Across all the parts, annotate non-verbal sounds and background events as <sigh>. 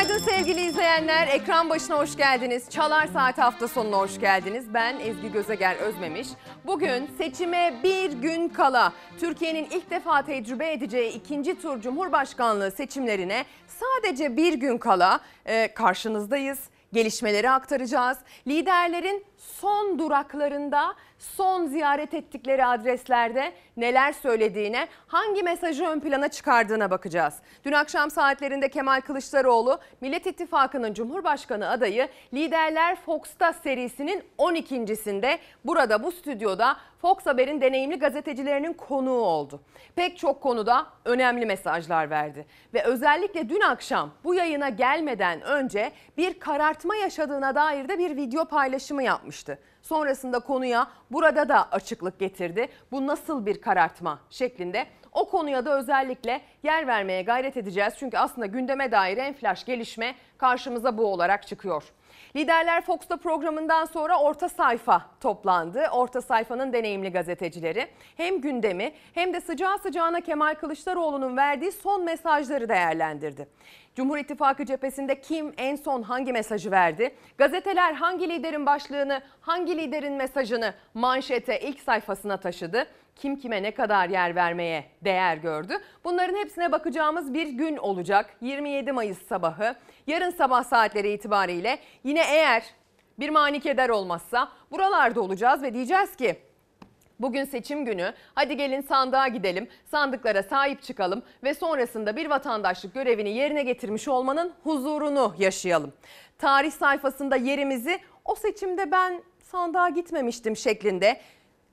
Günaydın sevgili izleyenler. Ekran başına hoş geldiniz. Çalar Saat hafta sonuna hoş geldiniz. Ben Ezgi Gözeger Özmemiş. Bugün seçime bir gün kala Türkiye'nin ilk defa tecrübe edeceği ikinci tur Cumhurbaşkanlığı seçimlerine sadece bir gün kala e, karşınızdayız. Gelişmeleri aktaracağız. Liderlerin son duraklarında, son ziyaret ettikleri adreslerde neler söylediğine, hangi mesajı ön plana çıkardığına bakacağız. Dün akşam saatlerinde Kemal Kılıçdaroğlu, Millet İttifakı'nın Cumhurbaşkanı adayı Liderler Fox'ta serisinin 12.sinde burada bu stüdyoda Fox Haber'in deneyimli gazetecilerinin konuğu oldu. Pek çok konuda önemli mesajlar verdi ve özellikle dün akşam bu yayına gelmeden önce bir karartma yaşadığına dair de bir video paylaşımı yapmıştı. Sonrasında konuya burada da açıklık getirdi. Bu nasıl bir karartma şeklinde o konuya da özellikle yer vermeye gayret edeceğiz. Çünkü aslında gündeme dair en flash gelişme karşımıza bu olarak çıkıyor. Liderler Fox'ta programından sonra orta sayfa toplandı. Orta sayfanın deneyimli gazetecileri hem gündemi hem de sıcağı sıcağına Kemal Kılıçdaroğlu'nun verdiği son mesajları değerlendirdi. Cumhur İttifakı cephesinde kim en son hangi mesajı verdi? Gazeteler hangi liderin başlığını, hangi liderin mesajını manşete ilk sayfasına taşıdı? Kim kime ne kadar yer vermeye değer gördü? Bunların hepsine bakacağımız bir gün olacak. 27 Mayıs sabahı. Yarın sabah saatleri itibariyle yine eğer bir mani keder olmazsa buralarda olacağız ve diyeceğiz ki Bugün seçim günü. Hadi gelin sandığa gidelim, sandıklara sahip çıkalım ve sonrasında bir vatandaşlık görevini yerine getirmiş olmanın huzurunu yaşayalım. Tarih sayfasında yerimizi o seçimde ben sandığa gitmemiştim şeklinde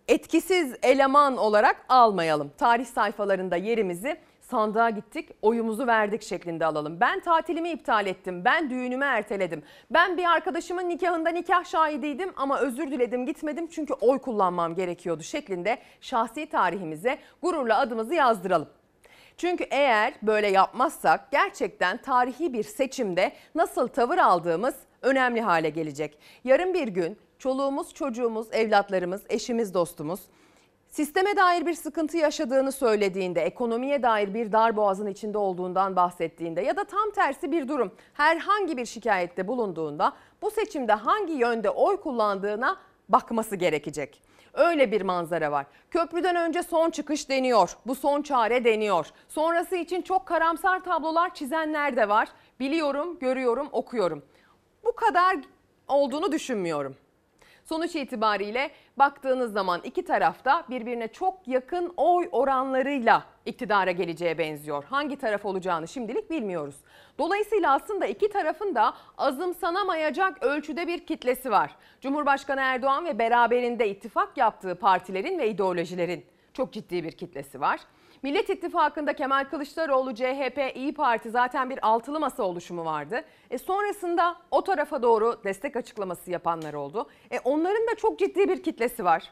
etkisiz eleman olarak almayalım. Tarih sayfalarında yerimizi sandığa gittik, oyumuzu verdik şeklinde alalım. Ben tatilimi iptal ettim, ben düğünümü erteledim. Ben bir arkadaşımın nikahında nikah şahidiydim ama özür diledim gitmedim çünkü oy kullanmam gerekiyordu şeklinde şahsi tarihimize gururla adımızı yazdıralım. Çünkü eğer böyle yapmazsak gerçekten tarihi bir seçimde nasıl tavır aldığımız önemli hale gelecek. Yarın bir gün çoluğumuz, çocuğumuz, evlatlarımız, eşimiz, dostumuz sisteme dair bir sıkıntı yaşadığını söylediğinde, ekonomiye dair bir dar boğazın içinde olduğundan bahsettiğinde ya da tam tersi bir durum herhangi bir şikayette bulunduğunda bu seçimde hangi yönde oy kullandığına bakması gerekecek. Öyle bir manzara var. Köprüden önce son çıkış deniyor. Bu son çare deniyor. Sonrası için çok karamsar tablolar çizenler de var. Biliyorum, görüyorum, okuyorum. Bu kadar olduğunu düşünmüyorum. Sonuç itibariyle baktığınız zaman iki tarafta birbirine çok yakın oy oranlarıyla iktidara geleceğe benziyor. Hangi taraf olacağını şimdilik bilmiyoruz. Dolayısıyla aslında iki tarafın da azımsanamayacak ölçüde bir kitlesi var. Cumhurbaşkanı Erdoğan ve beraberinde ittifak yaptığı partilerin ve ideolojilerin çok ciddi bir kitlesi var. Millet İttifakı'nda Kemal Kılıçdaroğlu, CHP, İyi Parti zaten bir altılı masa oluşumu vardı. E sonrasında o tarafa doğru destek açıklaması yapanlar oldu. E onların da çok ciddi bir kitlesi var.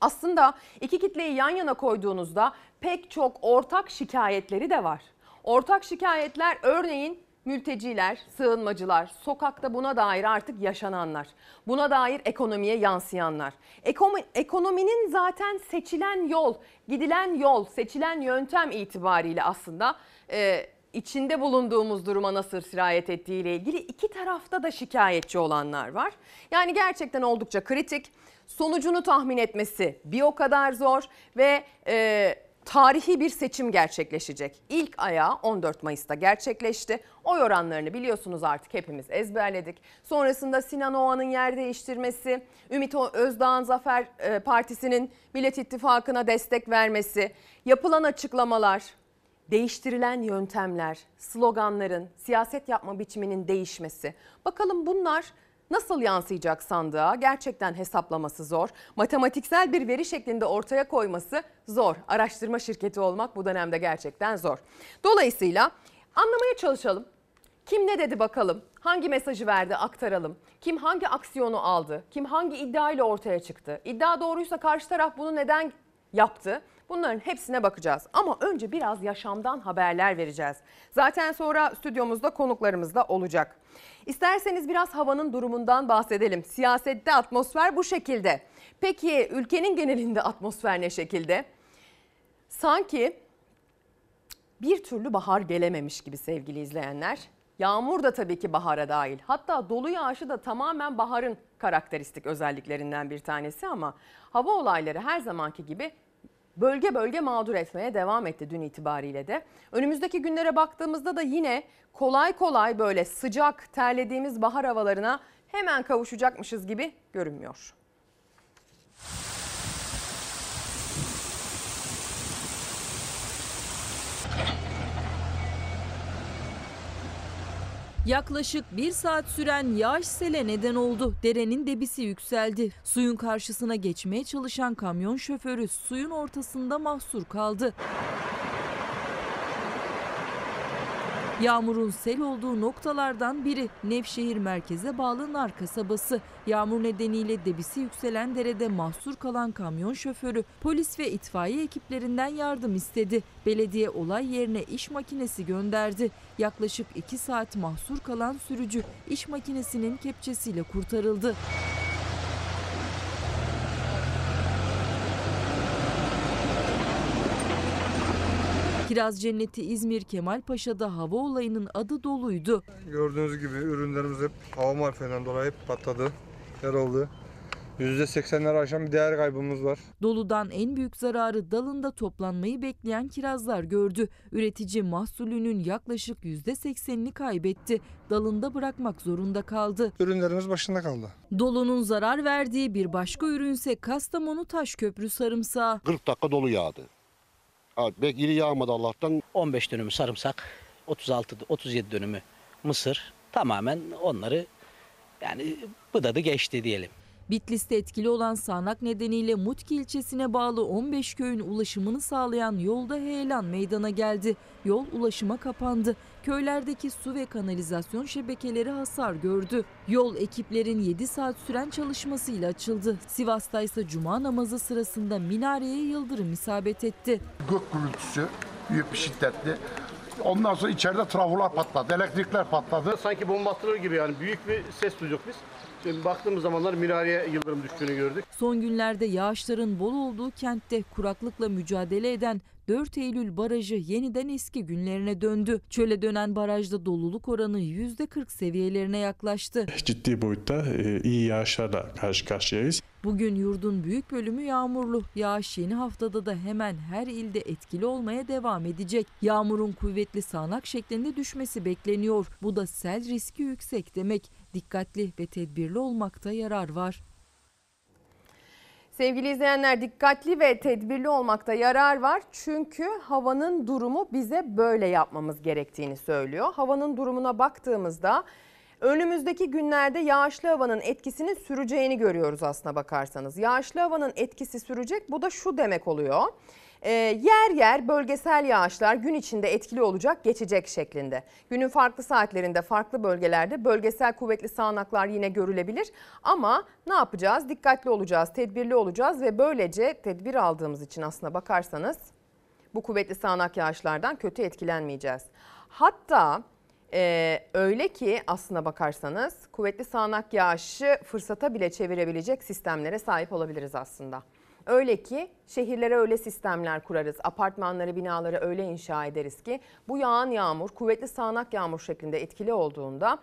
Aslında iki kitleyi yan yana koyduğunuzda pek çok ortak şikayetleri de var. Ortak şikayetler örneğin mülteciler, sığınmacılar, sokakta buna dair artık yaşananlar, buna dair ekonomiye yansıyanlar. Ekonomi, ekonominin zaten seçilen yol, gidilen yol, seçilen yöntem itibariyle aslında e, içinde bulunduğumuz duruma nasıl sirayet ettiği ile ilgili iki tarafta da şikayetçi olanlar var. Yani gerçekten oldukça kritik. Sonucunu tahmin etmesi bir o kadar zor ve e, tarihi bir seçim gerçekleşecek. İlk ayağı 14 Mayıs'ta gerçekleşti. Oy oranlarını biliyorsunuz artık hepimiz ezberledik. Sonrasında Sinan Oğan'ın yer değiştirmesi, Ümit Özdağ'ın Zafer e, Partisi'nin Millet İttifakı'na destek vermesi, yapılan açıklamalar, değiştirilen yöntemler, sloganların, siyaset yapma biçiminin değişmesi. Bakalım bunlar nasıl yansıyacak sandığa gerçekten hesaplaması zor. Matematiksel bir veri şeklinde ortaya koyması zor. Araştırma şirketi olmak bu dönemde gerçekten zor. Dolayısıyla anlamaya çalışalım. Kim ne dedi bakalım? Hangi mesajı verdi aktaralım? Kim hangi aksiyonu aldı? Kim hangi iddia ile ortaya çıktı? İddia doğruysa karşı taraf bunu neden yaptı? Bunların hepsine bakacağız. Ama önce biraz yaşamdan haberler vereceğiz. Zaten sonra stüdyomuzda konuklarımız da olacak. İsterseniz biraz havanın durumundan bahsedelim. Siyasette atmosfer bu şekilde. Peki ülkenin genelinde atmosfer ne şekilde? Sanki bir türlü bahar gelememiş gibi sevgili izleyenler. Yağmur da tabii ki bahara dahil. Hatta dolu yağışı da tamamen baharın karakteristik özelliklerinden bir tanesi ama hava olayları her zamanki gibi bölge bölge mağdur etmeye devam etti dün itibariyle de. Önümüzdeki günlere baktığımızda da yine kolay kolay böyle sıcak terlediğimiz bahar havalarına hemen kavuşacakmışız gibi görünmüyor. Yaklaşık bir saat süren yağış sele neden oldu. Derenin debisi yükseldi. Suyun karşısına geçmeye çalışan kamyon şoförü suyun ortasında mahsur kaldı. Yağmurun sel olduğu noktalardan biri Nevşehir merkeze bağlı Nar kasabası. Yağmur nedeniyle debisi yükselen derede mahsur kalan kamyon şoförü polis ve itfaiye ekiplerinden yardım istedi. Belediye olay yerine iş makinesi gönderdi. Yaklaşık 2 saat mahsur kalan sürücü iş makinesinin kepçesiyle kurtarıldı. Kiraz Cenneti İzmir Kemalpaşa'da hava olayının adı doluydu. Gördüğünüz gibi ürünlerimiz hep hava marifetinden dolayı hep patladı, yer oldu. %80'leri aşan bir değer kaybımız var. Doludan en büyük zararı dalında toplanmayı bekleyen kirazlar gördü. Üretici mahsulünün yaklaşık %80'ini kaybetti. Dalında bırakmak zorunda kaldı. Ürünlerimiz başında kaldı. Dolunun zarar verdiği bir başka ürünse Kastamonu Taşköprü sarımsağı. 40 dakika dolu yağdı. Belki iri yağmadı Allah'tan. 15 dönümü sarımsak, 36 37 dönümü mısır tamamen onları yani bıdadı geçti diyelim. Bitlis'te etkili olan sağanak nedeniyle Mutki ilçesine bağlı 15 köyün ulaşımını sağlayan yolda heyelan meydana geldi. Yol ulaşıma kapandı. Köylerdeki su ve kanalizasyon şebekeleri hasar gördü. Yol ekiplerin 7 saat süren çalışmasıyla açıldı. Sivas'ta ise cuma namazı sırasında minareye yıldırım isabet etti. gök gürültüsü büyük bir şiddetli. Ondan sonra içeride trafolar patladı, elektrikler patladı. Sanki bomba atılır gibi yani büyük bir ses duyduk biz. Şimdi baktığımız zamanlar minareye yıldırım düştüğünü gördük. Son günlerde yağışların bol olduğu kentte kuraklıkla mücadele eden 4 Eylül Barajı yeniden eski günlerine döndü. Çöle dönen barajda doluluk oranı %40 seviyelerine yaklaştı. ciddi boyutta e, iyi yağışlarla karşı karşıyayız. Bugün yurdun büyük bölümü yağmurlu. Yağış yeni haftada da hemen her ilde etkili olmaya devam edecek. Yağmurun kuvvetli sağanak şeklinde düşmesi bekleniyor. Bu da sel riski yüksek demek. Dikkatli ve tedbirli olmakta yarar var. Sevgili izleyenler dikkatli ve tedbirli olmakta yarar var. Çünkü havanın durumu bize böyle yapmamız gerektiğini söylüyor. Havanın durumuna baktığımızda önümüzdeki günlerde yağışlı havanın etkisinin süreceğini görüyoruz aslına bakarsanız. Yağışlı havanın etkisi sürecek bu da şu demek oluyor. Ee, yer yer bölgesel yağışlar gün içinde etkili olacak, geçecek şeklinde. Günün farklı saatlerinde, farklı bölgelerde bölgesel kuvvetli sağanaklar yine görülebilir. Ama ne yapacağız? Dikkatli olacağız, tedbirli olacağız ve böylece tedbir aldığımız için aslına bakarsanız bu kuvvetli sağanak yağışlardan kötü etkilenmeyeceğiz. Hatta e, öyle ki aslına bakarsanız kuvvetli sağanak yağışı fırsata bile çevirebilecek sistemlere sahip olabiliriz aslında. Öyle ki şehirlere öyle sistemler kurarız, apartmanları, binaları öyle inşa ederiz ki bu yağan yağmur kuvvetli sağanak yağmur şeklinde etkili olduğunda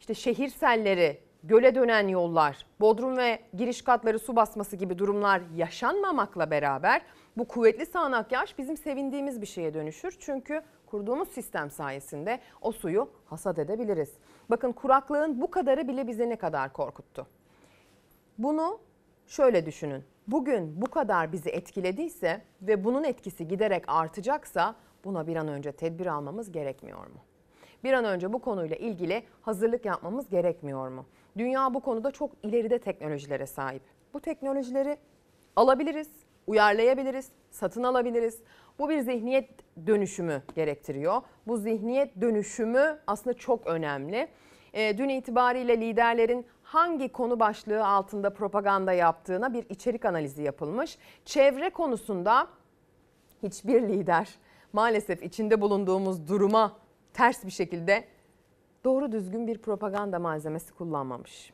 işte şehir selleri, göle dönen yollar, bodrum ve giriş katları su basması gibi durumlar yaşanmamakla beraber bu kuvvetli sağanak yağış bizim sevindiğimiz bir şeye dönüşür. Çünkü kurduğumuz sistem sayesinde o suyu hasat edebiliriz. Bakın kuraklığın bu kadarı bile bize ne kadar korkuttu. Bunu şöyle düşünün. Bugün bu kadar bizi etkilediyse ve bunun etkisi giderek artacaksa buna bir an önce tedbir almamız gerekmiyor mu? Bir an önce bu konuyla ilgili hazırlık yapmamız gerekmiyor mu? Dünya bu konuda çok ileride teknolojilere sahip. Bu teknolojileri alabiliriz, uyarlayabiliriz, satın alabiliriz. Bu bir zihniyet dönüşümü gerektiriyor. Bu zihniyet dönüşümü aslında çok önemli. E, dün itibariyle liderlerin hangi konu başlığı altında propaganda yaptığına bir içerik analizi yapılmış. Çevre konusunda hiçbir lider maalesef içinde bulunduğumuz duruma ters bir şekilde doğru düzgün bir propaganda malzemesi kullanmamış.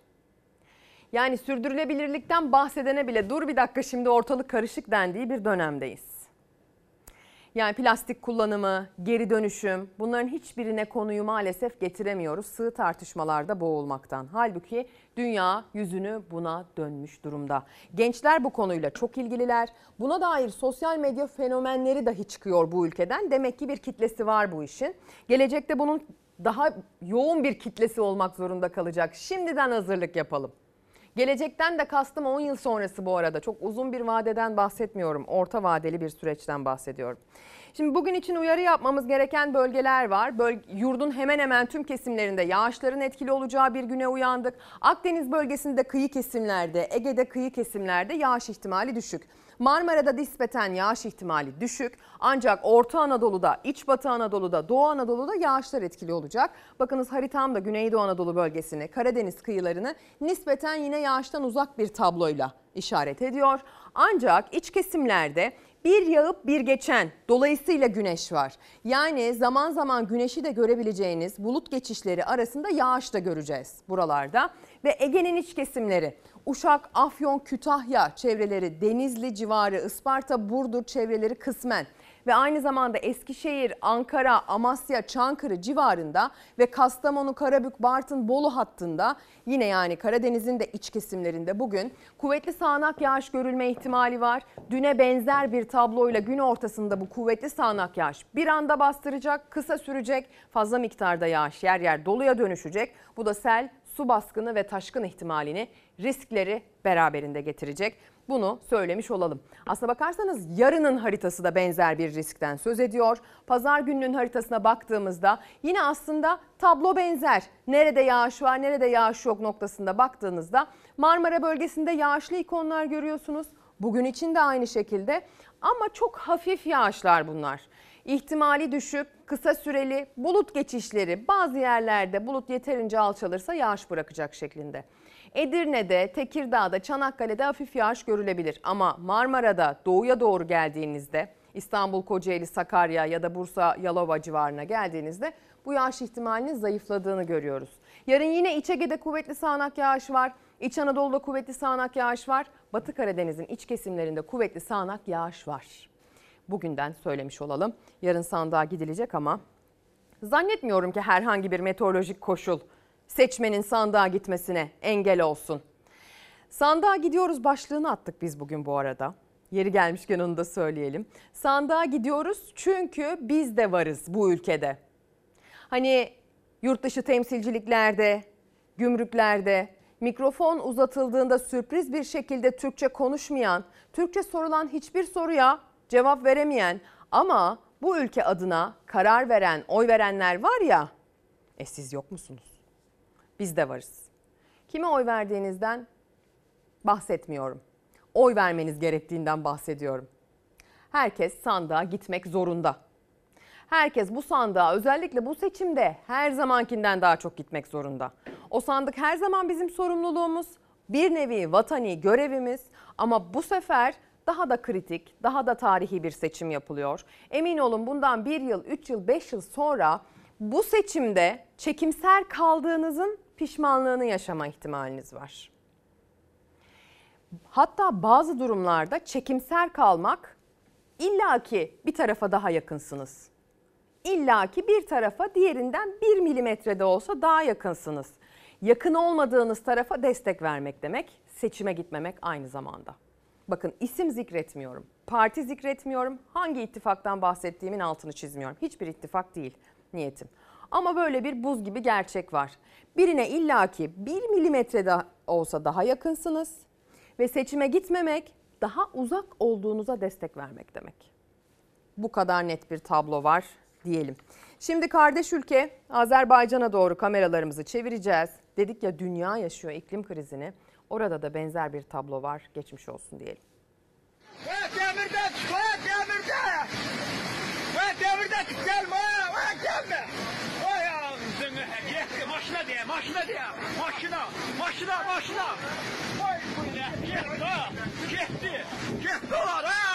Yani sürdürülebilirlikten bahsedene bile dur bir dakika şimdi ortalık karışık dendiği bir dönemdeyiz. Yani plastik kullanımı, geri dönüşüm bunların hiçbirine konuyu maalesef getiremiyoruz. Sığ tartışmalarda boğulmaktan. Halbuki dünya yüzünü buna dönmüş durumda. Gençler bu konuyla çok ilgililer. Buna dair sosyal medya fenomenleri dahi çıkıyor bu ülkeden. Demek ki bir kitlesi var bu işin. Gelecekte bunun daha yoğun bir kitlesi olmak zorunda kalacak. Şimdiden hazırlık yapalım. Gelecekten de kastım 10 yıl sonrası bu arada. Çok uzun bir vadeden bahsetmiyorum. Orta vadeli bir süreçten bahsediyorum. Şimdi bugün için uyarı yapmamız gereken bölgeler var. Böl yurdun hemen hemen tüm kesimlerinde yağışların etkili olacağı bir güne uyandık. Akdeniz bölgesinde kıyı kesimlerde, Ege'de kıyı kesimlerde yağış ihtimali düşük. Marmara'da nispeten yağış ihtimali düşük. Ancak Orta Anadolu'da, İç Batı Anadolu'da, Doğu Anadolu'da yağışlar etkili olacak. Bakınız haritamda Güneydoğu Anadolu bölgesini, Karadeniz kıyılarını nispeten yine yağıştan uzak bir tabloyla işaret ediyor. Ancak iç kesimlerde bir yağıp bir geçen dolayısıyla güneş var. Yani zaman zaman güneşi de görebileceğiniz bulut geçişleri arasında yağış da göreceğiz buralarda. Ve Ege'nin iç kesimleri Uşak, Afyon, Kütahya çevreleri, Denizli civarı, Isparta, Burdur çevreleri kısmen ve aynı zamanda Eskişehir, Ankara, Amasya, Çankırı civarında ve Kastamonu, Karabük, Bartın, Bolu hattında yine yani Karadeniz'in de iç kesimlerinde bugün kuvvetli sağanak yağış görülme ihtimali var. Düne benzer bir tabloyla gün ortasında bu kuvvetli sağanak yağış bir anda bastıracak, kısa sürecek, fazla miktarda yağış yer yer doluya dönüşecek. Bu da sel, su baskını ve taşkın ihtimalini, riskleri beraberinde getirecek. Bunu söylemiş olalım. Aslına bakarsanız yarının haritası da benzer bir riskten söz ediyor. Pazar gününün haritasına baktığımızda yine aslında tablo benzer. Nerede yağış var, nerede yağış yok noktasında baktığınızda Marmara bölgesinde yağışlı ikonlar görüyorsunuz. Bugün için de aynı şekilde ama çok hafif yağışlar bunlar. İhtimali düşük, kısa süreli bulut geçişleri bazı yerlerde bulut yeterince alçalırsa yağış bırakacak şeklinde. Edirne'de, Tekirdağ'da, Çanakkale'de hafif yağış görülebilir ama Marmara'da doğuya doğru geldiğinizde İstanbul, Kocaeli, Sakarya ya da Bursa, Yalova civarına geldiğinizde bu yağış ihtimalinin zayıfladığını görüyoruz. Yarın yine İç Ege'de kuvvetli sağanak yağış var. İç Anadolu'da kuvvetli sağanak yağış var. Batı Karadeniz'in iç kesimlerinde kuvvetli sağanak yağış var. Bugünden söylemiş olalım. Yarın sandığa gidilecek ama zannetmiyorum ki herhangi bir meteorolojik koşul seçmenin sandığa gitmesine engel olsun. Sandığa gidiyoruz başlığını attık biz bugün bu arada. Yeri gelmişken onu da söyleyelim. Sandığa gidiyoruz çünkü biz de varız bu ülkede. Hani yurt dışı temsilciliklerde, gümrüklerde mikrofon uzatıldığında sürpriz bir şekilde Türkçe konuşmayan, Türkçe sorulan hiçbir soruya cevap veremeyen ama bu ülke adına karar veren, oy verenler var ya, e siz yok musunuz? Biz de varız. Kime oy verdiğinizden bahsetmiyorum. Oy vermeniz gerektiğinden bahsediyorum. Herkes sandığa gitmek zorunda. Herkes bu sandığa özellikle bu seçimde her zamankinden daha çok gitmek zorunda. O sandık her zaman bizim sorumluluğumuz, bir nevi vatani görevimiz ama bu sefer daha da kritik, daha da tarihi bir seçim yapılıyor. Emin olun bundan bir yıl, üç yıl, beş yıl sonra bu seçimde çekimser kaldığınızın pişmanlığını yaşama ihtimaliniz var. Hatta bazı durumlarda çekimser kalmak illaki bir tarafa daha yakınsınız. İllaki bir tarafa diğerinden bir milimetrede olsa daha yakınsınız. Yakın olmadığınız tarafa destek vermek demek, seçime gitmemek aynı zamanda. Bakın isim zikretmiyorum, parti zikretmiyorum, hangi ittifaktan bahsettiğimin altını çizmiyorum. Hiçbir ittifak değil niyetim. Ama böyle bir buz gibi gerçek var. Birine illaki bir milimetre de olsa daha yakınsınız ve seçime gitmemek daha uzak olduğunuza destek vermek demek. Bu kadar net bir tablo var diyelim. Şimdi kardeş ülke Azerbaycan'a doğru kameralarımızı çevireceğiz. Dedik ya dünya yaşıyor iklim krizini. Orada da benzer bir tablo var. Geçmiş olsun diyelim. demirden çık, demirden! demirden çık, gelme, gelme! Vay ağzını, yetti, maşına diye, maşına diye, maşına, maşına, maşına! Vay bu ne, gitti gitti, gitti ulan ha!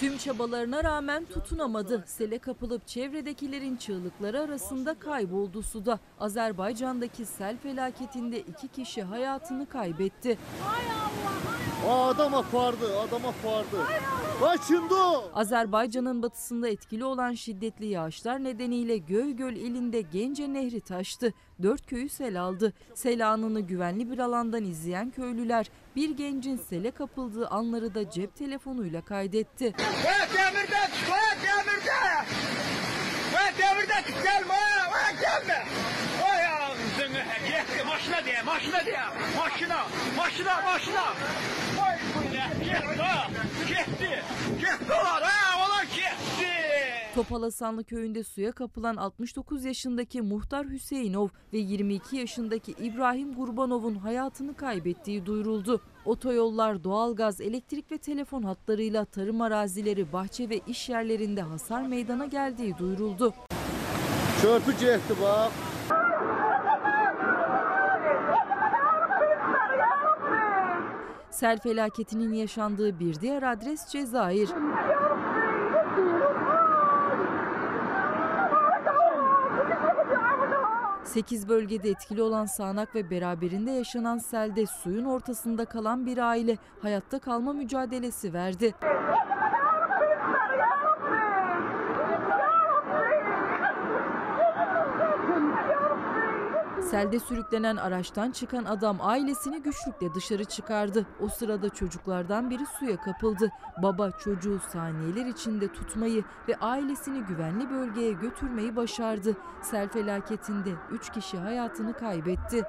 Tüm çabalarına rağmen tutunamadı. Sele kapılıp çevredekilerin çığlıkları arasında kayboldu suda. Azerbaycan'daki sel felaketinde iki kişi hayatını kaybetti. Hay Allah, hay O adam akvardı, adam akvardı. Kaçındı. Azerbaycan'ın batısında etkili olan şiddetli yağışlar nedeniyle Göygöl ilinde Gence Nehri taştı. Dört köyü sel aldı. Sel anını güvenli bir alandan izleyen köylüler bir gencin sele kapıldığı anları da cep telefonuyla kaydetti. Ve demirde ve demirde. Ve demirde gelme, ve gelme. Maşına diye, maşına diye. Maşına, maşına, maşına. Vay bu ne, yetti ha, Topalasanlı köyünde suya kapılan 69 yaşındaki Muhtar Hüseyinov ve 22 yaşındaki İbrahim Gurbanov'un hayatını kaybettiği duyuruldu. Otoyollar, doğalgaz, elektrik ve telefon hatlarıyla tarım arazileri, bahçe ve iş yerlerinde hasar meydana geldiği duyuruldu. Çörpü çekti bak. Sel felaketinin yaşandığı bir diğer adres Cezayir. Sekiz bölgede etkili olan sağanak ve beraberinde yaşanan selde suyun ortasında kalan bir aile hayatta kalma mücadelesi verdi. Selde sürüklenen araçtan çıkan adam ailesini güçlükle dışarı çıkardı. O sırada çocuklardan biri suya kapıldı. Baba çocuğu saniyeler içinde tutmayı ve ailesini güvenli bölgeye götürmeyi başardı. Sel felaketinde 3 kişi hayatını kaybetti.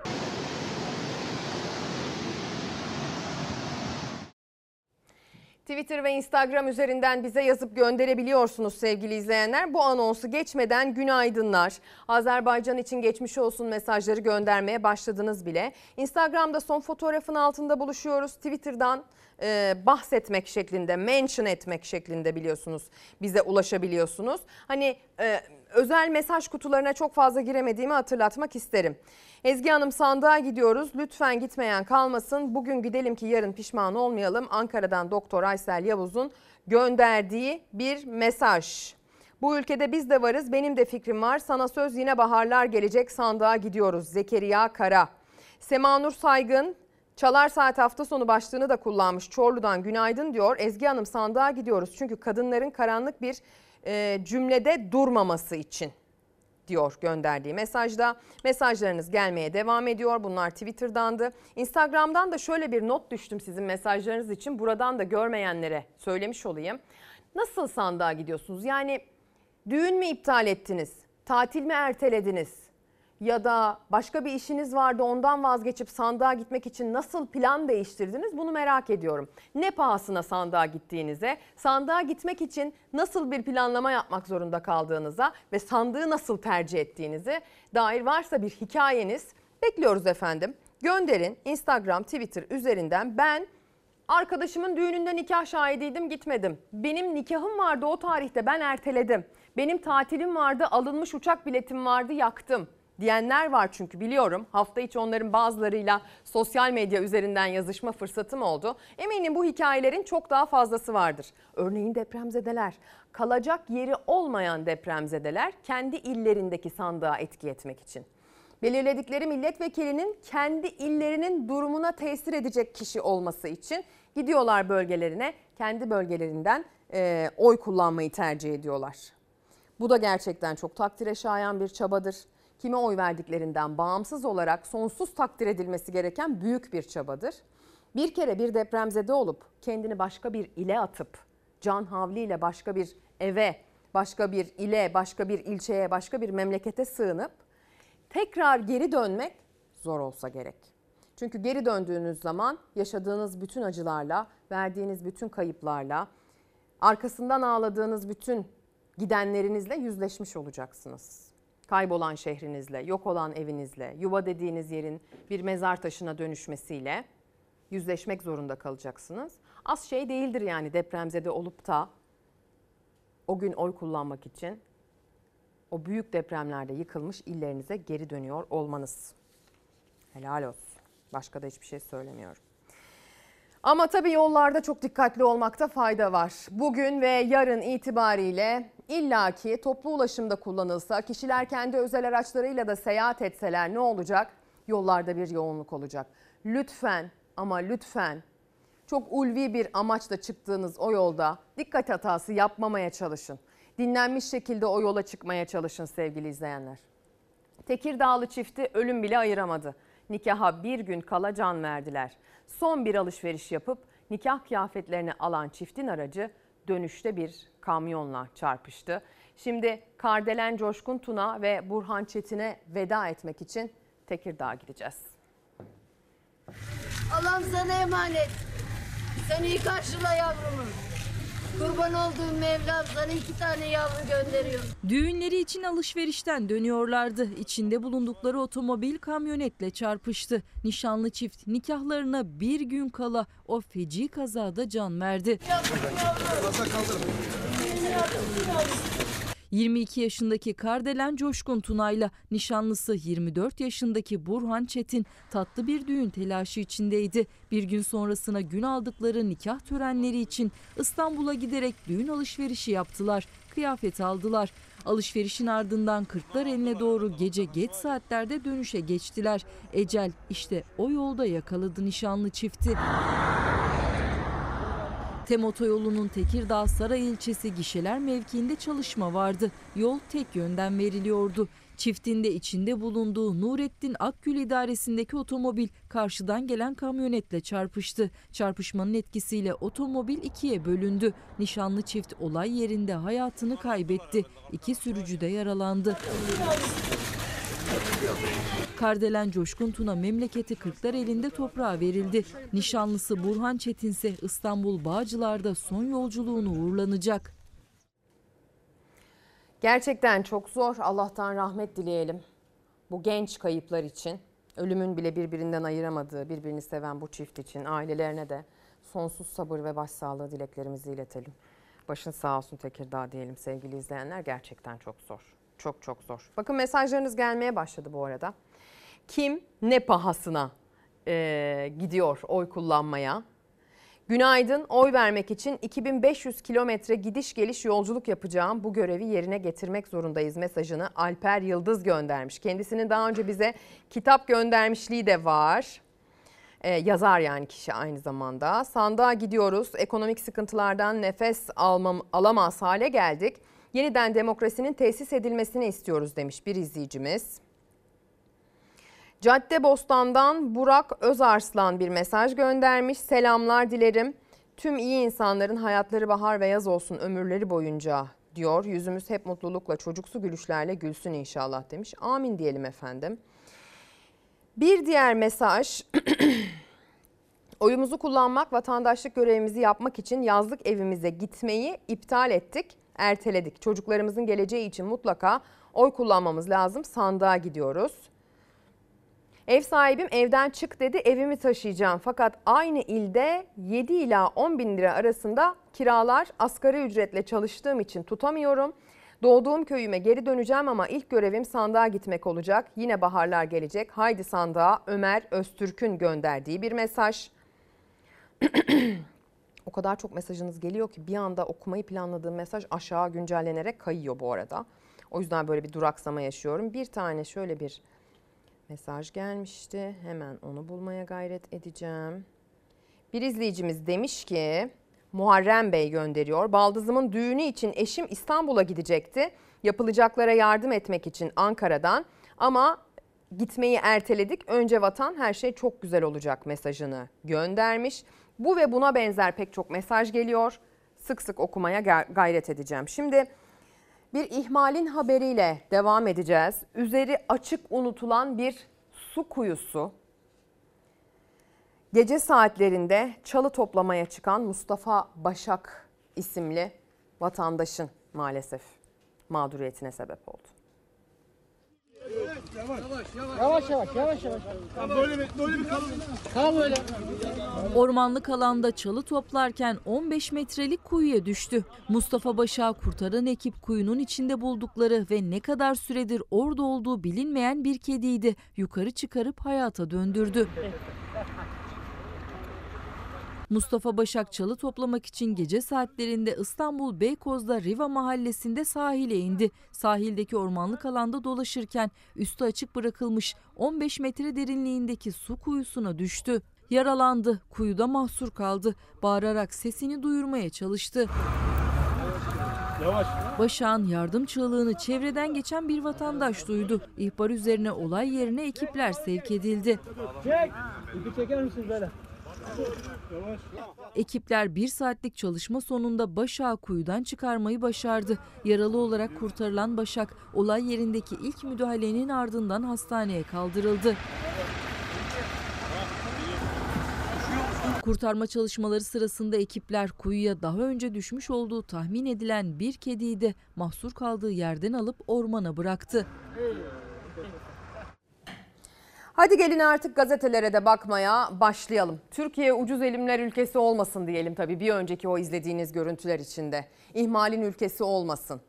Twitter ve Instagram üzerinden bize yazıp gönderebiliyorsunuz sevgili izleyenler. Bu anonsu geçmeden günaydınlar. Azerbaycan için geçmiş olsun mesajları göndermeye başladınız bile. Instagram'da son fotoğrafın altında buluşuyoruz. Twitter'dan e, bahsetmek şeklinde, mention etmek şeklinde biliyorsunuz bize ulaşabiliyorsunuz. Hani e, özel mesaj kutularına çok fazla giremediğimi hatırlatmak isterim. Ezgi Hanım sandığa gidiyoruz. Lütfen gitmeyen kalmasın. Bugün gidelim ki yarın pişman olmayalım. Ankara'dan Doktor Aysel Yavuz'un gönderdiği bir mesaj. Bu ülkede biz de varız. Benim de fikrim var. Sana söz yine baharlar gelecek. Sandığa gidiyoruz. Zekeriya Kara. Semanur Saygın Çalar Saat hafta sonu başlığını da kullanmış. Çorlu'dan günaydın diyor. Ezgi Hanım sandığa gidiyoruz. Çünkü kadınların karanlık bir e, cümlede durmaması için diyor gönderdiği mesajda. Mesajlarınız gelmeye devam ediyor. Bunlar Twitter'dandı. Instagram'dan da şöyle bir not düştüm sizin mesajlarınız için. Buradan da görmeyenlere söylemiş olayım. Nasıl sandığa gidiyorsunuz? Yani düğün mü iptal ettiniz? Tatil mi ertelediniz? Ya da başka bir işiniz vardı ondan vazgeçip sandığa gitmek için nasıl plan değiştirdiniz bunu merak ediyorum. Ne pahasına sandığa gittiğinize, sandığa gitmek için nasıl bir planlama yapmak zorunda kaldığınıza ve sandığı nasıl tercih ettiğinize dair varsa bir hikayeniz bekliyoruz efendim. Gönderin Instagram, Twitter üzerinden ben Arkadaşımın düğününde nikah şahidiydim gitmedim. Benim nikahım vardı o tarihte ben erteledim. Benim tatilim vardı alınmış uçak biletim vardı yaktım diyenler var çünkü biliyorum. Hafta içi onların bazılarıyla sosyal medya üzerinden yazışma fırsatım oldu. Eminim bu hikayelerin çok daha fazlası vardır. Örneğin depremzedeler, kalacak yeri olmayan depremzedeler kendi illerindeki sandığa etki etmek için. Belirledikleri milletvekilinin kendi illerinin durumuna tesir edecek kişi olması için gidiyorlar bölgelerine, kendi bölgelerinden e, oy kullanmayı tercih ediyorlar. Bu da gerçekten çok takdire şayan bir çabadır kime oy verdiklerinden bağımsız olarak sonsuz takdir edilmesi gereken büyük bir çabadır. Bir kere bir depremzede olup kendini başka bir ile atıp can havliyle başka bir eve, başka bir ile, başka bir ilçeye, başka bir memlekete sığınıp tekrar geri dönmek zor olsa gerek. Çünkü geri döndüğünüz zaman yaşadığınız bütün acılarla, verdiğiniz bütün kayıplarla, arkasından ağladığınız bütün gidenlerinizle yüzleşmiş olacaksınız kaybolan şehrinizle, yok olan evinizle, yuva dediğiniz yerin bir mezar taşına dönüşmesiyle yüzleşmek zorunda kalacaksınız. Az şey değildir yani depremzede olup da o gün oy kullanmak için o büyük depremlerde yıkılmış illerinize geri dönüyor olmanız. Helal olsun. Başka da hiçbir şey söylemiyorum. Ama tabii yollarda çok dikkatli olmakta fayda var. Bugün ve yarın itibariyle illaki toplu ulaşımda kullanılsa, kişiler kendi özel araçlarıyla da seyahat etseler ne olacak? Yollarda bir yoğunluk olacak. Lütfen ama lütfen çok ulvi bir amaçla çıktığınız o yolda dikkat hatası yapmamaya çalışın. Dinlenmiş şekilde o yola çıkmaya çalışın sevgili izleyenler. Tekirdağlı çifti ölüm bile ayıramadı. Nikaha bir gün kala can verdiler. Son bir alışveriş yapıp nikah kıyafetlerini alan çiftin aracı dönüşte bir kamyonla çarpıştı. Şimdi Kardelen Coşkun Tuna ve Burhan Çetin'e veda etmek için Tekirdağ'a gideceğiz. Allah'ım sana emanet. Sen iyi karşıla yavrumu. Kurban olduğum Mevlam sana iki tane yavru gönderiyor. Düğünleri için alışverişten dönüyorlardı. İçinde bulundukları otomobil kamyonetle çarpıştı. Nişanlı çift nikahlarına bir gün kala o feci kazada can verdi. 22 yaşındaki Kardelen Coşkun Tunay'la nişanlısı 24 yaşındaki Burhan Çetin tatlı bir düğün telaşı içindeydi. Bir gün sonrasına gün aldıkları nikah törenleri için İstanbul'a giderek düğün alışverişi yaptılar. Kıyafet aldılar. Alışverişin ardından Kırklareli'ne doğru gece geç saatlerde dönüşe geçtiler. Ecel işte o yolda yakaladı nişanlı çifti. Tem otoyolunun Tekirdağ Saray ilçesi gişeler mevkiinde çalışma vardı. Yol tek yönden veriliyordu. Çiftinde içinde bulunduğu Nurettin Akgül idaresindeki otomobil karşıdan gelen kamyonetle çarpıştı. Çarpışmanın etkisiyle otomobil ikiye bölündü. Nişanlı çift olay yerinde hayatını kaybetti. İki sürücü de yaralandı. Kardelen Coşkun Tuna memleketi Kırklar elinde toprağa verildi. Nişanlısı Burhan Çetin ise İstanbul Bağcılar'da son yolculuğunu uğurlanacak. Gerçekten çok zor. Allah'tan rahmet dileyelim. Bu genç kayıplar için, ölümün bile birbirinden ayıramadığı, birbirini seven bu çift için ailelerine de sonsuz sabır ve başsağlığı dileklerimizi iletelim. Başın sağ olsun Tekirdağ diyelim sevgili izleyenler. Gerçekten çok zor. Çok çok zor. Bakın mesajlarınız gelmeye başladı bu arada. Kim ne pahasına e, gidiyor oy kullanmaya? Günaydın. Oy vermek için 2500 kilometre gidiş geliş yolculuk yapacağım. Bu görevi yerine getirmek zorundayız mesajını Alper Yıldız göndermiş. Kendisinin daha önce bize kitap göndermişliği de var. Ee, yazar yani kişi aynı zamanda. Sandığa gidiyoruz. Ekonomik sıkıntılardan nefes almam, alamaz hale geldik. Yeniden demokrasinin tesis edilmesini istiyoruz demiş bir izleyicimiz. Caddebostan'dan Burak Özarslan bir mesaj göndermiş. Selamlar dilerim. Tüm iyi insanların hayatları bahar ve yaz olsun ömürleri boyunca diyor. Yüzümüz hep mutlulukla, çocuksu gülüşlerle gülsün inşallah demiş. Amin diyelim efendim. Bir diğer mesaj <clears throat> Oyumuzu kullanmak, vatandaşlık görevimizi yapmak için yazlık evimize gitmeyi iptal ettik, erteledik. Çocuklarımızın geleceği için mutlaka oy kullanmamız lazım. Sandığa gidiyoruz. Ev sahibim evden çık dedi evimi taşıyacağım. Fakat aynı ilde 7 ila 10 bin lira arasında kiralar asgari ücretle çalıştığım için tutamıyorum. Doğduğum köyüme geri döneceğim ama ilk görevim sandığa gitmek olacak. Yine baharlar gelecek. Haydi sandığa Ömer Öztürk'ün gönderdiği bir mesaj. <clears throat> o kadar çok mesajınız geliyor ki bir anda okumayı planladığım mesaj aşağı güncellenerek kayıyor bu arada. O yüzden böyle bir duraksama yaşıyorum. Bir tane şöyle bir mesaj gelmişti. Hemen onu bulmaya gayret edeceğim. Bir izleyicimiz demiş ki Muharrem Bey gönderiyor. Baldızımın düğünü için eşim İstanbul'a gidecekti. Yapılacaklara yardım etmek için Ankara'dan ama gitmeyi erteledik. Önce vatan her şey çok güzel olacak mesajını göndermiş. Bu ve buna benzer pek çok mesaj geliyor. Sık sık okumaya gayret edeceğim. Şimdi bir ihmalin haberiyle devam edeceğiz. Üzeri açık unutulan bir su kuyusu. Gece saatlerinde çalı toplamaya çıkan Mustafa Başak isimli vatandaşın maalesef mağduriyetine sebep oldu. Yavaş yavaş yavaş yavaş yavaş. Böyle bir böyle bir kal. Kal böyle. Ormanlık alanda çalı toplarken 15 metrelik kuyuya düştü. Mustafa Başak'ı kurtaran ekip kuyunun içinde buldukları ve ne kadar süredir orada olduğu bilinmeyen bir kediydi. Yukarı çıkarıp hayata döndürdü. Mustafa Başak çalı toplamak için gece saatlerinde İstanbul Beykoz'da Riva mahallesinde sahile indi. Sahildeki ormanlık alanda dolaşırken üstü açık bırakılmış 15 metre derinliğindeki su kuyusuna düştü. Yaralandı, kuyuda mahsur kaldı. Bağırarak sesini duyurmaya çalıştı. Başak'ın yardım çığlığını çevreden geçen bir vatandaş duydu. İhbar üzerine olay yerine ekipler sevk edildi. Çek. İpi çeker misiniz böyle? Ekipler bir saatlik çalışma sonunda Başak'ı kuyudan çıkarmayı başardı. Yaralı olarak kurtarılan Başak, olay yerindeki ilk müdahalenin ardından hastaneye kaldırıldı. Kurtarma çalışmaları sırasında ekipler kuyuya daha önce düşmüş olduğu tahmin edilen bir kediyi de mahsur kaldığı yerden alıp ormana bıraktı. Hadi gelin artık gazetelere de bakmaya başlayalım. Türkiye ucuz elimler ülkesi olmasın diyelim tabii bir önceki o izlediğiniz görüntüler içinde. İhmalin ülkesi olmasın.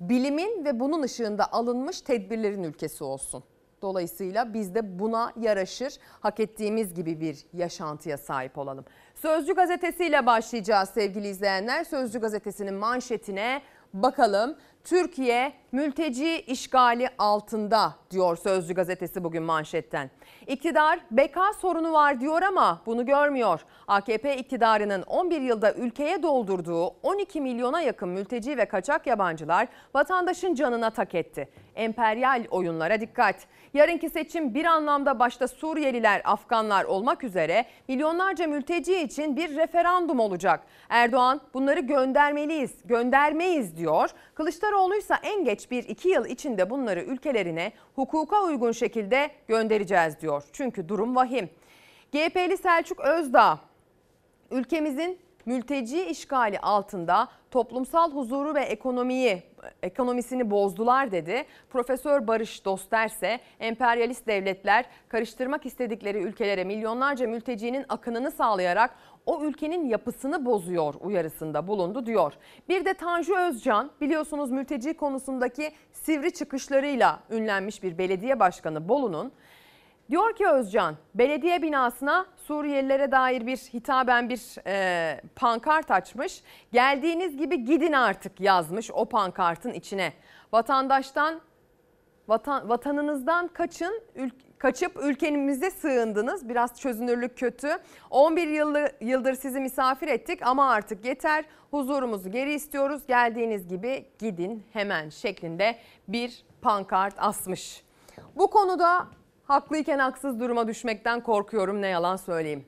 Bilimin ve bunun ışığında alınmış tedbirlerin ülkesi olsun. Dolayısıyla biz de buna yaraşır, hak ettiğimiz gibi bir yaşantıya sahip olalım. Sözcü gazetesiyle başlayacağız sevgili izleyenler. Sözcü gazetesinin manşetine bakalım. Türkiye mülteci işgali altında diyor Sözcü gazetesi bugün manşetten. İktidar beka sorunu var diyor ama bunu görmüyor. AKP iktidarının 11 yılda ülkeye doldurduğu 12 milyona yakın mülteci ve kaçak yabancılar vatandaşın canına tak etti. Emperyal oyunlara dikkat. Yarınki seçim bir anlamda başta Suriyeliler, Afganlar olmak üzere milyonlarca mülteci için bir referandum olacak. Erdoğan bunları göndermeliyiz, göndermeyiz diyor. Kılıçdaroğlu ise en geç bir iki yıl içinde bunları ülkelerine hukuka uygun şekilde göndereceğiz diyor. Çünkü durum vahim. GHP'li Selçuk Özdağ ülkemizin mülteci işgali altında toplumsal huzuru ve ekonomiyi ekonomisini bozdular dedi. Profesör Barış Doster ise emperyalist devletler karıştırmak istedikleri ülkelere milyonlarca mültecinin akınını sağlayarak o ülkenin yapısını bozuyor uyarısında bulundu diyor. Bir de Tanju Özcan biliyorsunuz mülteci konusundaki sivri çıkışlarıyla ünlenmiş bir belediye başkanı Bolu'nun Diyor ki Özcan, belediye binasına Suriyelilere dair bir hitaben bir e, pankart açmış. Geldiğiniz gibi gidin artık yazmış o pankartın içine. Vatandaştan, vatan, vatanınızdan kaçın, ül, kaçıp ülkemize sığındınız. Biraz çözünürlük kötü. 11 yıllı, yıldır sizi misafir ettik ama artık yeter. Huzurumuzu geri istiyoruz. Geldiğiniz gibi gidin hemen şeklinde bir pankart asmış. Bu konuda Haklıyken haksız duruma düşmekten korkuyorum ne yalan söyleyeyim.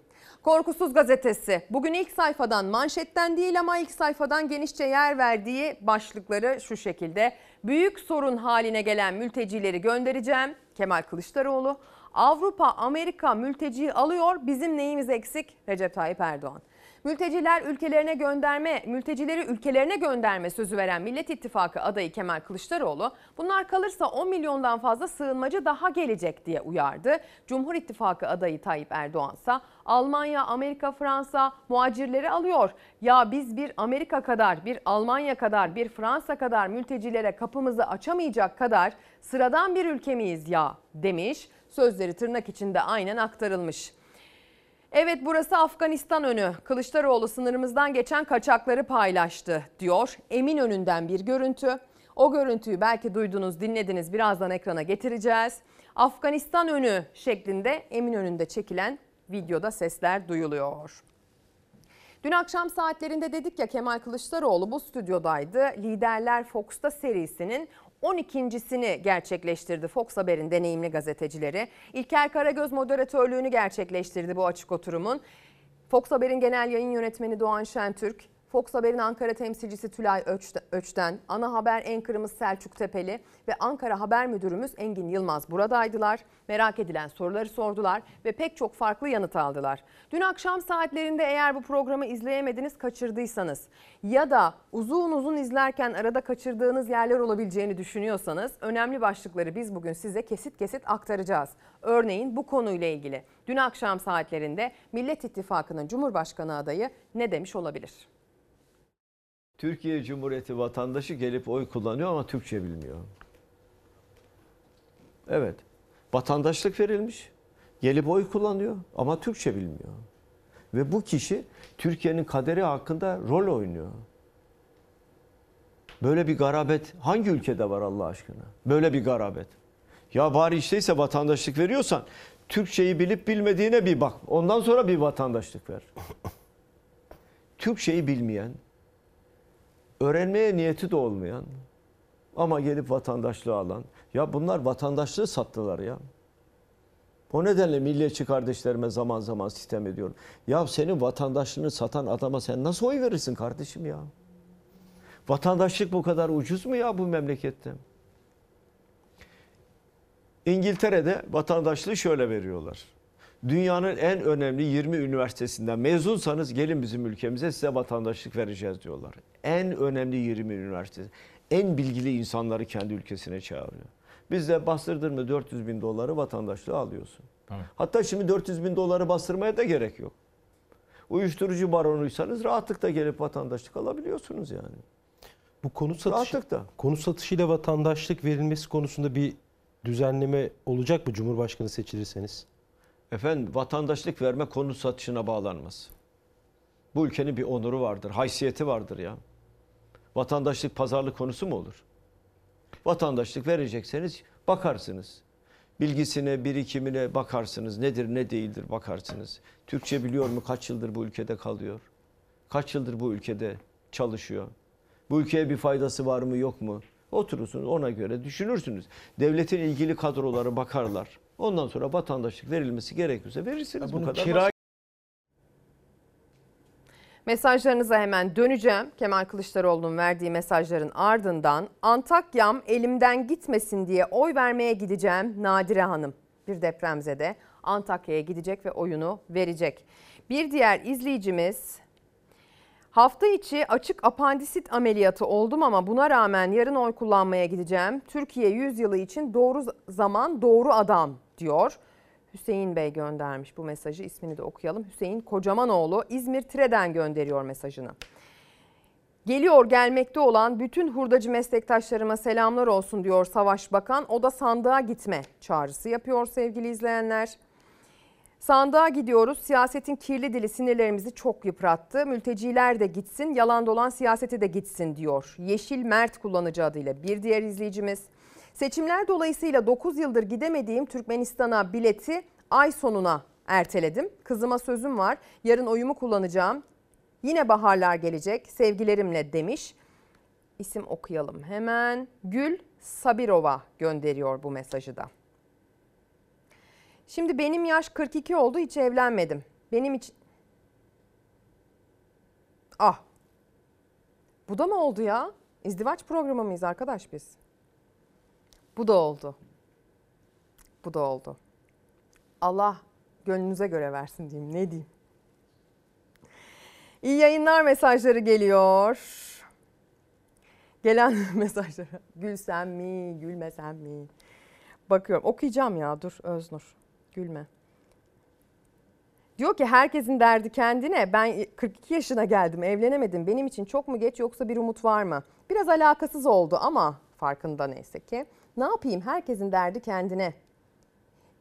Korkusuz gazetesi bugün ilk sayfadan manşetten değil ama ilk sayfadan genişçe yer verdiği başlıkları şu şekilde. Büyük sorun haline gelen mültecileri göndereceğim. Kemal Kılıçdaroğlu. Avrupa, Amerika mülteciyi alıyor. Bizim neyimiz eksik? Recep Tayyip Erdoğan. Mülteciler ülkelerine gönderme, mültecileri ülkelerine gönderme sözü veren Millet İttifakı adayı Kemal Kılıçdaroğlu, bunlar kalırsa 10 milyondan fazla sığınmacı daha gelecek diye uyardı. Cumhur İttifakı adayı Tayyip Erdoğan ise Almanya, Amerika, Fransa muhacirleri alıyor. Ya biz bir Amerika kadar, bir Almanya kadar, bir Fransa kadar mültecilere kapımızı açamayacak kadar sıradan bir ülke miyiz ya demiş. Sözleri tırnak içinde aynen aktarılmış. Evet burası Afganistan önü. Kılıçdaroğlu sınırımızdan geçen kaçakları paylaştı diyor. Emin önünden bir görüntü. O görüntüyü belki duydunuz, dinlediniz. Birazdan ekrana getireceğiz. Afganistan önü şeklinde Emin önünde çekilen videoda sesler duyuluyor. Dün akşam saatlerinde dedik ya Kemal Kılıçdaroğlu bu stüdyodaydı. Liderler Fox'ta serisinin 12.sini gerçekleştirdi Fox Haber'in deneyimli gazetecileri. İlker Karagöz moderatörlüğünü gerçekleştirdi bu açık oturumun. Fox Haber'in genel yayın yönetmeni Doğan Şentürk, Fox Haber'in Ankara temsilcisi Tülay Öç'ten, ana haber enkrımız Selçuk Tepeli ve Ankara Haber Müdürümüz Engin Yılmaz buradaydılar. Merak edilen soruları sordular ve pek çok farklı yanıt aldılar. Dün akşam saatlerinde eğer bu programı izleyemediniz, kaçırdıysanız ya da uzun uzun izlerken arada kaçırdığınız yerler olabileceğini düşünüyorsanız önemli başlıkları biz bugün size kesit kesit aktaracağız. Örneğin bu konuyla ilgili dün akşam saatlerinde Millet İttifakı'nın Cumhurbaşkanı adayı ne demiş olabilir? Türkiye Cumhuriyeti vatandaşı gelip oy kullanıyor ama Türkçe bilmiyor. Evet. Vatandaşlık verilmiş. Gelip oy kullanıyor ama Türkçe bilmiyor. Ve bu kişi Türkiye'nin kaderi hakkında rol oynuyor. Böyle bir garabet hangi ülkede var Allah aşkına? Böyle bir garabet. Ya bari işteyse vatandaşlık veriyorsan Türkçeyi bilip bilmediğine bir bak. Ondan sonra bir vatandaşlık ver. <laughs> Türkçeyi bilmeyen, öğrenmeye niyeti de olmayan ama gelip vatandaşlığı alan. Ya bunlar vatandaşlığı sattılar ya. O nedenle milliyetçi kardeşlerime zaman zaman sitem ediyorum. Ya senin vatandaşlığını satan adama sen nasıl oy verirsin kardeşim ya? Vatandaşlık bu kadar ucuz mu ya bu memlekette? İngiltere'de vatandaşlığı şöyle veriyorlar. Dünyanın en önemli 20 üniversitesinden mezunsanız gelin bizim ülkemize size vatandaşlık vereceğiz diyorlar. En önemli 20 üniversitesi. En bilgili insanları kendi ülkesine çağırıyor. Bizde bastırdın mı 400 bin doları vatandaşlığı alıyorsun. Hatta şimdi 400 bin doları bastırmaya da gerek yok. Uyuşturucu baronuysanız rahatlıkla gelip vatandaşlık alabiliyorsunuz yani. Bu konu satışı, Rahatlıkla. konu satışıyla vatandaşlık verilmesi konusunda bir düzenleme olacak mı Cumhurbaşkanı seçilirseniz? Efendim vatandaşlık verme konu satışına bağlanmaz. Bu ülkenin bir onuru vardır, haysiyeti vardır ya. Vatandaşlık pazarlık konusu mu olur? Vatandaşlık verecekseniz bakarsınız. Bilgisine, birikimine bakarsınız. Nedir, ne değildir bakarsınız. Türkçe biliyor mu? Kaç yıldır bu ülkede kalıyor? Kaç yıldır bu ülkede çalışıyor? Bu ülkeye bir faydası var mı, yok mu? Oturursunuz ona göre düşünürsünüz. Devletin ilgili kadroları bakarlar. Ondan sonra vatandaşlık verilmesi gerekiyorsa verirsiniz. bu bunun kadar kira-. Mesajlarınıza hemen döneceğim. Kemal Kılıçdaroğlu'nun verdiği mesajların ardından Antakya'm elimden gitmesin diye oy vermeye gideceğim Nadire Hanım. Bir depremzede Antakya'ya gidecek ve oyunu verecek. Bir diğer izleyicimiz Hafta içi açık apandisit ameliyatı oldum ama buna rağmen yarın oy kullanmaya gideceğim. Türkiye 100 yılı için doğru zaman doğru adam diyor. Hüseyin Bey göndermiş bu mesajı. İsmini de okuyalım. Hüseyin Kocamanoğlu İzmir Tire'den gönderiyor mesajını. Geliyor gelmekte olan bütün hurdacı meslektaşlarıma selamlar olsun diyor Savaş Bakan. O da sandığa gitme çağrısı yapıyor sevgili izleyenler. Sandığa gidiyoruz. Siyasetin kirli dili sinirlerimizi çok yıprattı. Mülteciler de gitsin, yalan dolan siyaseti de gitsin diyor. Yeşil Mert kullanıcı adıyla bir diğer izleyicimiz. Seçimler dolayısıyla 9 yıldır gidemediğim Türkmenistan'a bileti ay sonuna erteledim. Kızıma sözüm var. Yarın oyumu kullanacağım. Yine baharlar gelecek. Sevgilerimle demiş. İsim okuyalım hemen. Gül Sabirova gönderiyor bu mesajı da. Şimdi benim yaş 42 oldu hiç evlenmedim. Benim için... Ah. Bu da mı oldu ya? İzdivaç programı mıyız arkadaş biz? Bu da oldu. Bu da oldu. Allah gönlünüze göre versin diyeyim. Ne diyeyim? İyi yayınlar mesajları geliyor. Gelen <laughs> mesajlara gülsem mi, gülmesem mi? Bakıyorum. Okuyacağım ya dur Öznur. Gülme. Diyor ki herkesin derdi kendine. Ben 42 yaşına geldim, evlenemedim. Benim için çok mu geç yoksa bir umut var mı? Biraz alakasız oldu ama farkında neyse ki. Ne yapayım? Herkesin derdi kendine.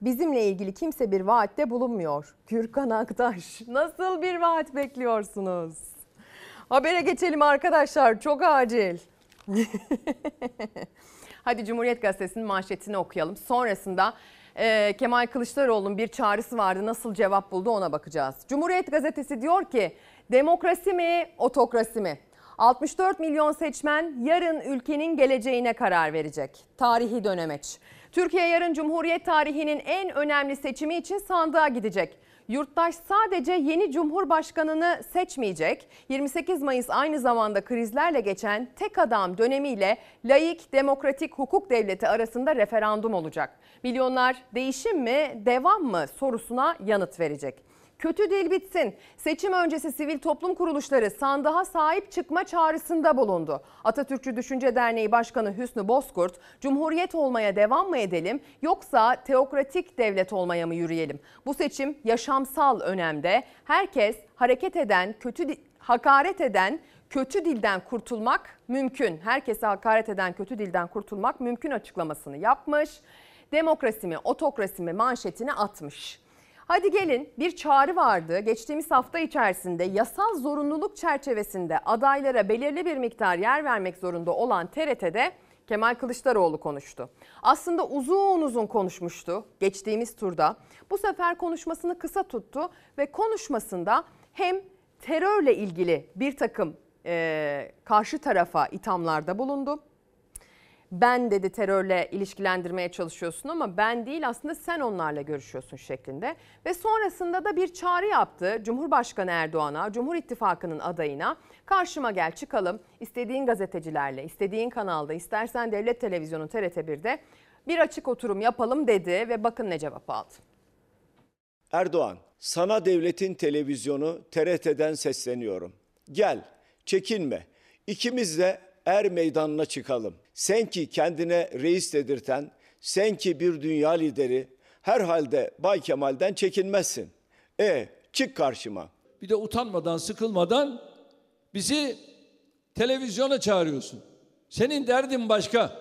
Bizimle ilgili kimse bir vaatte bulunmuyor. Gürkan Aktaş <laughs> nasıl bir vaat bekliyorsunuz? Habere geçelim arkadaşlar çok acil. <laughs> Hadi Cumhuriyet Gazetesi'nin manşetini okuyalım. Sonrasında e, Kemal Kılıçdaroğlu'nun bir çağrısı vardı. Nasıl cevap buldu ona bakacağız. Cumhuriyet Gazetesi diyor ki demokrasi mi otokrasi mi? 64 milyon seçmen yarın ülkenin geleceğine karar verecek. Tarihi dönemeç. Türkiye yarın Cumhuriyet tarihinin en önemli seçimi için sandığa gidecek. Yurttaş sadece yeni cumhurbaşkanını seçmeyecek. 28 Mayıs aynı zamanda krizlerle geçen tek adam dönemiyle laik demokratik hukuk devleti arasında referandum olacak. Milyonlar değişim mi, devam mı sorusuna yanıt verecek. Kötü dil bitsin. Seçim öncesi sivil toplum kuruluşları sandığa sahip çıkma çağrısında bulundu. Atatürkçü Düşünce Derneği Başkanı Hüsnü Bozkurt, Cumhuriyet olmaya devam mı edelim yoksa teokratik devlet olmaya mı yürüyelim? Bu seçim yaşamsal önemde. Herkes hareket eden, kötü hakaret eden, kötü dilden kurtulmak mümkün. Herkese hakaret eden kötü dilden kurtulmak mümkün açıklamasını yapmış. Demokrasi mi, otokrasi mi manşetini atmış. Hadi gelin bir çağrı vardı. Geçtiğimiz hafta içerisinde yasal zorunluluk çerçevesinde adaylara belirli bir miktar yer vermek zorunda olan TRT'de Kemal Kılıçdaroğlu konuştu. Aslında uzun uzun konuşmuştu geçtiğimiz turda. Bu sefer konuşmasını kısa tuttu ve konuşmasında hem terörle ilgili bir takım e, karşı tarafa ithamlarda bulundu. Ben dedi terörle ilişkilendirmeye çalışıyorsun ama ben değil aslında sen onlarla görüşüyorsun şeklinde. Ve sonrasında da bir çağrı yaptı Cumhurbaşkanı Erdoğan'a, Cumhur İttifakı'nın adayına. Karşıma gel çıkalım istediğin gazetecilerle, istediğin kanalda, istersen devlet televizyonu TRT1'de bir açık oturum yapalım dedi ve bakın ne cevap aldı. Erdoğan, sana devletin televizyonu TRT'den sesleniyorum. Gel, çekinme. İkimiz de er meydanına çıkalım. Sen ki kendine reis dedirten, sen ki bir dünya lideri, herhalde Bay Kemal'den çekinmezsin. E, çık karşıma. Bir de utanmadan, sıkılmadan bizi televizyona çağırıyorsun. Senin derdin başka.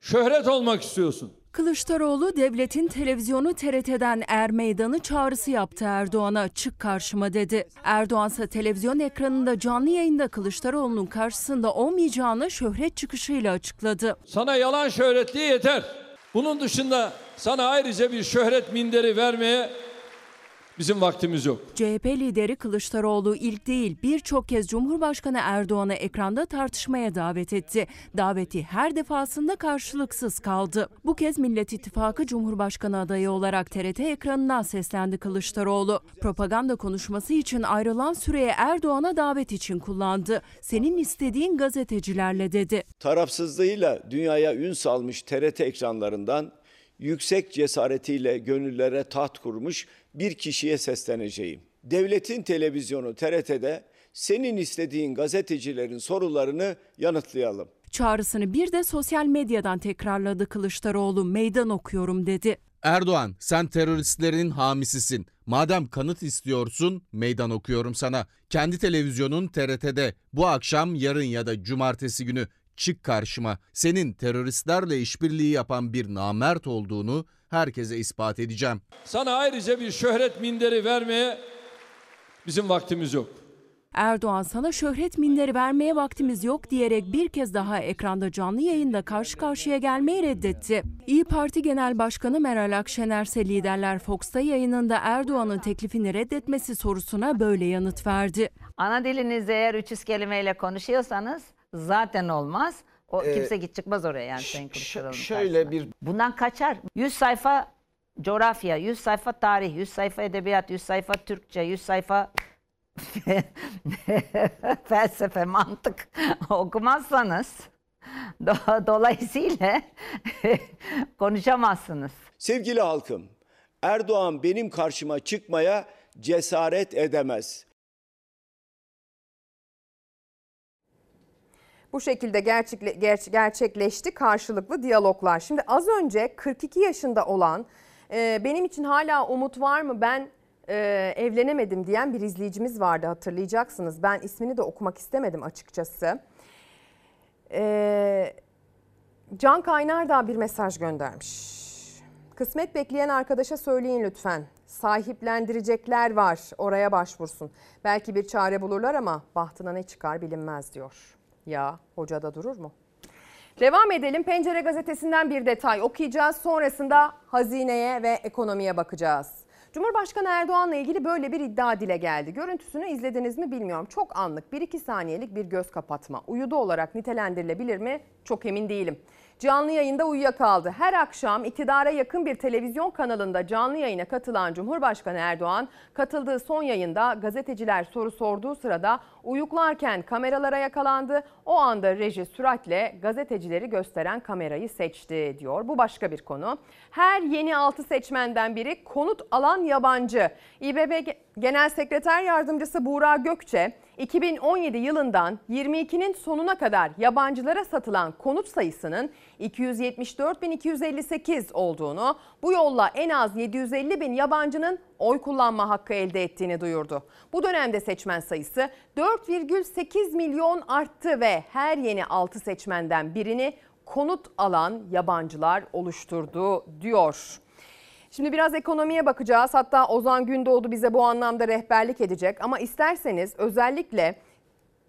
Şöhret olmak istiyorsun. Kılıçdaroğlu devletin televizyonu TRT'den er meydanı çağrısı yaptı Erdoğan'a çık karşıma dedi. Erdoğan ise televizyon ekranında canlı yayında Kılıçdaroğlu'nun karşısında olmayacağını şöhret çıkışıyla açıkladı. Sana yalan şöhretliği yeter. Bunun dışında sana ayrıca bir şöhret minderi vermeye bizim vaktimiz yok. CHP lideri Kılıçdaroğlu ilk değil birçok kez Cumhurbaşkanı Erdoğan'ı ekranda tartışmaya davet etti. Daveti her defasında karşılıksız kaldı. Bu kez Millet İttifakı Cumhurbaşkanı adayı olarak TRT ekranından seslendi Kılıçdaroğlu. Propaganda konuşması için ayrılan süreyi Erdoğan'a davet için kullandı. Senin istediğin gazetecilerle dedi. Tarafsızlığıyla dünyaya ün salmış TRT ekranlarından yüksek cesaretiyle gönüllere taht kurmuş bir kişiye sesleneceğim. Devletin televizyonu TRT'de senin istediğin gazetecilerin sorularını yanıtlayalım. Çağrısını bir de sosyal medyadan tekrarladı Kılıçdaroğlu. Meydan okuyorum dedi. Erdoğan sen teröristlerin hamisisin. Madem kanıt istiyorsun meydan okuyorum sana. Kendi televizyonun TRT'de bu akşam yarın ya da cumartesi günü çık karşıma. Senin teröristlerle işbirliği yapan bir namert olduğunu herkese ispat edeceğim. Sana ayrıca bir şöhret minderi vermeye bizim vaktimiz yok. Erdoğan sana şöhret minderi vermeye vaktimiz yok diyerek bir kez daha ekranda canlı yayında karşı karşıya gelmeyi reddetti. İyi Parti Genel Başkanı Meral Akşener ise liderler Fox'ta yayınında Erdoğan'ın teklifini reddetmesi sorusuna böyle yanıt verdi. Ana dilinizde eğer 300 kelimeyle konuşuyorsanız zaten olmaz. O Ee, kimse git çıkmaz oraya yani Sayın Kılıçdaroğlu'nun şöyle karşısına. bir- Bundan kaçar. 100 sayfa coğrafya, 100 sayfa tarih, 100 sayfa edebiyat, 100 sayfa Türkçe, 100 sayfa <laughs> felsefe, mantık <laughs> okumazsanız do- dolayısıyla <laughs> konuşamazsınız. Sevgili halkım, Erdoğan benim karşıma çıkmaya cesaret edemez. Bu şekilde gerçekle, ger- gerçekleşti karşılıklı diyaloglar. Şimdi az önce 42 yaşında olan e, benim için hala umut var mı ben e, evlenemedim diyen bir izleyicimiz vardı hatırlayacaksınız. Ben ismini de okumak istemedim açıkçası. E, Can Kaynar da bir mesaj göndermiş. Kısmet bekleyen arkadaşa söyleyin lütfen. Sahiplendirecekler var oraya başvursun. Belki bir çare bulurlar ama bahtına ne çıkar bilinmez diyor. Ya hocada durur mu? Devam edelim. Pencere gazetesinden bir detay okuyacağız. Sonrasında hazineye ve ekonomiye bakacağız. Cumhurbaşkanı Erdoğan'la ilgili böyle bir iddia dile geldi. Görüntüsünü izlediniz mi bilmiyorum. Çok anlık 1-2 saniyelik bir göz kapatma. Uyudu olarak nitelendirilebilir mi? Çok emin değilim. Canlı yayında uyuyakaldı. Her akşam iktidara yakın bir televizyon kanalında canlı yayına katılan Cumhurbaşkanı Erdoğan katıldığı son yayında gazeteciler soru sorduğu sırada uyuklarken kameralara yakalandı. O anda reji süratle gazetecileri gösteren kamerayı seçti diyor. Bu başka bir konu. Her yeni 6 seçmenden biri konut alan yabancı. İBB Genel Sekreter Yardımcısı Buğra Gökçe 2017 yılından 22'nin sonuna kadar yabancılara satılan konut sayısının 274.258 olduğunu, bu yolla en az 750 bin yabancının oy kullanma hakkı elde ettiğini duyurdu. Bu dönemde seçmen sayısı 4,8 milyon arttı ve her yeni 6 seçmenden birini konut alan yabancılar oluşturdu diyor. Şimdi biraz ekonomiye bakacağız. Hatta Ozan Gündoğdu bize bu anlamda rehberlik edecek. Ama isterseniz özellikle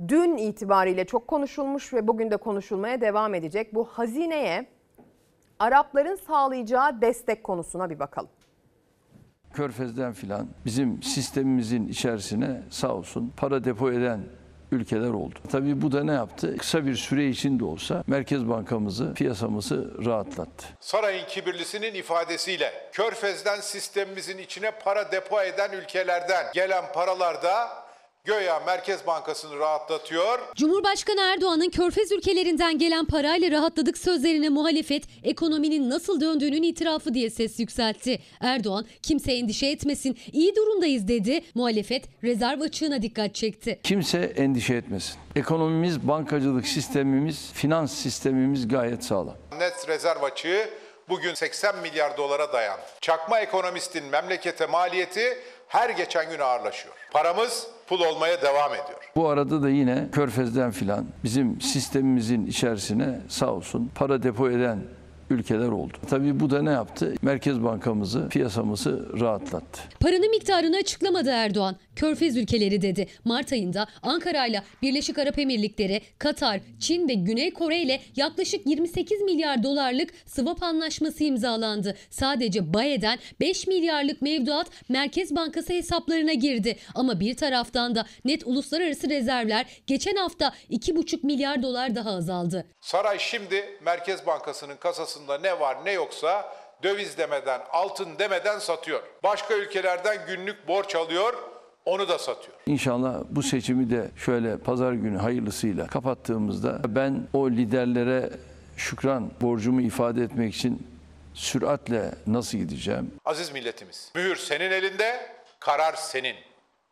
dün itibariyle çok konuşulmuş ve bugün de konuşulmaya devam edecek. Bu hazineye Arapların sağlayacağı destek konusuna bir bakalım. Körfez'den filan bizim sistemimizin içerisine sağ olsun para depo eden ülkeler oldu. Tabii bu da ne yaptı? Kısa bir süre için de olsa Merkez Bankamızı, piyasamızı rahatlattı. Sarayın kibirlisinin ifadesiyle Körfez'den sistemimizin içine para depo eden ülkelerden gelen paralar da göya Merkez Bankası'nı rahatlatıyor. Cumhurbaşkanı Erdoğan'ın körfez ülkelerinden gelen parayla rahatladık sözlerine muhalefet ekonominin nasıl döndüğünün itirafı diye ses yükseltti. Erdoğan kimse endişe etmesin iyi durumdayız dedi. Muhalefet rezerv açığına dikkat çekti. Kimse endişe etmesin. Ekonomimiz, bankacılık sistemimiz, finans sistemimiz gayet sağlam. Net rezerv açığı bugün 80 milyar dolara dayandı. Çakma ekonomistin memlekete maliyeti her geçen gün ağırlaşıyor. Paramız pul olmaya devam ediyor. Bu arada da yine Körfez'den filan bizim sistemimizin içerisine sağ olsun para depo eden ülkeler oldu. Tabii bu da ne yaptı? Merkez Bankamızı, piyasamızı rahatlattı. Paranın miktarını açıklamadı Erdoğan. Körfez ülkeleri dedi. Mart ayında Ankara ile Birleşik Arap Emirlikleri, Katar, Çin ve Güney Kore ile yaklaşık 28 milyar dolarlık swap anlaşması imzalandı. Sadece Baye'den 5 milyarlık mevduat Merkez Bankası hesaplarına girdi. Ama bir taraftan da net uluslararası rezervler geçen hafta 2,5 milyar dolar daha azaldı. Saray şimdi Merkez Bankası'nın kasasında ne var ne yoksa döviz demeden, altın demeden satıyor. Başka ülkelerden günlük borç alıyor, onu da satıyor. İnşallah bu seçimi de şöyle pazar günü hayırlısıyla kapattığımızda ben o liderlere şükran borcumu ifade etmek için süratle nasıl gideceğim? Aziz milletimiz, mühür senin elinde, karar senin.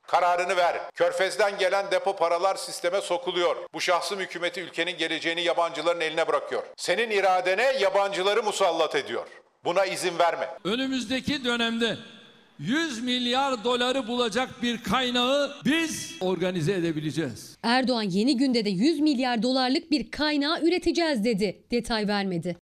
Kararını ver. Körfez'den gelen depo paralar sisteme sokuluyor. Bu şahsım hükümeti ülkenin geleceğini yabancıların eline bırakıyor. Senin iradene yabancıları musallat ediyor. Buna izin verme. Önümüzdeki dönemde 100 milyar doları bulacak bir kaynağı biz organize edebileceğiz. Erdoğan yeni günde de 100 milyar dolarlık bir kaynağı üreteceğiz dedi. Detay vermedi.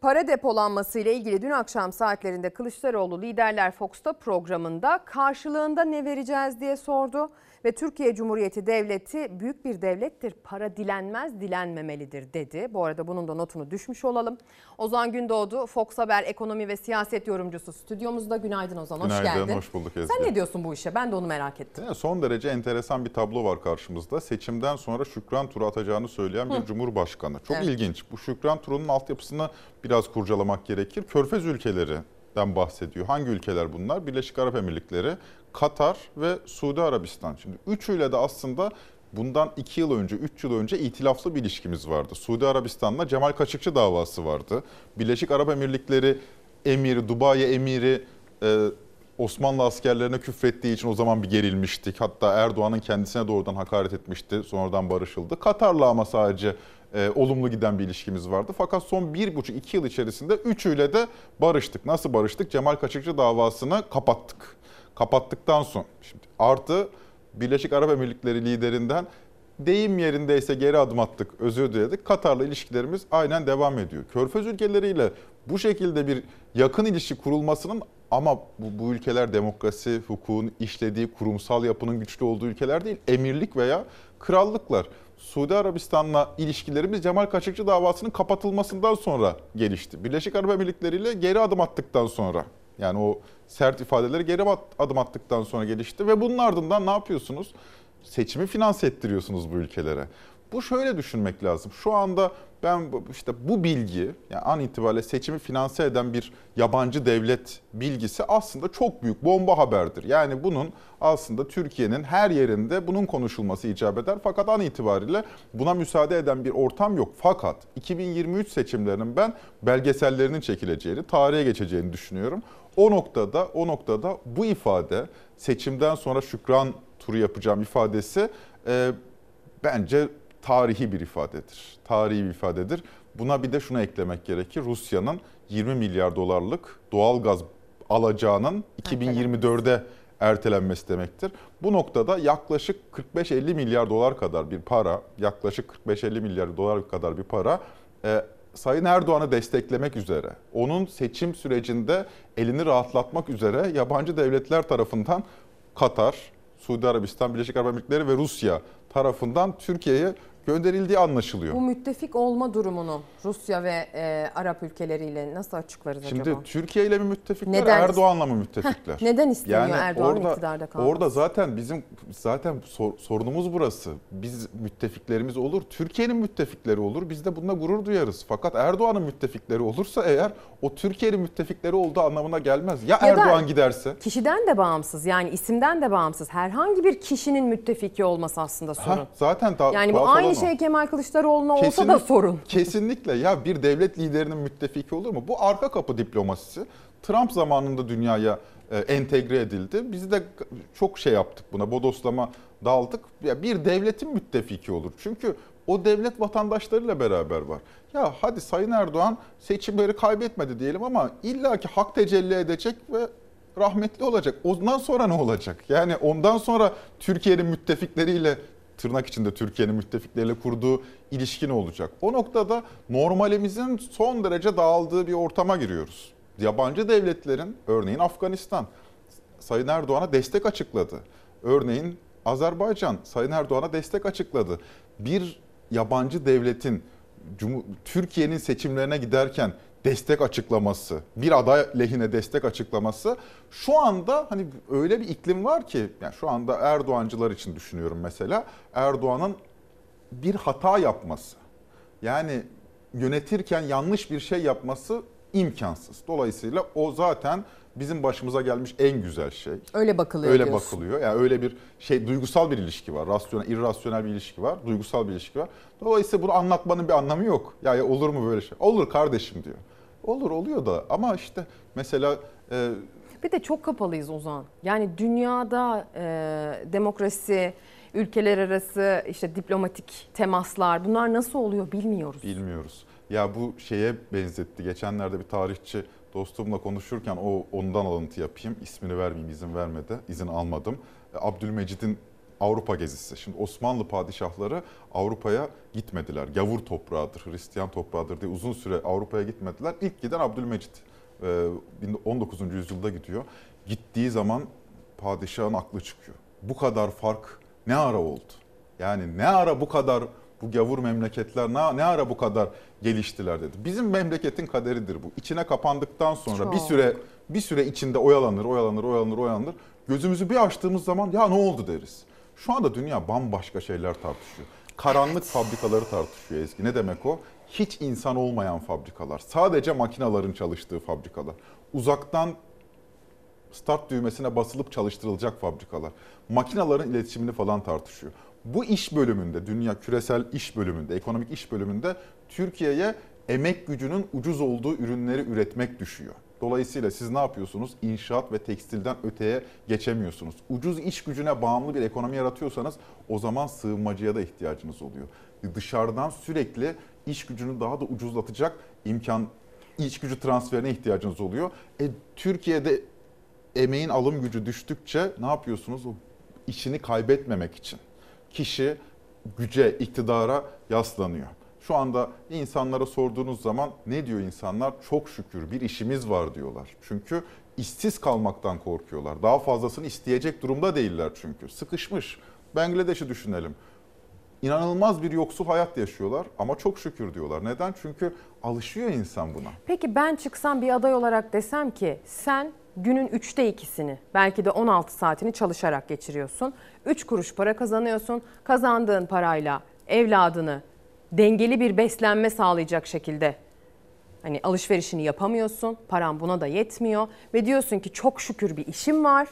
Para depolanması ile ilgili dün akşam saatlerinde Kılıçdaroğlu Liderler Fox'ta programında karşılığında ne vereceğiz diye sordu ve Türkiye Cumhuriyeti Devleti büyük bir devlettir. Para dilenmez, dilenmemelidir dedi. Bu arada bunun da notunu düşmüş olalım. Ozan Gündoğdu, Fox Haber ekonomi ve siyaset yorumcusu stüdyomuzda. Günaydın Ozan, hoş Günaydın, geldin. hoş bulduk Ezgi. Sen ne diyorsun bu işe? Ben de onu merak ettim. Yani son derece enteresan bir tablo var karşımızda. Seçimden sonra Şükran turu atacağını söyleyen bir Hı. cumhurbaşkanı. Çok Evet. ilginç. Bu Şükran turunun altyapısını biraz kurcalamak gerekir. Körfez ülkelerinden bahsediyor. Hangi ülkeler bunlar? Birleşik Arap Emirlikleri, Katar ve Suudi Arabistan. Şimdi üçüyle de aslında bundan iki yıl önce, üç yıl önce itilaflı bir ilişkimiz vardı. Suudi Arabistan'la Cemal Kaşıkçı davası vardı. Birleşik Arap Emirlikleri emiri, Dubai emiri e, Osmanlı askerlerine küfrettiği için o zaman bir gerilmiştik. Hatta Erdoğan'ın kendisine doğrudan hakaret etmişti. Sonradan barışıldı. Katar'la ama sadece e, olumlu giden bir ilişkimiz vardı. Fakat son bir buçuk iki yıl içerisinde üçüyle de barıştık. Nasıl barıştık? Cemal Kaşıkçı davasını kapattık. Kapattıktan sonra şimdi artı Birleşik Arap Emirlikleri liderinden deyim yerindeyse geri adım attık, özür diledik. Katar'la ilişkilerimiz aynen devam ediyor. Körfez ülkeleriyle bu şekilde bir yakın ilişki kurulmasının ama bu, bu ülkeler demokrasi, hukukun işlediği kurumsal yapının güçlü olduğu ülkeler değil. Emirlik veya krallıklar. Suudi Arabistan'la ilişkilerimiz Cemal Kaşıkçı davasının kapatılmasından sonra gelişti. Birleşik Arap Emirlikleri ile geri adım attıktan sonra yani o sert ifadeleri geri adım attıktan sonra gelişti ve bunun ardından ne yapıyorsunuz? Seçimi finanse ettiriyorsunuz bu ülkelere. Bu şöyle düşünmek lazım. Şu anda ben işte bu bilgi yani an itibariyle seçimi finanse eden bir yabancı devlet bilgisi aslında çok büyük bomba haberdir. Yani bunun aslında Türkiye'nin her yerinde bunun konuşulması icap eder. Fakat an itibariyle buna müsaade eden bir ortam yok. Fakat 2023 seçimlerinin ben belgesellerinin çekileceğini, tarihe geçeceğini düşünüyorum. O noktada o noktada bu ifade seçimden sonra şükran turu yapacağım ifadesi e, bence tarihi bir ifadedir. Tarihi bir ifadedir. Buna bir de şunu eklemek gerekir. Rusya'nın 20 milyar dolarlık doğal gaz alacağının 2024'e ertelenmesi demektir. Bu noktada yaklaşık 45-50 milyar dolar kadar bir para, yaklaşık 45-50 milyar dolar kadar bir para e, Sayın Erdoğan'ı desteklemek üzere, onun seçim sürecinde elini rahatlatmak üzere yabancı devletler tarafından Katar, Suudi Arabistan, Birleşik Arap Emirlikleri ve Rusya tarafından Türkiye'ye gönderildiği anlaşılıyor. Bu müttefik olma durumunu Rusya ve e, Arap ülkeleriyle nasıl açıklarız Şimdi acaba? Türkiye ile mi müttefikler, Neden? Erdoğan'la mı müttefikler? <laughs> Neden istemiyor Yani Erdoğan'ın orada- iktidarda kalması? Orada zaten bizim zaten sor- sorunumuz burası. Biz müttefiklerimiz olur, Türkiye'nin müttefikleri olur. Biz de bununla gurur duyarız. Fakat Erdoğan'ın müttefikleri olursa eğer o Türkiye'nin müttefikleri olduğu anlamına gelmez. Ya, Ya Erdoğan giderse? Kişiden de bağımsız yani isimden de bağımsız herhangi bir kişinin müttefiki olması aslında sorun. Ha, zaten da, yani bu aynı. Şey Kemal Kılıçdaroğlu'na olsa Kesinlik- da sorun. <laughs> Kesinlikle ya bir devlet liderinin müttefiki olur mu? Bu arka kapı diplomasisi. Trump zamanında dünyaya e, entegre edildi. Biz de çok şey yaptık buna. Bodoslama daldık. Ya bir devletin müttefiki olur. Çünkü o devlet vatandaşlarıyla beraber var. Ya hadi Sayın Erdoğan seçimleri kaybetmedi diyelim ama illaki hak tecelli edecek ve rahmetli olacak. Ondan sonra ne olacak? Yani ondan sonra Türkiye'nin müttefikleriyle tırnak içinde Türkiye'nin müttefikleriyle kurduğu ilişki ne olacak? O noktada normalimizin son derece dağıldığı bir ortama giriyoruz. Yabancı devletlerin örneğin Afganistan Sayın Erdoğan'a destek açıkladı. Örneğin Azerbaycan Sayın Erdoğan'a destek açıkladı. Bir yabancı devletin Türkiye'nin seçimlerine giderken destek açıklaması, bir aday lehine destek açıklaması şu anda hani öyle bir iklim var ki yani şu anda Erdoğancılar için düşünüyorum mesela Erdoğan'ın bir hata yapması. Yani yönetirken yanlış bir şey yapması imkansız. Dolayısıyla o zaten bizim başımıza gelmiş en güzel şey. Öyle bakılıyor Öyle diyorsun. bakılıyor. Yani öyle bir şey duygusal bir ilişki var. Rasyonel, irrasyonel bir ilişki var. Duygusal bir ilişki var. Dolayısıyla bunu anlatmanın bir anlamı yok. Ya, ya olur mu böyle şey? Olur kardeşim diyor. Olur oluyor da ama işte mesela e, Bir de çok kapalıyız Ozan. Yani dünyada e, demokrasi, ülkeler arası işte diplomatik temaslar bunlar nasıl oluyor bilmiyoruz. Bilmiyoruz. Ya bu şeye benzetti. Geçenlerde bir tarihçi dostumla konuşurken o ondan alıntı yapayım. İsmini vermeyeyim izin vermedi. İzin almadım. E, Abdülmecid'in Avrupa gezisi. Şimdi Osmanlı padişahları Avrupa'ya gitmediler. Gavur toprağıdır, Hristiyan toprağıdır diye uzun süre Avrupa'ya gitmediler. İlk giden Abdülmecid. E, 19. yüzyılda gidiyor. Gittiği zaman padişahın aklı çıkıyor. Bu kadar fark ne ara oldu? Yani ne ara bu kadar bu gavur memleketler ne, ne ara bu kadar geliştiler dedi. Bizim memleketin kaderidir bu. İçine kapandıktan sonra Çok. bir süre bir süre içinde oyalanır, oyalanır, oyalanır, oyalanır. Gözümüzü bir açtığımız zaman ya ne oldu deriz. Şu anda dünya bambaşka şeyler tartışıyor. Karanlık fabrikaları tartışıyor Ezgi. Ne demek o? Hiç insan olmayan fabrikalar. Sadece makinaların çalıştığı fabrikalar. Uzaktan start düğmesine basılıp çalıştırılacak fabrikalar. Makinaların iletişimini falan tartışıyor. Bu iş bölümünde, dünya küresel iş bölümünde, ekonomik iş bölümünde Türkiye'ye emek gücünün ucuz olduğu ürünleri üretmek düşüyor. Dolayısıyla siz ne yapıyorsunuz? İnşaat ve tekstilden öteye geçemiyorsunuz. Ucuz iş gücüne bağımlı bir ekonomi yaratıyorsanız o zaman sığınmacıya da ihtiyacınız oluyor. Dışarıdan sürekli iş gücünü daha da ucuzlatacak imkan, iş gücü transferine ihtiyacınız oluyor. E, Türkiye'de emeğin alım gücü düştükçe ne yapıyorsunuz? O işini kaybetmemek için. Kişi güce, iktidara yaslanıyor. Şu anda insanlara sorduğunuz zaman ne diyor insanlar? Çok şükür bir işimiz var diyorlar. Çünkü işsiz kalmaktan korkuyorlar. Daha fazlasını isteyecek durumda değiller çünkü. Sıkışmış. Bangladeş'i düşünelim. İnanılmaz bir yoksul hayat yaşıyorlar ama çok şükür diyorlar. Neden? Çünkü alışıyor insan buna. Peki ben çıksam bir aday olarak desem ki sen günün üçte ikisini belki de 16 saatini çalışarak geçiriyorsun. 3 kuruş para kazanıyorsun. Kazandığın parayla evladını dengeli bir beslenme sağlayacak şekilde hani alışverişini yapamıyorsun. Paran buna da yetmiyor ve diyorsun ki çok şükür bir işim var.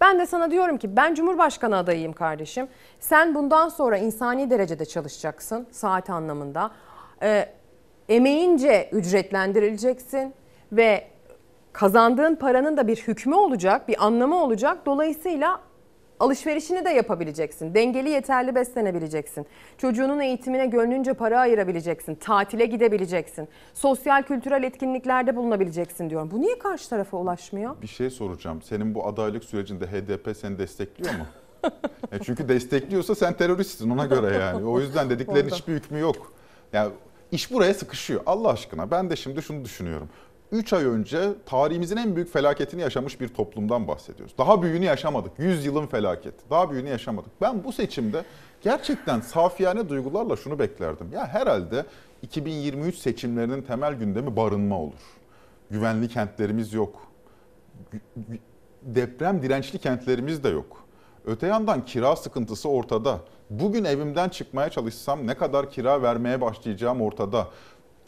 Ben de sana diyorum ki ben Cumhurbaşkanı adayıyım kardeşim. Sen bundan sonra insani derecede çalışacaksın saat anlamında. Ee, emeğince ücretlendirileceksin ve kazandığın paranın da bir hükmü olacak, bir anlamı olacak. Dolayısıyla alışverişini de yapabileceksin. Dengeli yeterli beslenebileceksin. Çocuğunun eğitimine gönlünce para ayırabileceksin. Tatile gidebileceksin. Sosyal kültürel etkinliklerde bulunabileceksin diyorum. Bu niye karşı tarafa ulaşmıyor? Bir şey soracağım. Senin bu adaylık sürecinde HDP seni destekliyor mu? <laughs> E çünkü destekliyorsa sen teröristsin ona göre yani. O yüzden dediklerin hiçbir hükmü yok. Yani iş buraya sıkışıyor Allah aşkına. Ben de şimdi şunu düşünüyorum. 3 ay önce tarihimizin en büyük felaketini yaşamış bir toplumdan bahsediyoruz. Daha büyüğünü yaşamadık. 100 yılın felaketi. Daha büyüğünü yaşamadık. Ben bu seçimde gerçekten safiyane duygularla şunu beklerdim. Ya herhalde 2023 seçimlerinin temel gündemi barınma olur. Güvenli kentlerimiz yok. Deprem dirençli kentlerimiz de yok. Öte yandan kira sıkıntısı ortada. Bugün evimden çıkmaya çalışsam ne kadar kira vermeye başlayacağım ortada.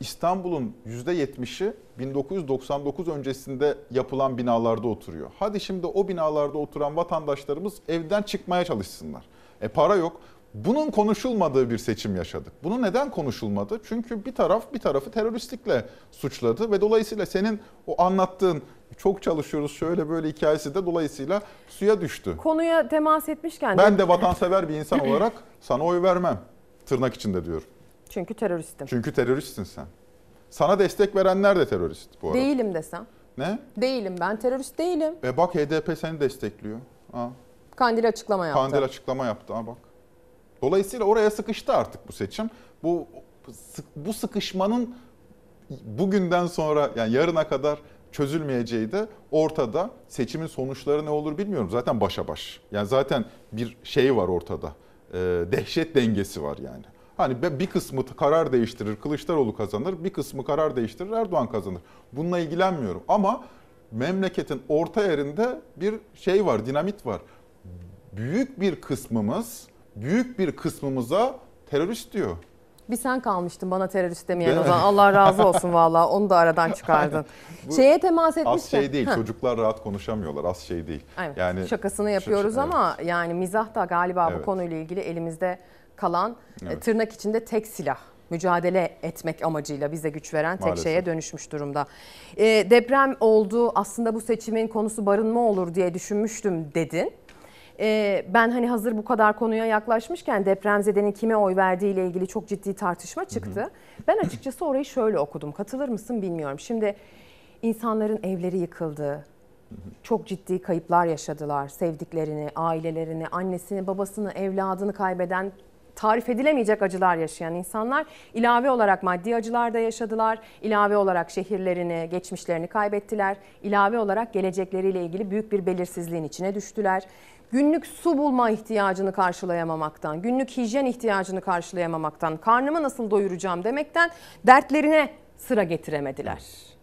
İstanbul'un %70'i 1999 öncesinde yapılan binalarda oturuyor. Hadi şimdi o binalarda oturan vatandaşlarımız evden çıkmaya çalışsınlar. E para yok. Bunun konuşulmadığı bir seçim yaşadık. Bunu neden konuşulmadı? Çünkü bir taraf bir tarafı teröristlikle suçladı ve dolayısıyla senin o anlattığın çok çalışıyoruz şöyle böyle hikayesi de dolayısıyla suya düştü. Konuya temas etmişken Ben de vatansever bir insan <laughs> olarak sana oy vermem. Tırnak içinde diyorum. Çünkü teröristim. Çünkü teröristsin sen. Sana destek verenler de terörist bu arada. Değilim desem. Ne? Değilim ben terörist değilim. E bak HDP seni destekliyor. Ha. Kandil açıklama yaptı. Kandil açıklama yaptı ha bak. Dolayısıyla oraya sıkıştı artık bu seçim. Bu bu sıkışmanın bugünden sonra yani yarına kadar çözülmeyeceği de ortada. Seçimin sonuçları ne olur bilmiyorum. Zaten başa baş. Yani zaten bir şey var ortada. Ee, dehşet dengesi var yani. Hani bir kısmı karar değiştirir, Kılıçdaroğlu kazanır, bir kısmı karar değiştirir, Erdoğan kazanır. Bununla ilgilenmiyorum ama memleketin orta yerinde bir şey var, dinamit var. Büyük bir kısmımız, büyük bir kısmımıza terörist diyor. Bir sen kalmıştın bana terörist demeyen o zaman. Allah razı <laughs> olsun valla onu da aradan çıkardın. Bu Şeye temas etmişken. Az şey değil, Heh. çocuklar rahat konuşamıyorlar, az şey değil. Evet, Yani şakasını yapıyoruz Şaka- ama yani mizah da galiba bu Evet. konuyla ilgili elimizde kalan e, Evet. tırnak içinde tek silah mücadele etmek amacıyla bize güç veren tek Maalesef. şeye dönüşmüş durumda. E, deprem oldu aslında bu seçimin konusu barınma olur diye düşünmüştüm dedin. E, ben hani hazır bu kadar konuya yaklaşmışken depremzedenin kime oy verdiği ile ilgili çok ciddi tartışma çıktı. Ben açıkçası orayı şöyle okudum. Katılır mısın bilmiyorum. Şimdi insanların evleri yıkıldı. Çok ciddi kayıplar yaşadılar. Sevdiklerini, ailelerini, annesini, babasını, evladını kaybeden tarif edilemeyecek acılar yaşayan insanlar ilave olarak maddi acılar da yaşadılar. İlave olarak şehirlerini, geçmişlerini kaybettiler. İlave olarak gelecekleriyle ilgili büyük bir belirsizliğin içine düştüler. Günlük su bulma ihtiyacını karşılayamamaktan, günlük hijyen ihtiyacını karşılayamamaktan, karnımı nasıl doyuracağım demekten dertlerine sıra getiremediler.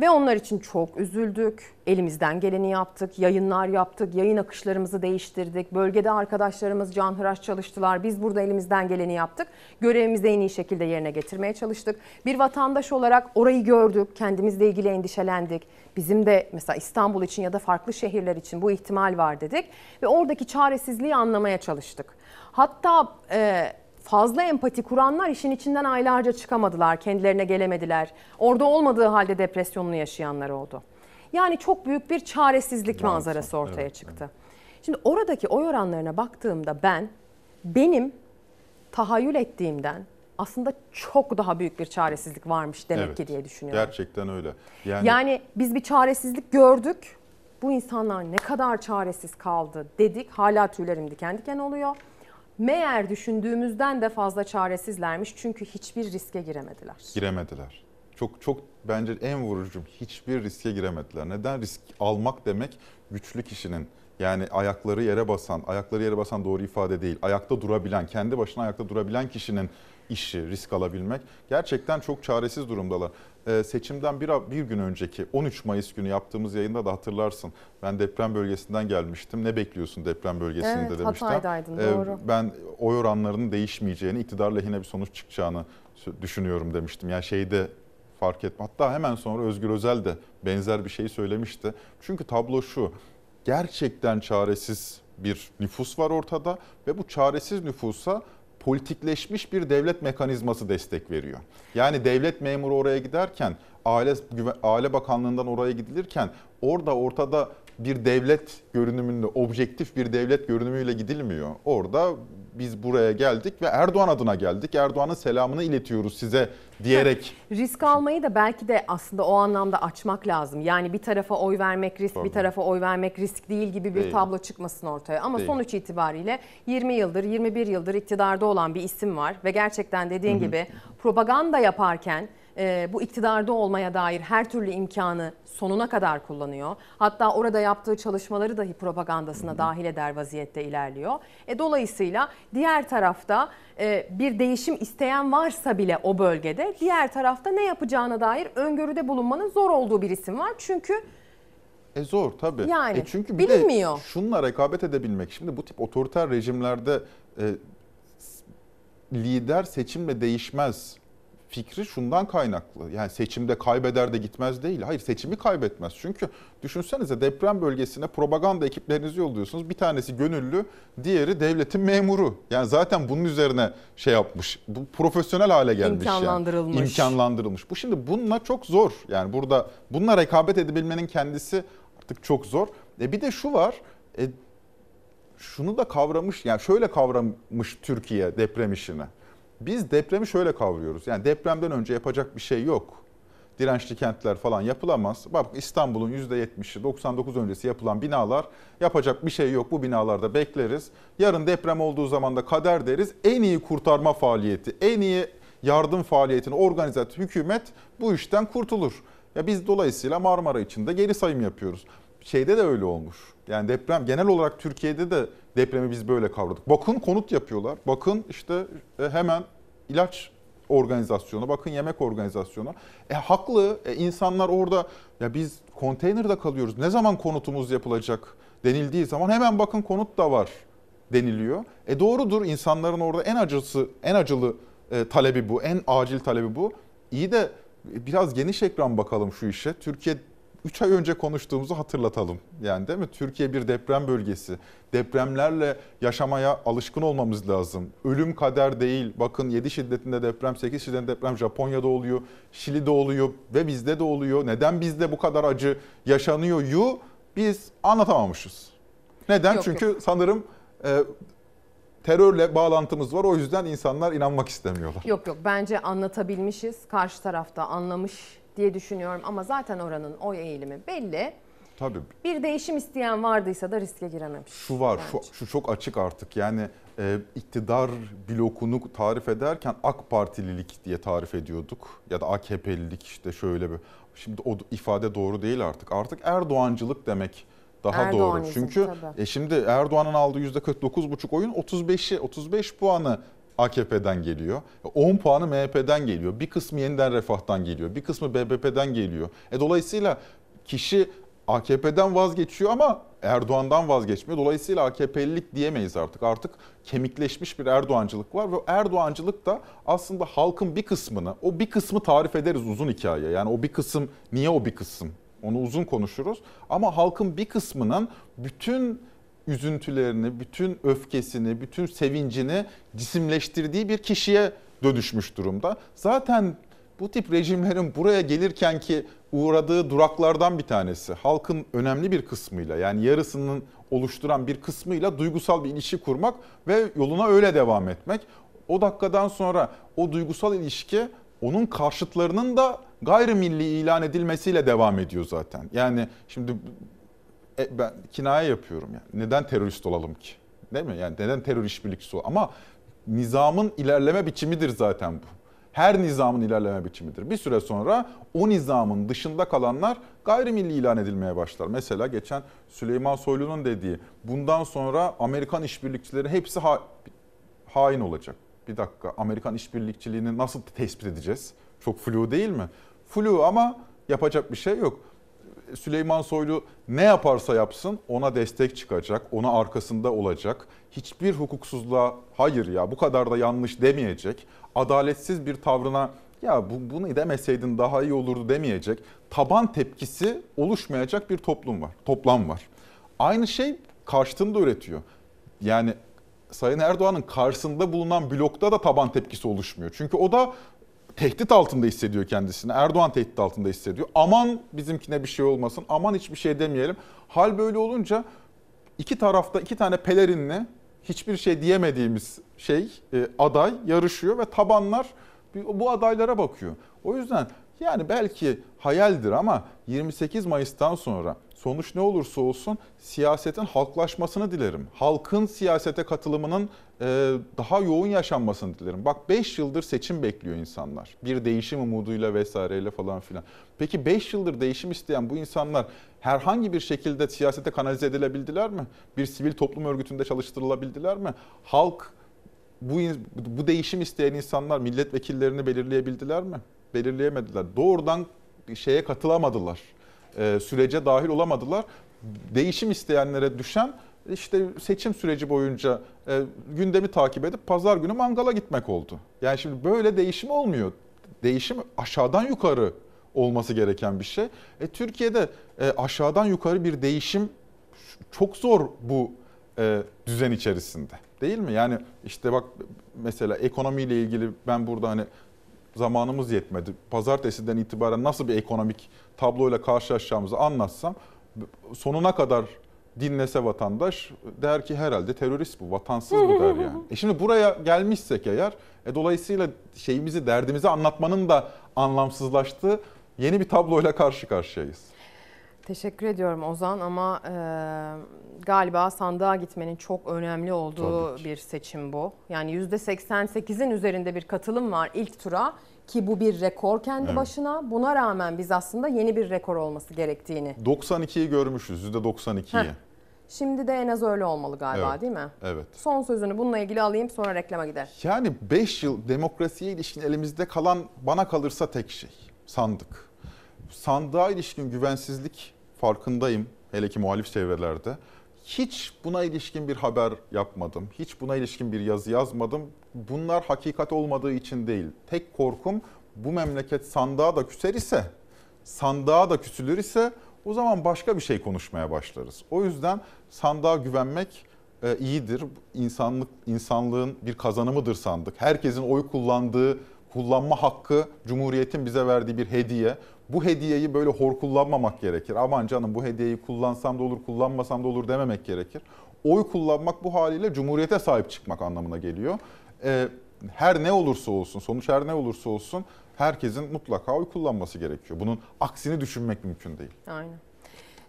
Ve onlar için çok üzüldük. Elimizden geleni yaptık, yayınlar yaptık, yayın akışlarımızı değiştirdik. Bölgede arkadaşlarımız canhıraş çalıştılar. Biz burada elimizden geleni yaptık. Görevimizi en iyi şekilde yerine getirmeye çalıştık. Bir vatandaş olarak orayı gördük, kendimizle ilgili endişelendik. Bizim de mesela İstanbul için ya da farklı şehirler için bu ihtimal var dedik. Ve oradaki çaresizliği anlamaya çalıştık. Hatta... E, fazla empati kuranlar işin içinden aylarca çıkamadılar, kendilerine gelemediler. Orada olmadığı halde depresyonunu yaşayanlar oldu. Yani çok büyük bir çaresizlik manzarası ortaya çıktı. Şimdi oradaki oy oranlarına baktığımda ben benim tahayyül ettiğimden aslında çok daha büyük bir çaresizlik varmış demek Evet, ki diye düşünüyorum. Gerçekten öyle. Yani, Yani biz bir çaresizlik gördük. Bu insanlar ne kadar çaresiz kaldı dedik. Hala tüylerim diken diken oluyor. Meğer düşündüğümüzden de fazla çaresizlermiş çünkü hiçbir riske giremediler. giremediler. Çok çok bence en vurucum hiçbir riske giremediler. Neden risk almak demek güçlü kişinin yani ayakları yere basan, ayakları yere basan doğru ifade değil. Ayakta durabilen, kendi başına ayakta durabilen kişinin işi, risk alabilmek. Gerçekten çok çaresiz durumdalar. Ee, seçimden bir, bir gün önceki 13 Mayıs günü yaptığımız yayında da hatırlarsın. Ben deprem bölgesinden gelmiştim. Ne bekliyorsun deprem bölgesinde Evet, demiştim. Hatay'daydın, Ee, doğru. ben oy oranlarının değişmeyeceğini, iktidar lehine bir sonuç çıkacağını düşünüyorum demiştim. Yani şeyde fark etme. Hatta hemen sonra Özgür Özel de benzer bir şey söylemişti. Çünkü tablo şu. Gerçekten çaresiz bir nüfus var ortada ve bu çaresiz nüfusa politikleşmiş bir devlet mekanizması destek veriyor. Yani devlet memuru oraya giderken, aile aile bakanlığından oraya gidilirken orada ortada bir devlet görünümünde, objektif bir devlet görünümüyle gidilmiyor. Orada biz buraya geldik ve Erdoğan adına geldik. Erdoğan'ın selamını iletiyoruz size diyerek Risk almayı da belki de aslında o anlamda açmak lazım. Yani bir tarafa oy vermek risk, bir tarafa oy vermek risk değil gibi bir Değil. tablo çıkmasın ortaya. Ama Değil. sonuç itibariyle 20 yıldır, 21 yıldır iktidarda olan bir isim var ve gerçekten dediğin Hı hı. gibi propaganda yaparken e, bu iktidarda olmaya dair her türlü imkanı sonuna kadar kullanıyor. Hatta orada yaptığı çalışmaları dahi propagandasına dahil eder vaziyette ilerliyor. E, dolayısıyla diğer tarafta e, bir değişim isteyen varsa bile o bölgede diğer tarafta ne yapacağına dair öngörüde bulunmanın zor olduğu bir isim var. Çünkü E zor tabii. Yani, e çünkü bir bilinmiyor. de şununla rekabet edebilmek. Şimdi bu tip otoriter rejimlerde e, lider seçimle değişmez fikri şundan kaynaklı. Yani seçimde kaybeder de gitmez değil. Hayır seçimi kaybetmez. Çünkü düşünsenize deprem bölgesine propaganda ekiplerinizi yolluyorsunuz. Bir tanesi gönüllü, diğeri devletin memuru. Yani zaten bunun üzerine şey yapmış. Bu profesyonel hale gelmiş. yani. İmkanlandırılmış. İmkanlandırılmış. Bu şimdi bununla çok zor. Yani burada bununla rekabet edebilmenin kendisi artık çok zor. E bir de şu var. E, şunu da kavramış yani şöyle kavramış Türkiye deprem işini. Biz depremi şöyle kavruyoruz. Yani depremden önce yapacak bir şey yok. Dirençli kentler falan yapılamaz. Bak İstanbul'un %70'i 99 öncesi yapılan binalar yapacak bir şey yok. Bu binalarda bekleriz. Yarın deprem olduğu zaman da kader deriz. En iyi kurtarma faaliyeti, en iyi yardım faaliyetini organize et hükümet bu işten kurtulur. Ya biz dolayısıyla Marmara için de geri sayım yapıyoruz. Şeyde de öyle olmuş. Yani deprem genel olarak Türkiye'de de depremi biz böyle kavradık. Bakın konut yapıyorlar. Bakın işte e, hemen ilaç organizasyonu, bakın yemek organizasyonu. E haklı e, insanlar orada ya biz konteynerde kalıyoruz. Ne zaman konutumuz yapılacak denildiği zaman hemen bakın konut da var deniliyor. E doğrudur insanların orada en acısı, en acılı e, talebi bu, en acil talebi bu. İyi de biraz geniş ekran bakalım şu işe. Türkiye 3 ay önce konuştuğumuzu hatırlatalım. Yani değil mi? Türkiye bir deprem bölgesi. Depremlerle yaşamaya alışkın olmamız lazım. Ölüm kader değil. Bakın 7 şiddetinde deprem, 8 şiddetinde deprem Japonya'da oluyor, Şili'de oluyor ve bizde de oluyor. Neden bizde bu kadar acı yaşanıyor yu biz anlatamamışız. Neden? Yok, Çünkü sanırım e, terörle bağlantımız var. O yüzden insanlar inanmak istemiyorlar. Yok yok bence anlatabilmişiz. Karşı tarafta anlamış diye düşünüyorum ama zaten oranın oy eğilimi belli. Tabii. Bir değişim isteyen vardıysa da riske girememiş. Şu var, şu, şu çok açık artık. Yani e, iktidar blokunu tarif ederken AK Partililik diye tarif ediyorduk. Ya da AKP'lilik işte şöyle bir. Şimdi o ifade doğru değil artık. Artık Erdoğancılık demek daha doğru. Erdoğanizm, Çünkü tabii. e, şimdi Erdoğan'ın aldığı %49,5 oyun 35'i 35 puanı AKP'den geliyor. 10 puanı MHP'den geliyor. Bir kısmı yeniden refahtan geliyor. Bir kısmı BBP'den geliyor. E, dolayısıyla kişi AKP'den vazgeçiyor ama Erdoğan'dan vazgeçmiyor. Dolayısıyla AKP'lilik diyemeyiz artık. Artık kemikleşmiş bir Erdoğancılık var ve Erdoğancılık da aslında halkın bir kısmını, o bir kısmı tarif ederiz uzun hikaye. Yani o bir kısım, niye o bir kısım? Onu uzun konuşuruz. Ama halkın bir kısmının bütün üzüntülerini, bütün öfkesini, bütün sevincini cisimleştirdiği bir kişiye dönüşmüş durumda. Zaten bu tip rejimlerin buraya gelirken ki uğradığı duraklardan bir tanesi halkın önemli bir kısmıyla yani yarısının oluşturan bir kısmıyla duygusal bir ilişki kurmak ve yoluna öyle devam etmek. O dakikadan sonra o duygusal ilişki onun karşıtlarının da gayrimilli ilan edilmesiyle devam ediyor zaten. Yani şimdi e, ben kinaye yapıyorum yani. Neden terörist olalım ki? Değil mi? Yani neden terör işbirlikçisi olalım? Ama nizamın ilerleme biçimidir zaten bu. Her nizamın ilerleme biçimidir. Bir süre sonra o nizamın dışında kalanlar gayrimilli ilan edilmeye başlar. Mesela geçen Süleyman Soylu'nun dediği bundan sonra Amerikan işbirlikçileri hepsi ha- hain olacak. Bir dakika Amerikan işbirlikçiliğini nasıl tespit edeceğiz? Çok flu değil mi? Flu ama yapacak bir şey yok. Süleyman Soylu ne yaparsa yapsın ona destek çıkacak, ona arkasında olacak. Hiçbir hukuksuzluğa hayır ya bu kadar da yanlış demeyecek. Adaletsiz bir tavrına ya bu, bunu demeseydin daha iyi olurdu demeyecek. Taban tepkisi oluşmayacak bir toplum var, toplam var. Aynı şey karşıtını da üretiyor. Yani Sayın Erdoğan'ın karşısında bulunan blokta da taban tepkisi oluşmuyor. Çünkü o da tehdit altında hissediyor kendisini. Erdoğan tehdit altında hissediyor. Aman bizimkine bir şey olmasın, aman hiçbir şey demeyelim. Hal böyle olunca iki tarafta iki tane pelerinli hiçbir şey diyemediğimiz şey e, aday yarışıyor ve tabanlar bu adaylara bakıyor. O yüzden yani belki hayaldir ama 28 Mayıs'tan sonra sonuç ne olursa olsun siyasetin halklaşmasını dilerim. Halkın siyasete katılımının e, daha yoğun yaşanmasını dilerim. Bak 5 yıldır seçim bekliyor insanlar. Bir değişim umuduyla vesaireyle falan filan. Peki 5 yıldır değişim isteyen bu insanlar herhangi bir şekilde siyasete kanalize edilebildiler mi? Bir sivil toplum örgütünde çalıştırılabildiler mi? Halk bu bu değişim isteyen insanlar milletvekillerini belirleyebildiler mi? Belirleyemediler. Doğrudan şeye katılamadılar. Ee, sürece dahil olamadılar. Değişim isteyenlere düşen işte seçim süreci boyunca e, gündemi takip edip pazar günü mangala gitmek oldu. Yani şimdi böyle değişim olmuyor. Değişim aşağıdan yukarı olması gereken bir şey. E, Türkiye'de e, aşağıdan yukarı bir değişim çok zor bu e, düzen içerisinde. Değil mi? Yani işte bak mesela ekonomiyle ilgili ben burada hani zamanımız yetmedi. Pazartesiden itibaren nasıl bir ekonomik tabloyla karşılaşacağımızı anlatsam sonuna kadar dinlese vatandaş der ki herhalde terörist bu, vatansız bu der yani. <laughs> E şimdi buraya gelmişsek eğer e dolayısıyla şeyimizi, derdimizi anlatmanın da anlamsızlaştığı yeni bir tabloyla karşı karşıyayız. Teşekkür ediyorum Ozan ama e, galiba sandığa gitmenin çok önemli olduğu bir seçim bu. Yani %88'in üzerinde bir katılım var ilk tura ki bu bir rekor kendi evet. başına. Buna rağmen biz aslında yeni bir rekor olması gerektiğini. 92'yi görmüşüz %92'yi. Şimdi de en az öyle olmalı galiba evet. değil mi? Evet. Son sözünü bununla ilgili alayım sonra reklama gider. Yani 5 yıl demokrasiye ilişkin elimizde kalan bana kalırsa tek şey sandık. Sandığa ilişkin güvensizlik farkındayım hele ki muhalif çevrelerde. Hiç buna ilişkin bir haber yapmadım. Hiç buna ilişkin bir yazı yazmadım. Bunlar hakikat olmadığı için değil. Tek korkum bu memleket sandığa da küser ise, sandığa da küsülür ise o zaman başka bir şey konuşmaya başlarız. O yüzden sandığa güvenmek e, iyidir. İnsanlık insanlığın bir kazanımıdır sandık. Herkesin oy kullandığı kullanma hakkı Cumhuriyet'in bize verdiği bir hediye. Bu hediyeyi böyle hor kullanmamak gerekir. Aman canım bu hediyeyi kullansam da olur, kullanmasam da olur dememek gerekir. Oy kullanmak bu haliyle Cumhuriyet'e sahip çıkmak anlamına geliyor. Ee, her ne olursa olsun, sonuç her ne olursa olsun herkesin mutlaka oy kullanması gerekiyor. Bunun aksini düşünmek mümkün değil. Aynen.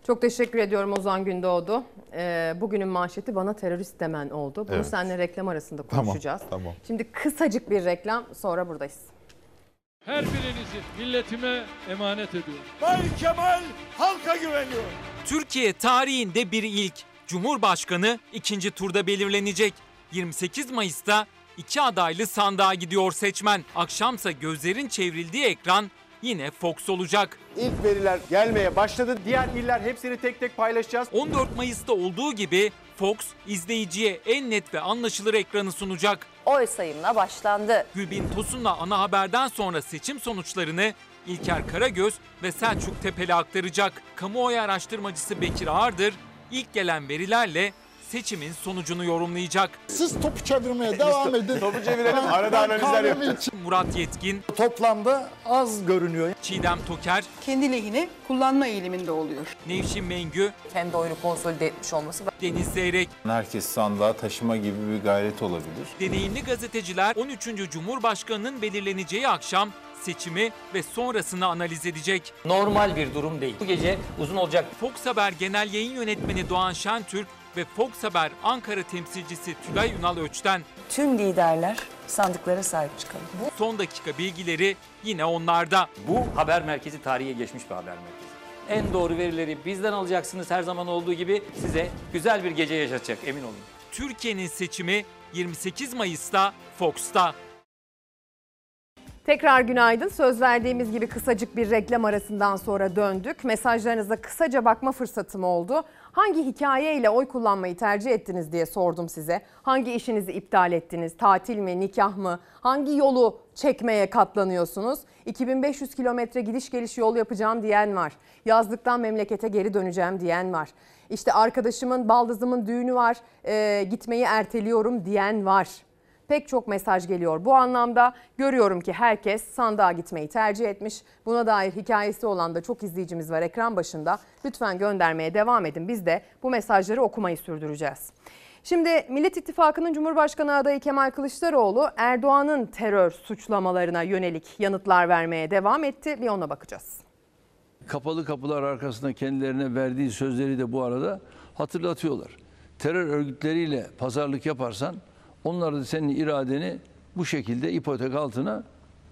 Çok teşekkür ediyorum Ozan Gündoğdu. Ee, bugünün manşeti bana terörist demen oldu. Bunu evet. seninle reklam arasında konuşacağız. Tamam, tamam. Şimdi kısacık bir reklam sonra buradayız. Her birinizi milletime emanet ediyorum. Bay Kemal halka güveniyor. Türkiye tarihinde bir ilk. Cumhurbaşkanı ikinci turda belirlenecek. 28 Mayıs'ta iki adaylı sandığa gidiyor seçmen. Akşamsa gözlerin çevrildiği ekran yine Fox olacak. İlk veriler gelmeye başladı. Diğer iller hepsini tek tek paylaşacağız. 14 Mayıs'ta olduğu gibi Fox izleyiciye en net ve anlaşılır ekranı sunacak. Oy sayımına başlandı. Gülbin Tosun'la ana haberden sonra seçim sonuçlarını İlker Karagöz ve Selçuk Tepeli aktaracak. Kamuoyu araştırmacısı Bekir Ağırdır ilk gelen verilerle seçimin sonucunu yorumlayacak. Siz topu çevirmeye devam edin. topu çevirelim, arada analizler yapacağız. Murat Yetkin. Toplamda az görünüyor. Çiğdem Toker. Kendi lehine kullanma eğiliminde oluyor. Nevşin Mengü. Kendi oyunu konsolide etmiş olması. Deniz Zeyrek. Herkes sandığa taşıma gibi bir gayret olabilir. Deneyimli gazeteciler 13. Cumhurbaşkanı'nın belirleneceği akşam seçimi ve sonrasını analiz edecek. Normal bir durum değil. Bu gece uzun olacak. Fox Haber Genel Yayın Yönetmeni Doğan Şentürk ve Fox Haber Ankara temsilcisi Tülay Ünal Öç'ten tüm liderler sandıklara sahip çıkalım. Bu son dakika bilgileri yine onlarda. Bu haber merkezi tarihe geçmiş bir haber merkezi. En doğru verileri bizden alacaksınız her zaman olduğu gibi size güzel bir gece yaşatacak emin olun. Türkiye'nin seçimi 28 Mayıs'ta Fox'ta. Tekrar günaydın. Söz verdiğimiz gibi kısacık bir reklam arasından sonra döndük. Mesajlarınıza kısaca bakma fırsatım oldu. Hangi hikayeyle oy kullanmayı tercih ettiniz diye sordum size. Hangi işinizi iptal ettiniz? Tatil mi, nikah mı? Hangi yolu çekmeye katlanıyorsunuz? 2500 kilometre gidiş geliş yol yapacağım diyen var. Yazlıktan memlekete geri döneceğim diyen var. İşte arkadaşımın, baldızımın düğünü var, e, gitmeyi erteliyorum diyen var pek çok mesaj geliyor. Bu anlamda görüyorum ki herkes sandığa gitmeyi tercih etmiş. Buna dair hikayesi olan da çok izleyicimiz var ekran başında. Lütfen göndermeye devam edin. Biz de bu mesajları okumayı sürdüreceğiz. Şimdi Millet İttifakı'nın Cumhurbaşkanı adayı Kemal Kılıçdaroğlu Erdoğan'ın terör suçlamalarına yönelik yanıtlar vermeye devam etti. Bir ona bakacağız. kapalı kapılar arkasında kendilerine verdiği sözleri de bu arada hatırlatıyorlar. Terör örgütleriyle pazarlık yaparsan onlar da senin iradeni bu şekilde ipotek altına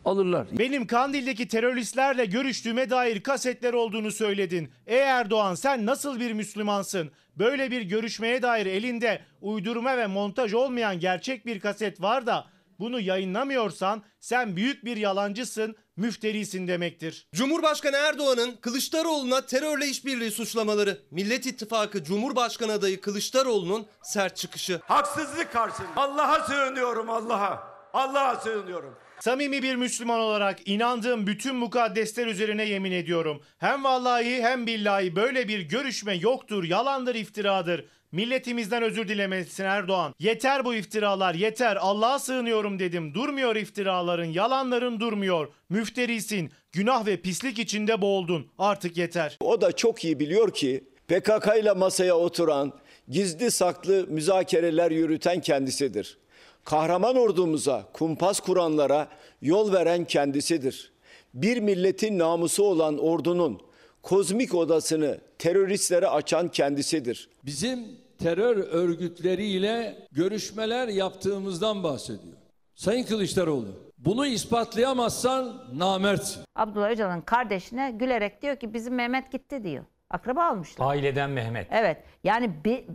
alırlar. Benim Kandil'deki teröristlerle görüştüğüme dair kasetler olduğunu söyledin. Ey Erdoğan sen nasıl bir Müslümansın? Böyle bir görüşmeye dair elinde uydurma ve montaj olmayan gerçek bir kaset var da bunu yayınlamıyorsan sen büyük bir yalancısın, müfterisin demektir. Cumhurbaşkanı Erdoğan'ın Kılıçdaroğlu'na terörle işbirliği suçlamaları. Millet İttifakı Cumhurbaşkanı adayı Kılıçdaroğlu'nun sert çıkışı. Haksızlık karşısında. Allah'a sığınıyorum Allah'a. Allah'a sığınıyorum. Samimi bir Müslüman olarak inandığım bütün mukaddesler üzerine yemin ediyorum. Hem vallahi hem billahi böyle bir görüşme yoktur, yalandır, iftiradır. Milletimizden özür dilemelisin Erdoğan. Yeter bu iftiralar yeter. Allah'a sığınıyorum dedim. Durmuyor iftiraların, yalanların durmuyor. Müfterisin. Günah ve pislik içinde boğuldun. Artık yeter. O da çok iyi biliyor ki PKK ile masaya oturan, gizli saklı müzakereler yürüten kendisidir. Kahraman ordumuza, kumpas kuranlara yol veren kendisidir. Bir milletin namusu olan ordunun kozmik odasını teröristlere açan kendisidir. Bizim terör örgütleriyle görüşmeler yaptığımızdan bahsediyor. Sayın Kılıçdaroğlu, bunu ispatlayamazsan namertsin. Abdullah Öcalan'ın kardeşine gülerek diyor ki bizim Mehmet gitti diyor. Akraba almışlar. Aileden Mehmet. Evet. Yani bi-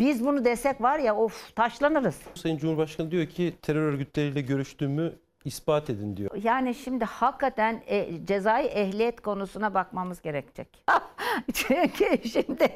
biz bunu desek var ya of taşlanırız. Sayın Cumhurbaşkanı diyor ki terör örgütleriyle görüştüğümü ispat edin diyor. Yani şimdi hakikaten e, cezai ehliyet konusuna bakmamız gerekecek. <laughs> Çünkü şimdi <laughs>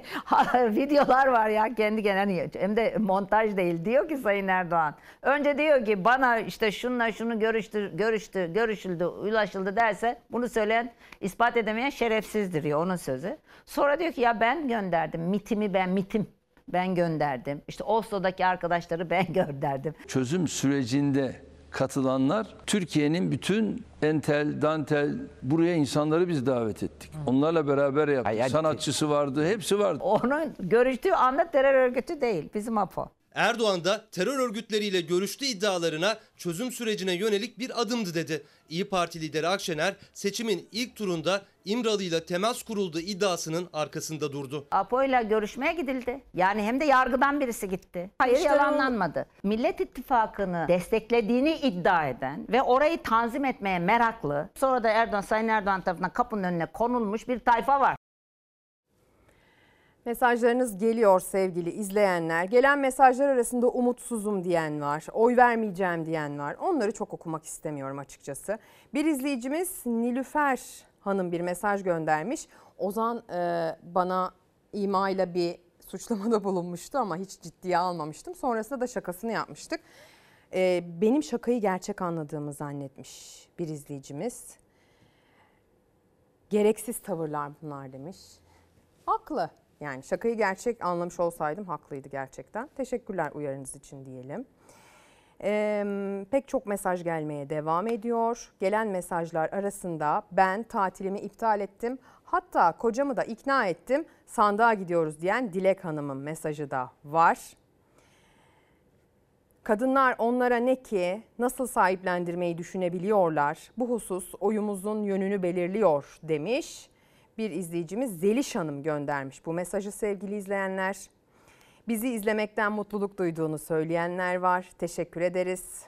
videolar var ya kendi kendine hem de montaj değil diyor ki Sayın Erdoğan. Önce diyor ki bana işte şunla şunu görüştü, görüştü, görüşüldü, ulaşıldı derse bunu söyleyen ispat edemeyen şerefsizdir diyor onun sözü. Sonra diyor ki ya ben gönderdim mitimi ben mitim ben gönderdim. İşte Oslo'daki arkadaşları ben <laughs> gönderdim. Çözüm sürecinde katılanlar Türkiye'nin bütün entel, dantel buraya insanları biz davet ettik. Onlarla beraber yaptık. Sanatçısı vardı, hepsi vardı. Onun görüştüğü anda terör örgütü değil bizim APO. Erdoğan da terör örgütleriyle görüştü iddialarına çözüm sürecine yönelik bir adımdı dedi. İyi Parti lideri Akşener seçimin ilk turunda İmralı ile temas kuruldu iddiasının arkasında durdu. APO'yla görüşmeye gidildi. Yani hem de yargıdan birisi gitti. Hayır Kılıçdaroğlu- yalanlanmadı. Millet İttifakı'nı desteklediğini iddia eden ve orayı tanzim etmeye meraklı. Sonra da Erdoğan, Sayın Erdoğan tarafından kapının önüne konulmuş bir tayfa var. Mesajlarınız geliyor sevgili izleyenler. Gelen mesajlar arasında umutsuzum diyen var, oy vermeyeceğim diyen var. Onları çok okumak istemiyorum açıkçası. Bir izleyicimiz Nilüfer Hanım bir mesaj göndermiş. Ozan e, bana imayla bir suçlamada <laughs> bulunmuştu ama hiç ciddiye almamıştım. Sonrasında da şakasını yapmıştık. E, benim şakayı gerçek anladığımı zannetmiş bir izleyicimiz. Gereksiz tavırlar bunlar demiş. Haklı. Yani şakayı gerçek anlamış olsaydım haklıydı gerçekten. Teşekkürler uyarınız için diyelim. Ee, pek çok mesaj gelmeye devam ediyor. Gelen mesajlar arasında ben tatilimi iptal ettim. Hatta kocamı da ikna ettim. Sandığa gidiyoruz diyen Dilek Hanım'ın mesajı da var. Kadınlar onlara ne ki nasıl sahiplendirmeyi düşünebiliyorlar. Bu husus oyumuzun yönünü belirliyor demiş. Bir izleyicimiz Zeliş Hanım göndermiş bu mesajı sevgili izleyenler. Bizi izlemekten mutluluk duyduğunu söyleyenler var. Teşekkür ederiz.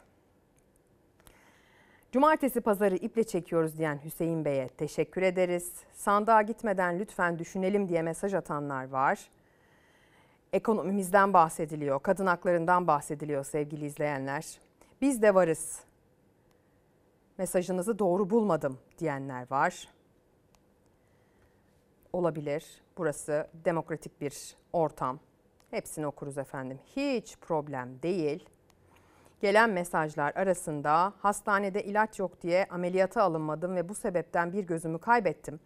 Cumartesi pazarı iple çekiyoruz diyen Hüseyin Bey'e teşekkür ederiz. Sandığa gitmeden lütfen düşünelim diye mesaj atanlar var. Ekonomimizden bahsediliyor, kadın haklarından bahsediliyor sevgili izleyenler. Biz de varız. Mesajınızı doğru bulmadım diyenler var. Olabilir. Burası demokratik bir ortam. Hepsini okuruz efendim. Hiç problem değil. Gelen mesajlar arasında hastanede ilaç yok diye ameliyata alınmadım ve bu sebepten bir gözümü kaybettim.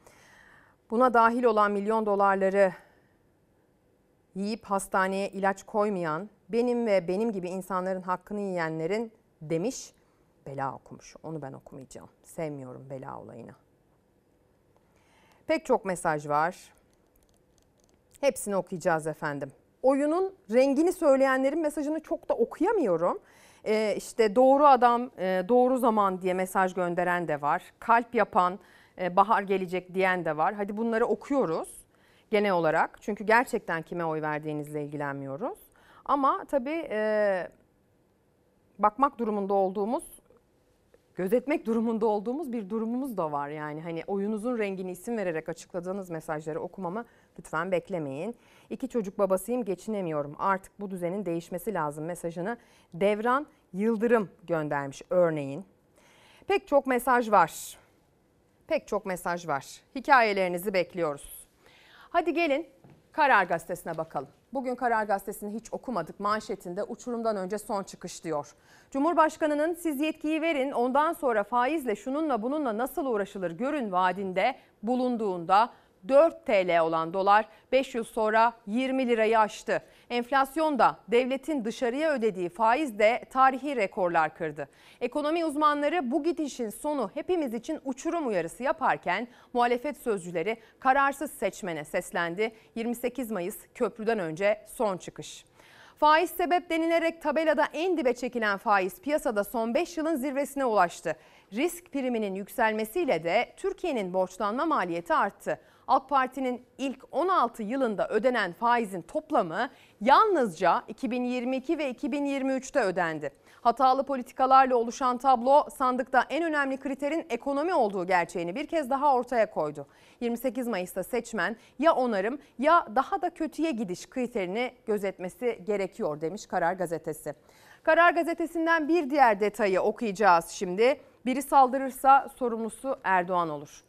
Buna dahil olan milyon dolarları yiyip hastaneye ilaç koymayan, benim ve benim gibi insanların hakkını yiyenlerin demiş. Bela okumuş. Onu ben okumayacağım. Sevmiyorum bela olayını. Pek çok mesaj var. Hepsini okuyacağız efendim. Oyunun rengini söyleyenlerin mesajını çok da okuyamıyorum. Ee, işte doğru adam, e, doğru zaman diye mesaj gönderen de var. Kalp yapan, e, bahar gelecek diyen de var. Hadi bunları okuyoruz genel olarak. Çünkü gerçekten kime oy verdiğinizle ilgilenmiyoruz. Ama tabii e, bakmak durumunda olduğumuz gözetmek durumunda olduğumuz bir durumumuz da var. Yani hani oyunuzun rengini isim vererek açıkladığınız mesajları okumamı lütfen beklemeyin. İki çocuk babasıyım geçinemiyorum artık bu düzenin değişmesi lazım mesajını Devran Yıldırım göndermiş örneğin. Pek çok mesaj var. Pek çok mesaj var. Hikayelerinizi bekliyoruz. Hadi gelin Karar Gazetesi'ne bakalım. Bugün Karar Gazetesi'ni hiç okumadık. Manşetinde uçurumdan önce son çıkış diyor. Cumhurbaşkanının siz yetkiyi verin ondan sonra faizle şununla bununla nasıl uğraşılır görün vaadinde bulunduğunda 4 TL olan dolar 5 yıl sonra 20 lirayı aştı. Enflasyon da devletin dışarıya ödediği faiz de tarihi rekorlar kırdı. Ekonomi uzmanları bu gidişin sonu hepimiz için uçurum uyarısı yaparken muhalefet sözcüleri kararsız seçmene seslendi. 28 Mayıs köprüden önce son çıkış. Faiz sebep denilerek tabelada en dibe çekilen faiz piyasada son 5 yılın zirvesine ulaştı. Risk priminin yükselmesiyle de Türkiye'nin borçlanma maliyeti arttı. AK Parti'nin ilk 16 yılında ödenen faizin toplamı yalnızca 2022 ve 2023'te ödendi. Hatalı politikalarla oluşan tablo sandıkta en önemli kriterin ekonomi olduğu gerçeğini bir kez daha ortaya koydu. 28 Mayıs'ta seçmen ya onarım ya daha da kötüye gidiş kriterini gözetmesi gerekiyor demiş Karar Gazetesi. Karar Gazetesi'nden bir diğer detayı okuyacağız şimdi. Biri saldırırsa sorumlusu Erdoğan olur.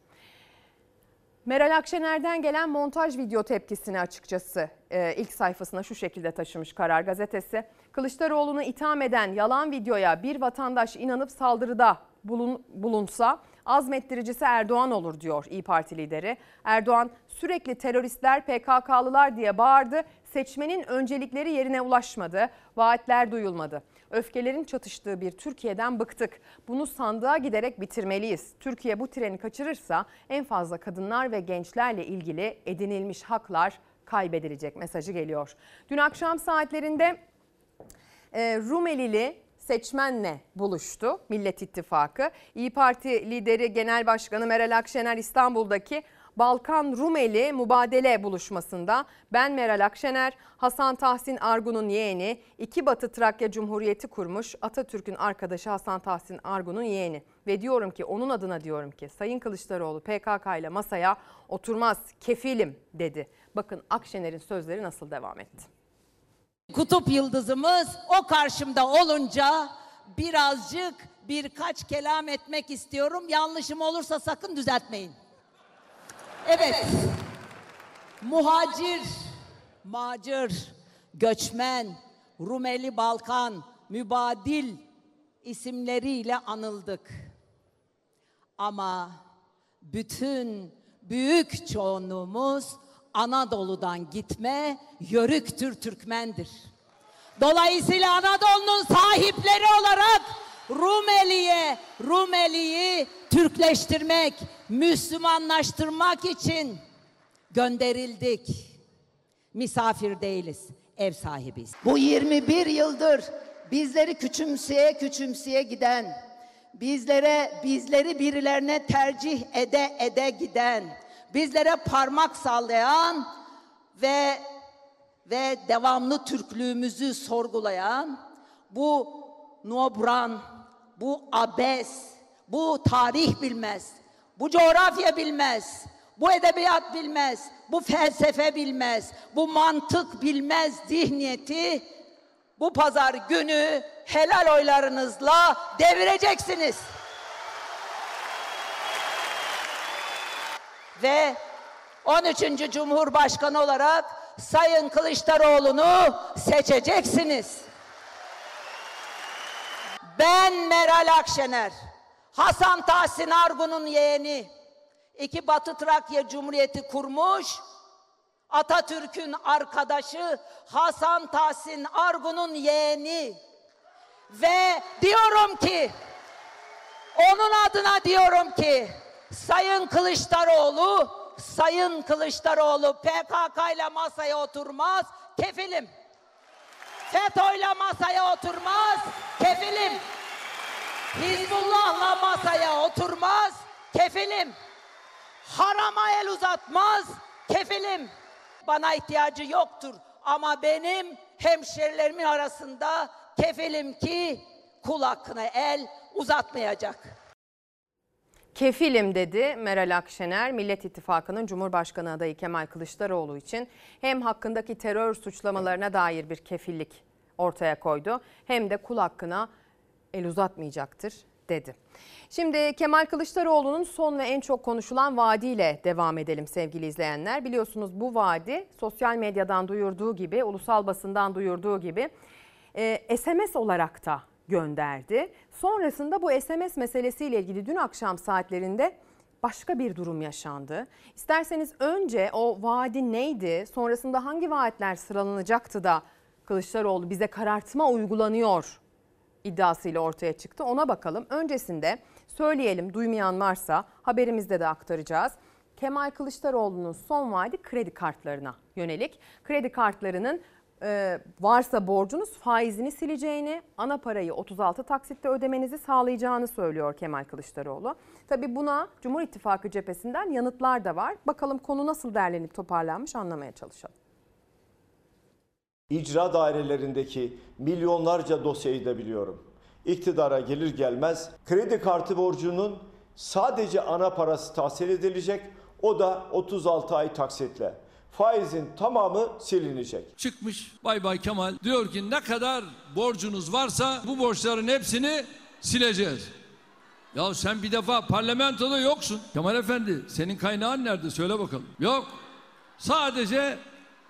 Meral Akşener'den gelen montaj video tepkisini açıkçası e, ilk sayfasına şu şekilde taşımış Karar Gazetesi. Kılıçdaroğlu'nu itham eden yalan videoya bir vatandaş inanıp saldırıda bulun, bulunsa azmettiricisi Erdoğan olur diyor İyi Parti lideri. Erdoğan sürekli teröristler PKK'lılar diye bağırdı. Seçmenin öncelikleri yerine ulaşmadı. Vaatler duyulmadı. Öfkelerin çatıştığı bir Türkiye'den bıktık. Bunu sandığa giderek bitirmeliyiz. Türkiye bu treni kaçırırsa en fazla kadınlar ve gençlerle ilgili edinilmiş haklar kaybedilecek mesajı geliyor. Dün akşam saatlerinde e, Rumelili seçmenle buluştu Millet İttifakı. İyi Parti lideri Genel Başkanı Meral Akşener İstanbul'daki Balkan Rumeli Mübadele buluşmasında ben Meral Akşener, Hasan Tahsin Argun'un yeğeni, iki Batı Trakya Cumhuriyeti kurmuş Atatürk'ün arkadaşı Hasan Tahsin Argun'un yeğeni. Ve diyorum ki onun adına diyorum ki Sayın Kılıçdaroğlu PKK ile masaya oturmaz kefilim dedi. Bakın Akşener'in sözleri nasıl devam etti. Kutup yıldızımız o karşımda olunca birazcık birkaç kelam etmek istiyorum. Yanlışım olursa sakın düzeltmeyin. Evet. Muhacir, macir, göçmen, Rumeli Balkan, mübadil isimleriyle anıldık. Ama bütün büyük çoğunluğumuz Anadolu'dan gitme yörüktür Türkmendir. Dolayısıyla Anadolu'nun sahipleri olarak Rumeli'ye, Rumeli'yi Türkleştirmek, Müslümanlaştırmak için gönderildik. Misafir değiliz, ev sahibiyiz. Bu 21 yıldır bizleri küçümseye küçümseye giden, bizlere bizleri birilerine tercih ede ede giden, bizlere parmak sallayan ve ve devamlı Türklüğümüzü sorgulayan bu nobran, bu abes, bu tarih bilmez, bu coğrafya bilmez, bu edebiyat bilmez, bu felsefe bilmez, bu mantık bilmez zihniyeti bu pazar günü helal oylarınızla devireceksiniz. Ve 13. Cumhurbaşkanı olarak Sayın Kılıçdaroğlu'nu seçeceksiniz. Ben Meral Akşener, Hasan Tahsin Argun'un yeğeni, iki Batı Trakya Cumhuriyeti kurmuş, Atatürk'ün arkadaşı Hasan Tahsin Argun'un yeğeni ve diyorum ki onun adına diyorum ki Sayın Kılıçdaroğlu Sayın Kılıçdaroğlu PKK ile masaya oturmaz kefilim. FETÖ'yle masaya oturmaz kefilim. Hizbullah'la masaya oturmaz kefilim. harama el uzatmaz. Kefilim. Bana ihtiyacı yoktur. Ama benim hemşerilerimin arasında kefilim ki kul hakkına el uzatmayacak. Kefilim dedi Meral Akşener, Millet İttifakı'nın Cumhurbaşkanı adayı Kemal Kılıçdaroğlu için hem hakkındaki terör suçlamalarına dair bir kefillik ortaya koydu hem de kul hakkına el uzatmayacaktır dedi. Şimdi Kemal Kılıçdaroğlu'nun son ve en çok konuşulan vaadiyle devam edelim sevgili izleyenler. Biliyorsunuz bu vaadi sosyal medyadan duyurduğu gibi, ulusal basından duyurduğu gibi e, SMS olarak da gönderdi. Sonrasında bu SMS meselesiyle ilgili dün akşam saatlerinde başka bir durum yaşandı. İsterseniz önce o vaadi neydi? Sonrasında hangi vaatler sıralanacaktı da Kılıçdaroğlu bize karartma uygulanıyor iddiasıyla ortaya çıktı. Ona bakalım. Öncesinde söyleyelim duymayan varsa haberimizde de aktaracağız. Kemal Kılıçdaroğlu'nun son vaadi kredi kartlarına yönelik. Kredi kartlarının e, varsa borcunuz faizini sileceğini, ana parayı 36 taksitte ödemenizi sağlayacağını söylüyor Kemal Kılıçdaroğlu. Tabii buna Cumhur İttifakı cephesinden yanıtlar da var. Bakalım konu nasıl derlenip toparlanmış anlamaya çalışalım. İcra dairelerindeki milyonlarca dosyayı da biliyorum. İktidara gelir gelmez kredi kartı borcunun sadece ana parası tahsil edilecek. O da 36 ay taksitle. Faizin tamamı silinecek. Çıkmış Bay Bay Kemal diyor ki ne kadar borcunuz varsa bu borçların hepsini sileceğiz. Ya sen bir defa parlamentoda yoksun. Kemal Efendi senin kaynağın nerede söyle bakalım. Yok. Sadece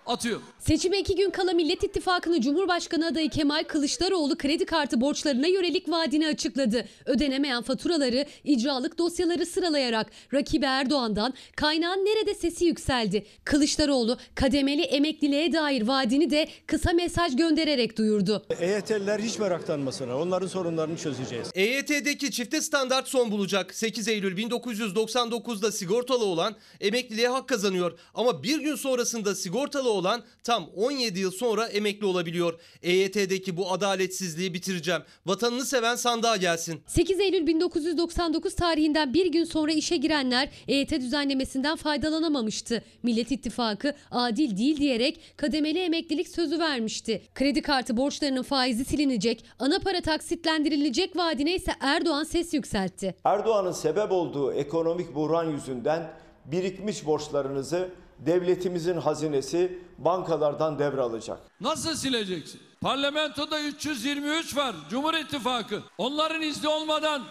atıyor. Seçime iki gün kala Millet İttifakı'nın Cumhurbaşkanı adayı Kemal Kılıçdaroğlu kredi kartı borçlarına yönelik vaadini açıkladı. Ödenemeyen faturaları, icralık dosyaları sıralayarak rakibi Erdoğan'dan kaynağın nerede sesi yükseldi. Kılıçdaroğlu kademeli emekliliğe dair vaadini de kısa mesaj göndererek duyurdu. EYT'liler hiç meraklanmasınlar. Onların sorunlarını çözeceğiz. EYT'deki çifte standart son bulacak. 8 Eylül 1999'da sigortalı olan emekliliğe hak kazanıyor. Ama bir gün sonrasında sigortalı olan tam 17 yıl sonra emekli olabiliyor. EYT'deki bu adaletsizliği bitireceğim. Vatanını seven sandığa gelsin. 8 Eylül 1999 tarihinden bir gün sonra işe girenler EYT düzenlemesinden faydalanamamıştı. Millet İttifakı adil değil diyerek kademeli emeklilik sözü vermişti. Kredi kartı borçlarının faizi silinecek, ana para taksitlendirilecek vaadine ise Erdoğan ses yükseltti. Erdoğan'ın sebep olduğu ekonomik buhran yüzünden birikmiş borçlarınızı devletimizin hazinesi bankalardan devralacak. Nasıl sileceksin? Parlamentoda 323 var Cumhur İttifakı. Onların izni olmadan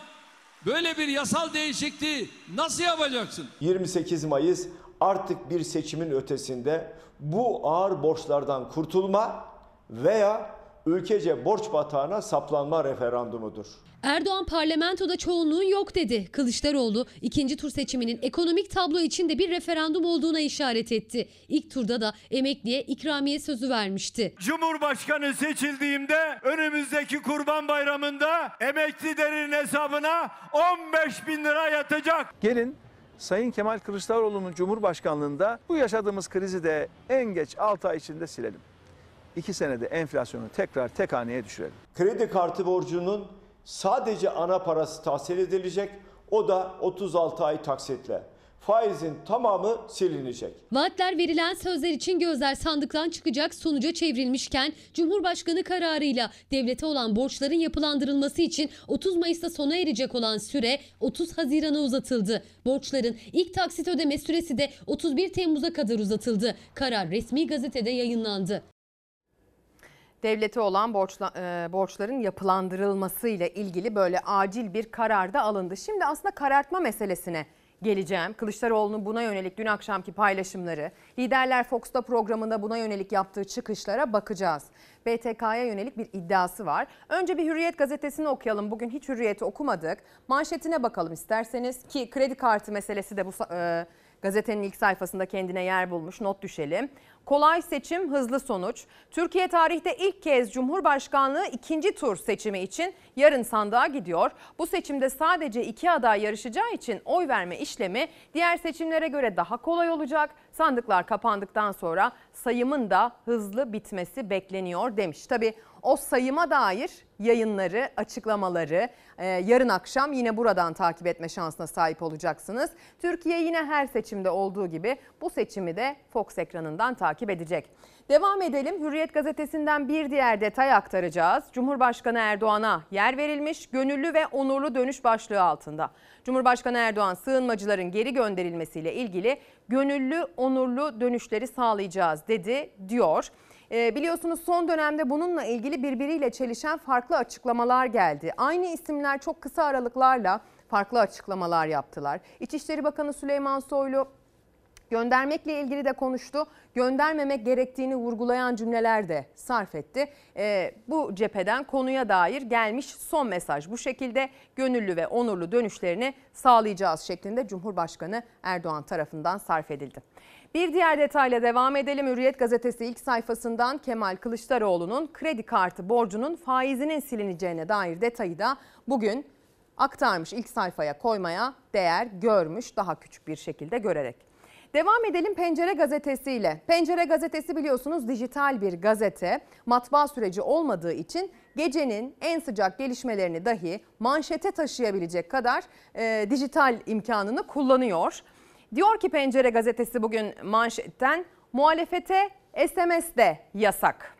böyle bir yasal değişikliği nasıl yapacaksın? 28 Mayıs artık bir seçimin ötesinde bu ağır borçlardan kurtulma veya ülkece borç batağına saplanma referandumudur. Erdoğan parlamentoda çoğunluğun yok dedi. Kılıçdaroğlu ikinci tur seçiminin ekonomik tablo için de bir referandum olduğuna işaret etti. İlk turda da emekliye ikramiye sözü vermişti. Cumhurbaşkanı seçildiğimde önümüzdeki kurban bayramında emeklilerin hesabına 15 bin lira yatacak. Gelin Sayın Kemal Kılıçdaroğlu'nun Cumhurbaşkanlığında bu yaşadığımız krizi de en geç 6 ay içinde silelim. 2 senede enflasyonu tekrar tek haneye düşürelim. Kredi kartı borcunun sadece ana parası tahsil edilecek. O da 36 ay taksitle. Faizin tamamı silinecek. Vaatler verilen sözler için gözler sandıktan çıkacak sonuca çevrilmişken Cumhurbaşkanı kararıyla devlete olan borçların yapılandırılması için 30 Mayıs'ta sona erecek olan süre 30 Haziran'a uzatıldı. Borçların ilk taksit ödeme süresi de 31 Temmuz'a kadar uzatıldı. Karar resmi gazetede yayınlandı. Devlete olan borçla, e, borçların yapılandırılması ile ilgili böyle acil bir karar da alındı. Şimdi aslında karartma meselesine geleceğim. Kılıçdaroğlu'nun buna yönelik dün akşamki paylaşımları, Liderler Fox'ta programında buna yönelik yaptığı çıkışlara bakacağız. BTK'ya yönelik bir iddiası var. Önce bir Hürriyet gazetesini okuyalım. Bugün hiç Hürriyet'i okumadık. Manşetine bakalım isterseniz ki kredi kartı meselesi de bu e, gazetenin ilk sayfasında kendine yer bulmuş. Not düşelim. Kolay seçim, hızlı sonuç. Türkiye tarihte ilk kez Cumhurbaşkanlığı ikinci tur seçimi için yarın sandığa gidiyor. Bu seçimde sadece iki aday yarışacağı için oy verme işlemi diğer seçimlere göre daha kolay olacak. Sandıklar kapandıktan sonra sayımın da hızlı bitmesi bekleniyor demiş. Tabii o sayıma dair yayınları, açıklamaları e, yarın akşam yine buradan takip etme şansına sahip olacaksınız. Türkiye yine her seçimde olduğu gibi bu seçimi de Fox ekranından takip edecek. Devam edelim. Hürriyet gazetesinden bir diğer detay aktaracağız. Cumhurbaşkanı Erdoğan'a yer verilmiş gönüllü ve onurlu dönüş başlığı altında. Cumhurbaşkanı Erdoğan sığınmacıların geri gönderilmesiyle ilgili gönüllü onurlu dönüşleri sağlayacağız dedi diyor. Ee, biliyorsunuz son dönemde bununla ilgili birbiriyle çelişen farklı açıklamalar geldi. Aynı isimler çok kısa aralıklarla farklı açıklamalar yaptılar. İçişleri Bakanı Süleyman Soylu Göndermekle ilgili de konuştu. Göndermemek gerektiğini vurgulayan cümleler de sarf etti. Ee, bu cepheden konuya dair gelmiş son mesaj bu şekilde gönüllü ve onurlu dönüşlerini sağlayacağız şeklinde Cumhurbaşkanı Erdoğan tarafından sarf edildi. Bir diğer detayla devam edelim. Hürriyet gazetesi ilk sayfasından Kemal Kılıçdaroğlu'nun kredi kartı borcunun faizinin silineceğine dair detayı da bugün aktarmış ilk sayfaya koymaya değer görmüş daha küçük bir şekilde görerek. Devam edelim Pencere gazetesiyle. Pencere gazetesi biliyorsunuz dijital bir gazete. Matbaa süreci olmadığı için gecenin en sıcak gelişmelerini dahi manşete taşıyabilecek kadar e, dijital imkanını kullanıyor. Diyor ki Pencere gazetesi bugün manşetten muhalefete SMS de yasak.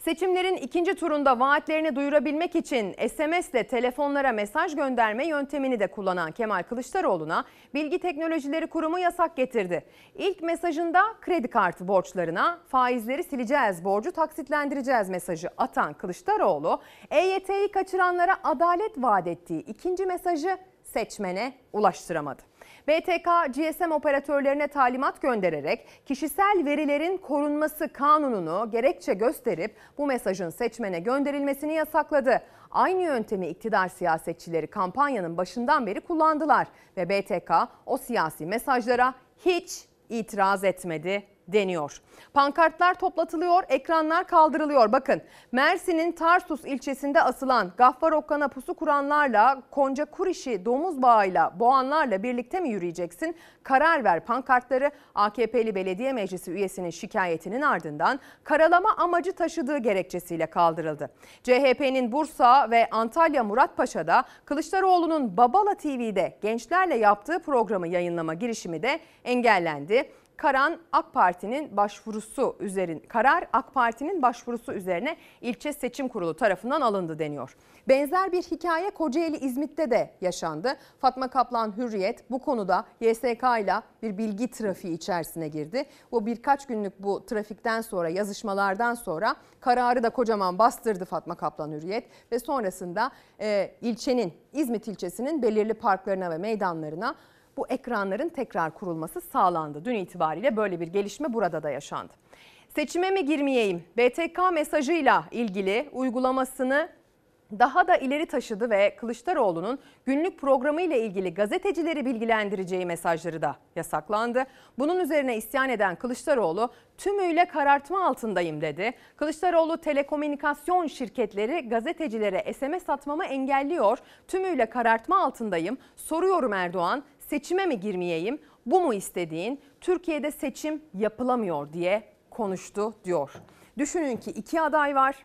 Seçimlerin ikinci turunda vaatlerini duyurabilmek için SMS ile telefonlara mesaj gönderme yöntemini de kullanan Kemal Kılıçdaroğlu'na Bilgi Teknolojileri Kurumu yasak getirdi. İlk mesajında kredi kartı borçlarına faizleri sileceğiz, borcu taksitlendireceğiz mesajı atan Kılıçdaroğlu, EYT'yi kaçıranlara adalet vaat ettiği ikinci mesajı seçmene ulaştıramadı. BTK GSM operatörlerine talimat göndererek kişisel verilerin korunması kanununu gerekçe gösterip bu mesajın seçmene gönderilmesini yasakladı. Aynı yöntemi iktidar siyasetçileri kampanyanın başından beri kullandılar ve BTK o siyasi mesajlara hiç itiraz etmedi deniyor. Pankartlar toplatılıyor, ekranlar kaldırılıyor. Bakın Mersin'in Tarsus ilçesinde asılan Gaffar Okkan'a pusu kuranlarla Konca Kuriş'i domuz bağıyla boğanlarla birlikte mi yürüyeceksin? Karar ver pankartları AKP'li belediye meclisi üyesinin şikayetinin ardından karalama amacı taşıdığı gerekçesiyle kaldırıldı. CHP'nin Bursa ve Antalya Muratpaşa'da Kılıçdaroğlu'nun Babala TV'de gençlerle yaptığı programı yayınlama girişimi de engellendi. Karan AK Parti'nin başvurusu üzerin karar AK Parti'nin başvurusu üzerine ilçe seçim kurulu tarafından alındı deniyor. Benzer bir hikaye Kocaeli İzmit'te de yaşandı. Fatma Kaplan Hürriyet bu konuda YSK ile bir bilgi trafiği içerisine girdi. Bu birkaç günlük bu trafikten sonra yazışmalardan sonra kararı da kocaman bastırdı Fatma Kaplan Hürriyet ve sonrasında e, ilçenin İzmit ilçesinin belirli parklarına ve meydanlarına bu ekranların tekrar kurulması sağlandı. Dün itibariyle böyle bir gelişme burada da yaşandı. Seçime mi girmeyeyim? BTK mesajıyla ilgili uygulamasını daha da ileri taşıdı ve Kılıçdaroğlu'nun günlük programı ile ilgili gazetecileri bilgilendireceği mesajları da yasaklandı. Bunun üzerine isyan eden Kılıçdaroğlu tümüyle karartma altındayım dedi. Kılıçdaroğlu telekomünikasyon şirketleri gazetecilere SMS atmamı engelliyor. Tümüyle karartma altındayım. Soruyorum Erdoğan seçime mi girmeyeyim? Bu mu istediğin? Türkiye'de seçim yapılamıyor diye konuştu diyor. Düşünün ki iki aday var.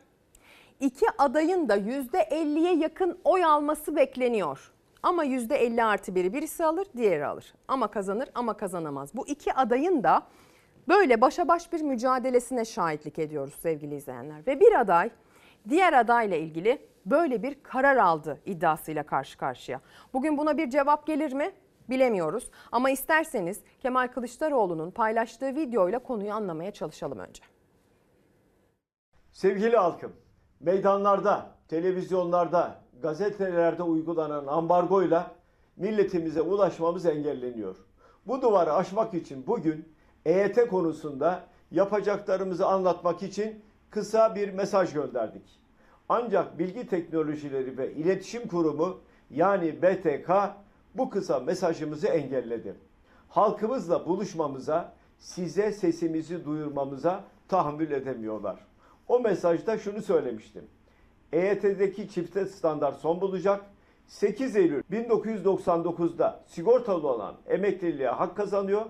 İki adayın da %50'ye yakın oy alması bekleniyor. Ama %50 artı biri birisi alır, diğeri alır. Ama kazanır ama kazanamaz. Bu iki adayın da böyle başa baş bir mücadelesine şahitlik ediyoruz sevgili izleyenler. Ve bir aday diğer adayla ilgili böyle bir karar aldı iddiasıyla karşı karşıya. Bugün buna bir cevap gelir mi? Bilemiyoruz. Ama isterseniz Kemal Kılıçdaroğlu'nun paylaştığı videoyla konuyu anlamaya çalışalım önce. Sevgili halkım, meydanlarda, televizyonlarda, gazetelerde uygulanan ambargoyla milletimize ulaşmamız engelleniyor. Bu duvarı aşmak için bugün EYT konusunda yapacaklarımızı anlatmak için kısa bir mesaj gönderdik. Ancak Bilgi Teknolojileri ve İletişim Kurumu yani BTK bu kısa mesajımızı engelledi. Halkımızla buluşmamıza, size sesimizi duyurmamıza tahammül edemiyorlar. O mesajda şunu söylemiştim. EYT'deki çifte standart son bulacak. 8 Eylül 1999'da sigortalı olan emekliliğe hak kazanıyor.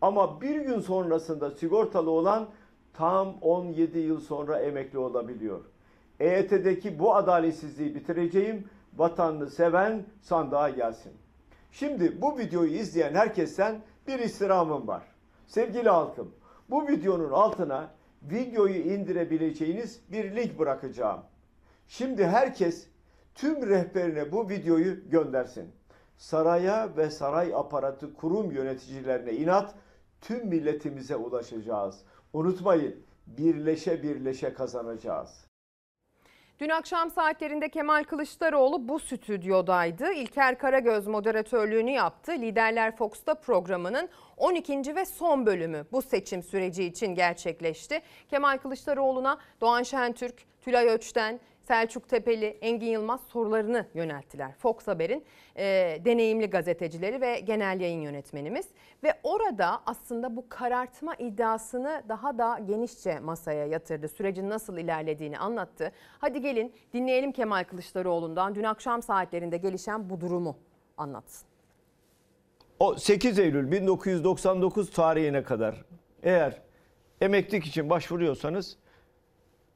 Ama bir gün sonrasında sigortalı olan tam 17 yıl sonra emekli olabiliyor. EYT'deki bu adaletsizliği bitireceğim. Vatanını seven sandığa gelsin. Şimdi bu videoyu izleyen herkesten bir istirhamım var. Sevgili halkım, bu videonun altına videoyu indirebileceğiniz bir link bırakacağım. Şimdi herkes tüm rehberine bu videoyu göndersin. Saraya ve saray aparatı kurum yöneticilerine inat, tüm milletimize ulaşacağız. Unutmayın, birleşe birleşe kazanacağız. Dün akşam saatlerinde Kemal Kılıçdaroğlu bu stüdyodaydı. İlker Karagöz moderatörlüğünü yaptı. Liderler Fox'ta programının 12. ve son bölümü bu seçim süreci için gerçekleşti. Kemal Kılıçdaroğlu'na Doğan Şentürk, Tülay Öç'ten, Selçuk Tepeli, Engin Yılmaz sorularını yönelttiler. Fox Haber'in e, deneyimli gazetecileri ve genel yayın yönetmenimiz. Ve orada aslında bu karartma iddiasını daha da genişçe masaya yatırdı. Sürecin nasıl ilerlediğini anlattı. Hadi gelin dinleyelim Kemal Kılıçdaroğlu'ndan dün akşam saatlerinde gelişen bu durumu anlatsın. O 8 Eylül 1999 tarihine kadar eğer emeklilik için başvuruyorsanız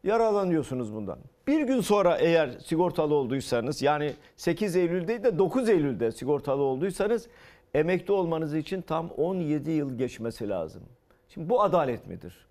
yaralanıyorsunuz bundan. Bir gün sonra eğer sigortalı olduysanız yani 8 Eylül değil de 9 Eylül'de sigortalı olduysanız emekli olmanız için tam 17 yıl geçmesi lazım. Şimdi bu adalet midir?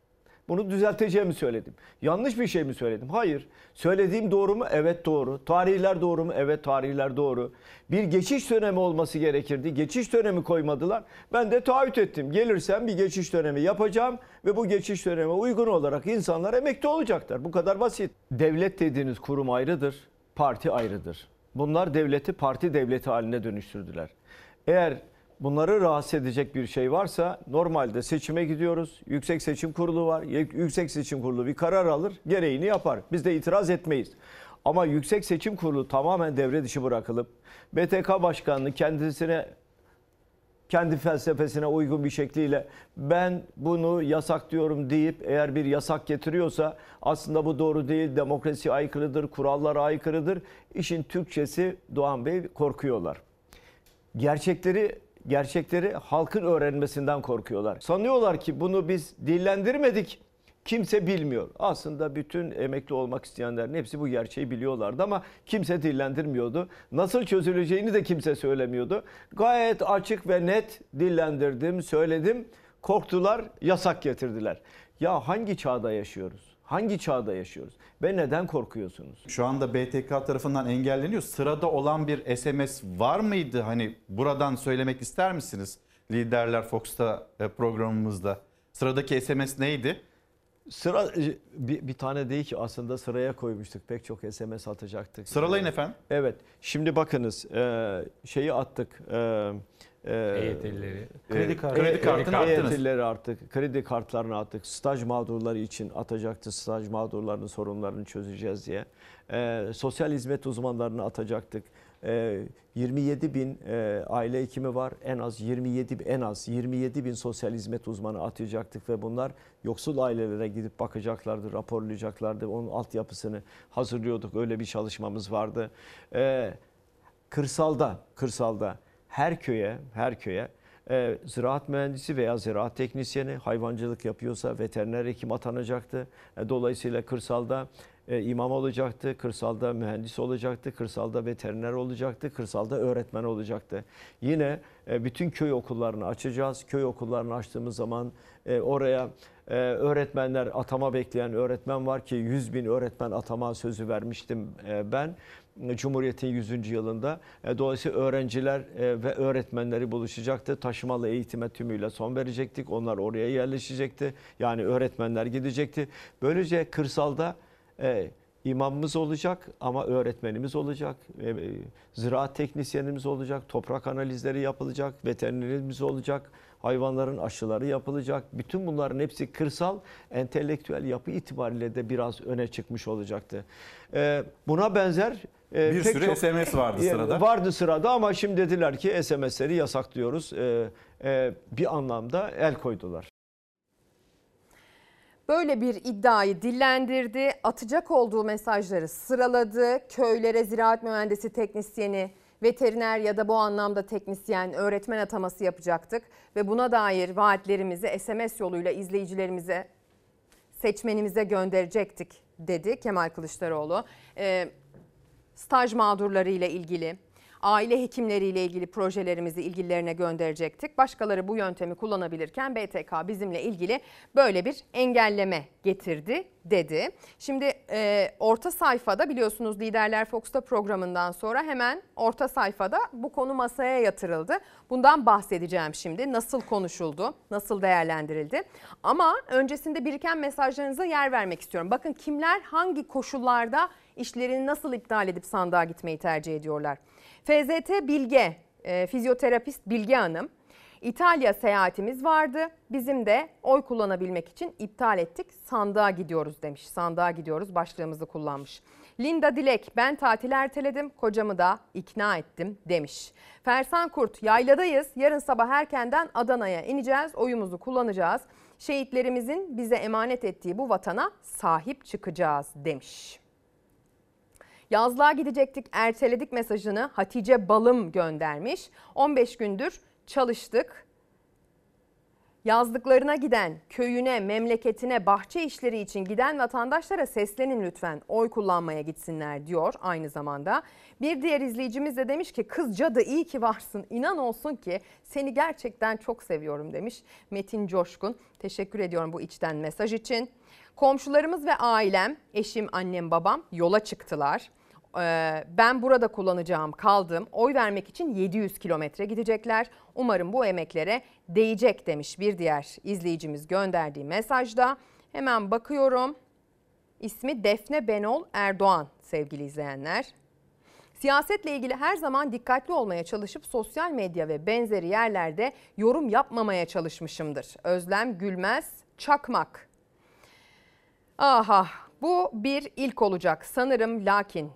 Bunu düzelteceğimi söyledim. Yanlış bir şey mi söyledim? Hayır. Söylediğim doğru mu? Evet doğru. Tarihler doğru mu? Evet tarihler doğru. Bir geçiş dönemi olması gerekirdi. Geçiş dönemi koymadılar. Ben de taahhüt ettim. Gelirsem bir geçiş dönemi yapacağım ve bu geçiş döneme uygun olarak insanlar emekli olacaklar. Bu kadar basit. Devlet dediğiniz kurum ayrıdır, parti ayrıdır. Bunlar devleti parti devleti haline dönüştürdüler. Eğer bunları rahatsız edecek bir şey varsa normalde seçime gidiyoruz. Yüksek Seçim Kurulu var. Yüksek Seçim Kurulu bir karar alır, gereğini yapar. Biz de itiraz etmeyiz. Ama Yüksek Seçim Kurulu tamamen devre dışı bırakılıp BTK Başkanı'nın kendisine kendi felsefesine uygun bir şekliyle ben bunu yasaklıyorum deyip eğer bir yasak getiriyorsa aslında bu doğru değil, demokrasi aykırıdır, kurallara aykırıdır. İşin Türkçesi Doğan Bey korkuyorlar. Gerçekleri gerçekleri halkın öğrenmesinden korkuyorlar. Sanıyorlar ki bunu biz dillendirmedik. Kimse bilmiyor. Aslında bütün emekli olmak isteyenlerin hepsi bu gerçeği biliyorlardı ama kimse dillendirmiyordu. Nasıl çözüleceğini de kimse söylemiyordu. Gayet açık ve net dillendirdim, söyledim. Korktular, yasak getirdiler. Ya hangi çağda yaşıyoruz? Hangi çağda yaşıyoruz? Ve neden korkuyorsunuz? Şu anda BTK tarafından engelleniyor. Sırada olan bir SMS var mıydı? Hani buradan söylemek ister misiniz? Liderler Fox'ta e, programımızda. Sıradaki SMS neydi? Sıra e, bir, bir tane değil ki aslında sıraya koymuştuk. Pek çok SMS atacaktık. Sıralayın efendim. Evet. Şimdi bakınız e, şeyi attık. E, EYT'lileri. Kredi, kartı. kredi kartını attınız. EYT'lileri attık. Kredi kartlarını attık. Staj mağdurları için atacaktı. Staj mağdurlarının sorunlarını çözeceğiz diye. E, sosyal hizmet uzmanlarını atacaktık. E, 27 bin e, aile hekimi var. En az 27 en az 27 bin sosyal hizmet uzmanı atayacaktık ve bunlar yoksul ailelere gidip bakacaklardı, raporlayacaklardı. Onun altyapısını hazırlıyorduk. Öyle bir çalışmamız vardı. E, kırsalda, kırsalda her köye, her köye e, ziraat mühendisi veya ziraat teknisyeni hayvancılık yapıyorsa veteriner hekim atanacaktı. E, dolayısıyla kırsalda e, imam olacaktı, kırsalda mühendis olacaktı, kırsalda veteriner olacaktı, kırsalda öğretmen olacaktı. Yine e, bütün köy okullarını açacağız. Köy okullarını açtığımız zaman e, oraya e, öğretmenler atama bekleyen öğretmen var ki 100 bin öğretmen atama sözü vermiştim e, ben. Cumhuriyet'in 100. yılında. E, dolayısıyla öğrenciler e, ve öğretmenleri buluşacaktı. Taşımalı eğitime tümüyle son verecektik. Onlar oraya yerleşecekti. Yani öğretmenler gidecekti. Böylece kırsalda e, imamımız olacak ama öğretmenimiz olacak, e, ziraat teknisyenimiz olacak, toprak analizleri yapılacak, veterinerimiz olacak, hayvanların aşıları yapılacak. Bütün bunların hepsi kırsal, entelektüel yapı itibariyle de biraz öne çıkmış olacaktı. E, buna benzer e, bir sürü çok, SMS vardı sırada. Vardı sırada ama şimdi dediler ki SMS'leri yasaklıyoruz. E, e, bir anlamda el koydular. Böyle bir iddiayı dillendirdi, atacak olduğu mesajları sıraladı. Köylere ziraat mühendisi teknisyeni, veteriner ya da bu anlamda teknisyen, öğretmen ataması yapacaktık. Ve buna dair vaatlerimizi SMS yoluyla izleyicilerimize, seçmenimize gönderecektik dedi Kemal Kılıçdaroğlu. Ee, staj mağdurları ile ilgili, aile hekimleriyle ilgili projelerimizi ilgililerine gönderecektik. Başkaları bu yöntemi kullanabilirken BTK bizimle ilgili böyle bir engelleme getirdi dedi. Şimdi e, orta sayfada biliyorsunuz Liderler Fox'ta programından sonra hemen orta sayfada bu konu masaya yatırıldı. Bundan bahsedeceğim şimdi. Nasıl konuşuldu, nasıl değerlendirildi. Ama öncesinde biriken mesajlarınıza yer vermek istiyorum. Bakın kimler hangi koşullarda işlerini nasıl iptal edip sandığa gitmeyi tercih ediyorlar. FZT Bilge, e, fizyoterapist Bilge Hanım. İtalya seyahatimiz vardı. Bizim de oy kullanabilmek için iptal ettik. Sandığa gidiyoruz demiş. Sandığa gidiyoruz başlığımızı kullanmış. Linda Dilek ben tatil erteledim. Kocamı da ikna ettim demiş. Fersan Kurt yayladayız. Yarın sabah erkenden Adana'ya ineceğiz. Oyumuzu kullanacağız. Şehitlerimizin bize emanet ettiği bu vatana sahip çıkacağız demiş. Yazlığa gidecektik erteledik mesajını Hatice Balım göndermiş. 15 gündür çalıştık. Yazlıklarına giden, köyüne, memleketine, bahçe işleri için giden vatandaşlara seslenin lütfen. Oy kullanmaya gitsinler diyor aynı zamanda. Bir diğer izleyicimiz de demiş ki kız cadı iyi ki varsın. İnan olsun ki seni gerçekten çok seviyorum demiş Metin Coşkun. Teşekkür ediyorum bu içten mesaj için. Komşularımız ve ailem, eşim, annem, babam yola çıktılar. Ee, ben burada kullanacağım kaldım. Oy vermek için 700 kilometre gidecekler. Umarım bu emeklere değecek demiş bir diğer izleyicimiz gönderdiği mesajda. Hemen bakıyorum. İsmi Defne Benol Erdoğan sevgili izleyenler. Siyasetle ilgili her zaman dikkatli olmaya çalışıp sosyal medya ve benzeri yerlerde yorum yapmamaya çalışmışımdır. Özlem Gülmez Çakmak. Aha bu bir ilk olacak sanırım lakin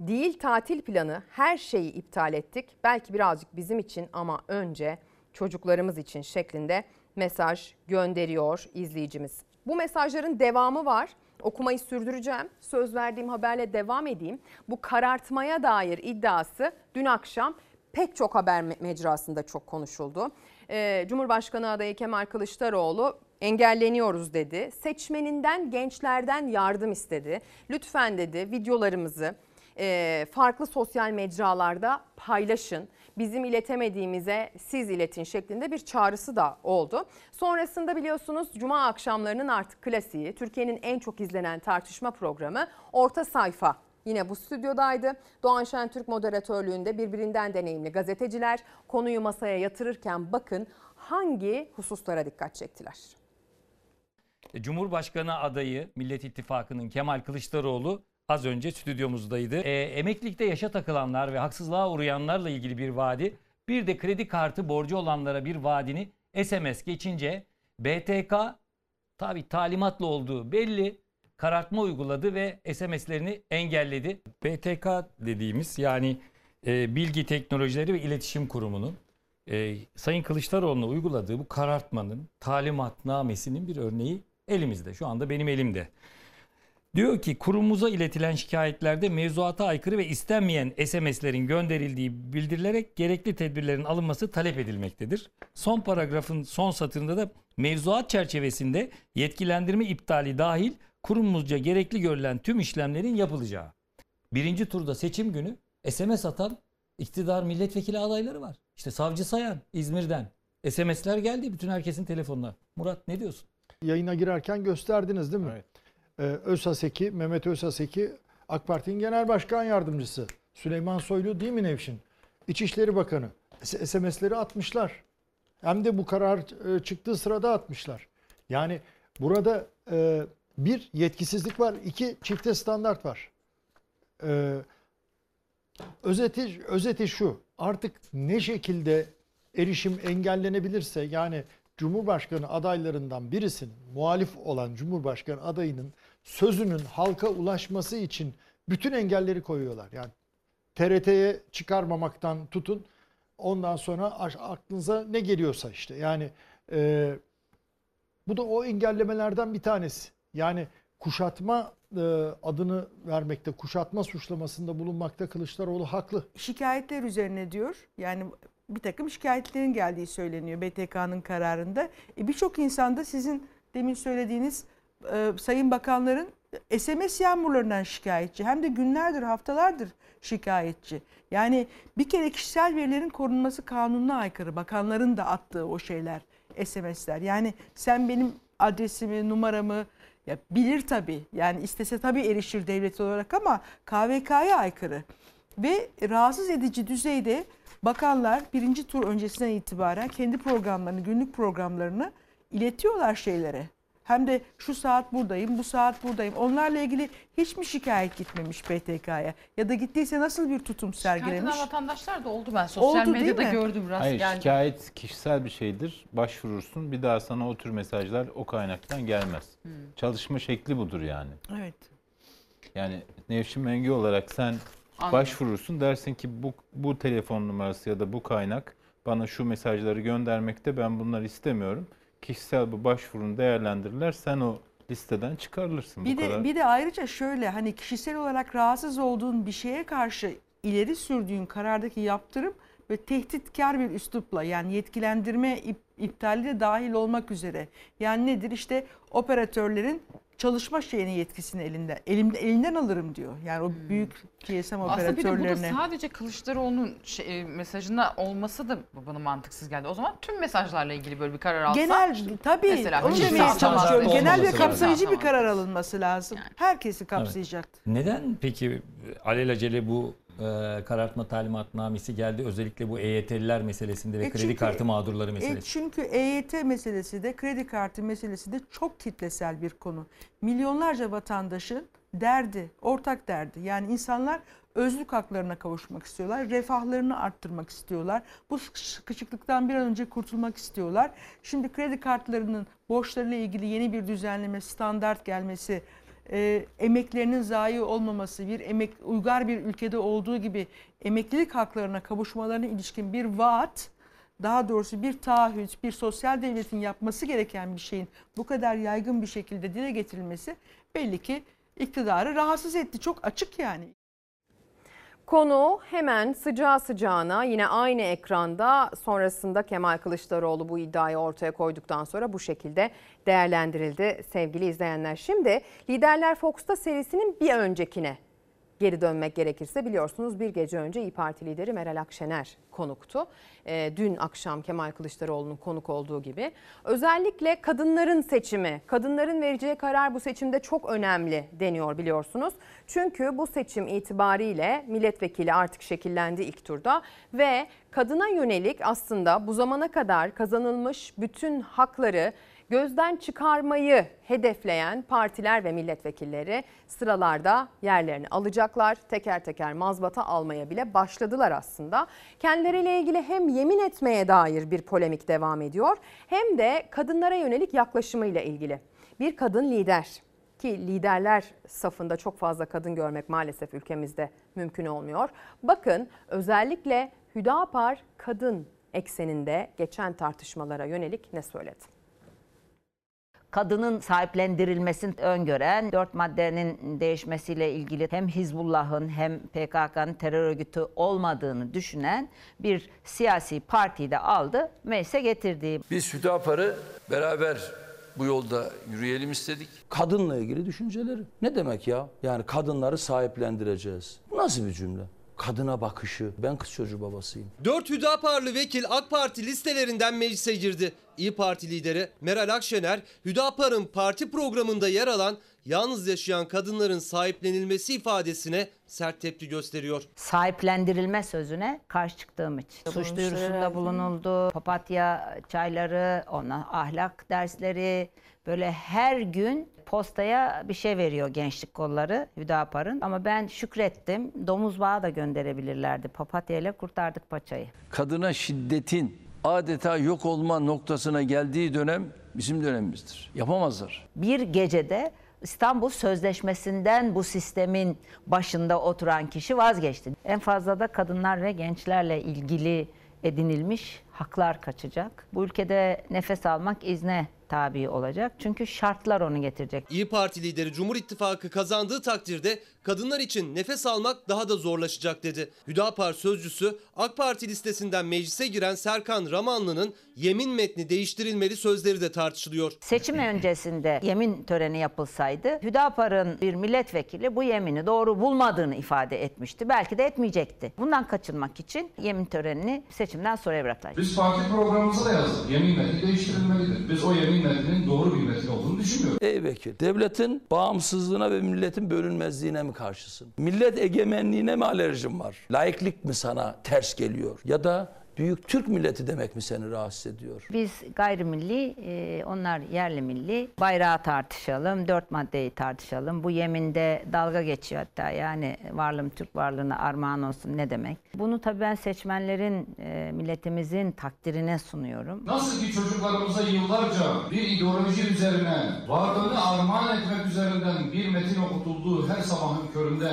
değil tatil planı her şeyi iptal ettik. Belki birazcık bizim için ama önce çocuklarımız için şeklinde mesaj gönderiyor izleyicimiz. Bu mesajların devamı var. Okumayı sürdüreceğim. Söz verdiğim haberle devam edeyim. Bu karartmaya dair iddiası dün akşam pek çok haber mecrasında çok konuşuldu. Ee, Cumhurbaşkanı adayı Kemal Kılıçdaroğlu engelleniyoruz dedi. Seçmeninden, gençlerden yardım istedi. Lütfen dedi videolarımızı e, farklı sosyal mecralarda paylaşın. Bizim iletemediğimize siz iletin şeklinde bir çağrısı da oldu. Sonrasında biliyorsunuz cuma akşamlarının artık klasiği Türkiye'nin en çok izlenen tartışma programı Orta Sayfa yine bu stüdyodaydı. Doğan Şentürk moderatörlüğünde birbirinden deneyimli gazeteciler konuyu masaya yatırırken bakın hangi hususlara dikkat çektiler. Cumhurbaşkanı adayı Millet İttifakı'nın Kemal Kılıçdaroğlu az önce stüdyomuzdaydı. E, emeklilikte yaşa takılanlar ve haksızlığa uğrayanlarla ilgili bir vaadi, bir de kredi kartı borcu olanlara bir vaadini SMS geçince BTK tabi talimatlı olduğu belli karartma uyguladı ve SMS'lerini engelledi. BTK dediğimiz yani e, Bilgi Teknolojileri ve İletişim Kurumu'nun e, Sayın Kılıçdaroğlu'na uyguladığı bu karartmanın talimatnamesinin bir örneği elimizde. Şu anda benim elimde. Diyor ki kurumumuza iletilen şikayetlerde mevzuata aykırı ve istenmeyen SMS'lerin gönderildiği bildirilerek gerekli tedbirlerin alınması talep edilmektedir. Son paragrafın son satırında da mevzuat çerçevesinde yetkilendirme iptali dahil kurumumuzca gerekli görülen tüm işlemlerin yapılacağı. Birinci turda seçim günü SMS atan iktidar milletvekili adayları var. İşte Savcı Sayan İzmir'den. SMS'ler geldi bütün herkesin telefonuna. Murat ne diyorsun? Yayına girerken gösterdiniz değil mi? Evet. Ee, Özhaseki, Mehmet Özhaseki AK Parti'nin genel başkan yardımcısı. Süleyman Soylu değil mi Nevşin? İçişleri Bakanı. SMS'leri atmışlar. Hem de bu karar e, çıktığı sırada atmışlar. Yani burada e, bir yetkisizlik var, iki çifte standart var. E, özeti, özeti şu, artık ne şekilde erişim engellenebilirse yani Cumhurbaşkanı adaylarından birisinin, muhalif olan Cumhurbaşkanı adayının sözünün halka ulaşması için bütün engelleri koyuyorlar. Yani TRT'ye çıkarmamaktan tutun ondan sonra aklınıza ne geliyorsa işte yani e, bu da o engellemelerden bir tanesi. Yani kuşatma e, adını vermekte, kuşatma suçlamasında bulunmakta Kılıçdaroğlu haklı. Şikayetler üzerine diyor. Yani bir takım şikayetlerin geldiği söyleniyor BTK'nın kararında. E, Birçok insanda sizin demin söylediğiniz e, sayın bakanların SMS yağmurlarından şikayetçi hem de günlerdir haftalardır şikayetçi. Yani bir kere kişisel verilerin korunması kanununa aykırı. Bakanların da attığı o şeyler SMS'ler. Yani sen benim adresimi, numaramı ya bilir tabii. Yani istese tabii erişir devlet olarak ama KVK'ya aykırı. Ve rahatsız edici düzeyde bakanlar birinci tur öncesinden itibaren kendi programlarını, günlük programlarını iletiyorlar şeylere. Hem de şu saat buradayım, bu saat buradayım. Onlarla ilgili hiç mi şikayet gitmemiş PTK'ya? Ya da gittiyse nasıl bir tutum sergilemiş? Şikayet vatandaşlar da oldu ben sosyal Oldu, değil medyada mi? gördüm rast Hayır yani. şikayet kişisel bir şeydir. Başvurursun bir daha sana o tür mesajlar o kaynaktan gelmez. Hmm. Çalışma şekli budur yani. Evet. Yani Nevşin Mengi olarak sen Anladım. başvurursun dersin ki bu, bu telefon numarası ya da bu kaynak bana şu mesajları göndermekte ben bunları istemiyorum. Kişisel bu başvurunu değerlendirirler sen o listeden çıkarılırsın. Bir bu de kadar. bir de ayrıca şöyle hani kişisel olarak rahatsız olduğun bir şeye karşı ileri sürdüğün karardaki yaptırım ve tehditkar bir üslupla yani yetkilendirme ip, iptali de dahil olmak üzere. Yani nedir işte operatörlerin çalışma şeyini yetkisini elinde elimde elinden alırım diyor. Yani o büyük GSM Hmm. Aslında bir de bu da operatörlerine. sadece Kılıçdaroğlu'nun şey, e, mesajında olması da bana mantıksız geldi. O zaman tüm mesajlarla ilgili böyle bir karar alsa. Genel tabii Mesela onu demeye çalışıyorum. Genel ve kapsayıcı bir karar alınması lazım. Herkesi kapsayacaktır. Neden peki alelacele bu e, karartma talimatnamesi geldi? Özellikle bu EYT'liler meselesinde ve E kredi çünkü- kartı mağdurları E meselesi. çünkü EYT meselesi de kredi kartı meselesi de çok kitlesel bir konu. Milyonlarca vatandaşın derdi, ortak derdi. Yani insanlar özlük haklarına kavuşmak istiyorlar, refahlarını arttırmak istiyorlar. Bu sıkışıklıktan bir an önce kurtulmak istiyorlar. Şimdi kredi kartlarının borçlarıyla ilgili yeni bir düzenleme, standart gelmesi, e, emeklerinin zayi olmaması, bir emek uygar bir ülkede olduğu gibi emeklilik haklarına kavuşmalarına ilişkin bir vaat, daha doğrusu bir taahhüt, bir sosyal devletin yapması gereken bir şeyin bu kadar yaygın bir şekilde dile getirilmesi belli ki iktidarı rahatsız etti. Çok açık yani. Konu hemen sıcağı sıcağına yine aynı ekranda sonrasında Kemal Kılıçdaroğlu bu iddiayı ortaya koyduktan sonra bu şekilde değerlendirildi sevgili izleyenler. Şimdi Liderler Fox'ta serisinin bir öncekine geri dönmek gerekirse biliyorsunuz bir gece önce İyi Parti lideri Meral Akşener konuktu. Ee, dün akşam Kemal Kılıçdaroğlu'nun konuk olduğu gibi. Özellikle kadınların seçimi, kadınların vereceği karar bu seçimde çok önemli deniyor biliyorsunuz. Çünkü bu seçim itibariyle milletvekili artık şekillendi ilk turda ve kadına yönelik aslında bu zamana kadar kazanılmış bütün hakları gözden çıkarmayı hedefleyen partiler ve milletvekilleri sıralarda yerlerini alacaklar. Teker teker mazbata almaya bile başladılar aslında. Kendileriyle ilgili hem yemin etmeye dair bir polemik devam ediyor hem de kadınlara yönelik yaklaşımıyla ilgili. Bir kadın lider ki liderler safında çok fazla kadın görmek maalesef ülkemizde mümkün olmuyor. Bakın özellikle Hüdapar kadın ekseninde geçen tartışmalara yönelik ne söyledi? Kadının sahiplendirilmesini öngören dört maddenin değişmesiyle ilgili hem Hizbullah'ın hem PKK'nın terör örgütü olmadığını düşünen bir siyasi partiyi de aldı, meclise getirdi. Biz Hüdapar'ı beraber bu yolda yürüyelim istedik. Kadınla ilgili düşünceleri. Ne demek ya? Yani kadınları sahiplendireceğiz. Bu nasıl bir cümle? Kadına bakışı. Ben kız çocuğu babasıyım. 4 Hüdaparlı vekil AK Parti listelerinden meclise girdi. İyi Parti lideri Meral Akşener, Hüdapar'ın parti programında yer alan yalnız yaşayan kadınların sahiplenilmesi ifadesine sert tepki gösteriyor. Sahiplendirilme sözüne karşı çıktığım için. Suç duyurusunda bulunuldu. Papatya çayları, ona ahlak dersleri böyle her gün postaya bir şey veriyor gençlik kolları Hüdapar'ın. Ama ben şükrettim. Domuz bağı da gönderebilirlerdi. Papatya ile kurtardık paçayı. Kadına şiddetin adeta yok olma noktasına geldiği dönem bizim dönemimizdir. Yapamazlar. Bir gecede İstanbul Sözleşmesi'nden bu sistemin başında oturan kişi vazgeçti. En fazla da kadınlar ve gençlerle ilgili edinilmiş haklar kaçacak. Bu ülkede nefes almak izne tabi olacak. Çünkü şartlar onu getirecek. İyi Parti lideri Cumhur İttifakı kazandığı takdirde kadınlar için nefes almak daha da zorlaşacak dedi. Hüdapar sözcüsü AK Parti listesinden meclise giren Serkan Ramanlı'nın yemin metni değiştirilmeli sözleri de tartışılıyor. Seçim <laughs> öncesinde yemin töreni yapılsaydı Hüdapar'ın bir milletvekili bu yemini doğru bulmadığını ifade etmişti. Belki de etmeyecekti. Bundan kaçınmak için yemin törenini seçimden sonra bırakılacak. Biz parti programımıza da yazdık. Yemin metni değiştirilmelidir. Biz o yemin metninin doğru bir metin olduğunu düşünmüyoruz. Ey vekil, devletin bağımsızlığına ve milletin bölünmezliğine mi karşısın? Millet egemenliğine mi alerjin var? Laiklik mi sana ters geliyor? Ya da büyük Türk milleti demek mi seni rahatsız ediyor? Biz gayrimilli, e, onlar yerli milli. Bayrağı tartışalım, dört maddeyi tartışalım. Bu yeminde dalga geçiyor hatta yani varlığım Türk varlığına armağan olsun ne demek? Bunu tabii ben seçmenlerin, e, milletimizin takdirine sunuyorum. Nasıl ki çocuklarımıza yıllarca bir ideoloji üzerine varlığını armağan etmek üzerinden bir metin okutulduğu her sabahın köründe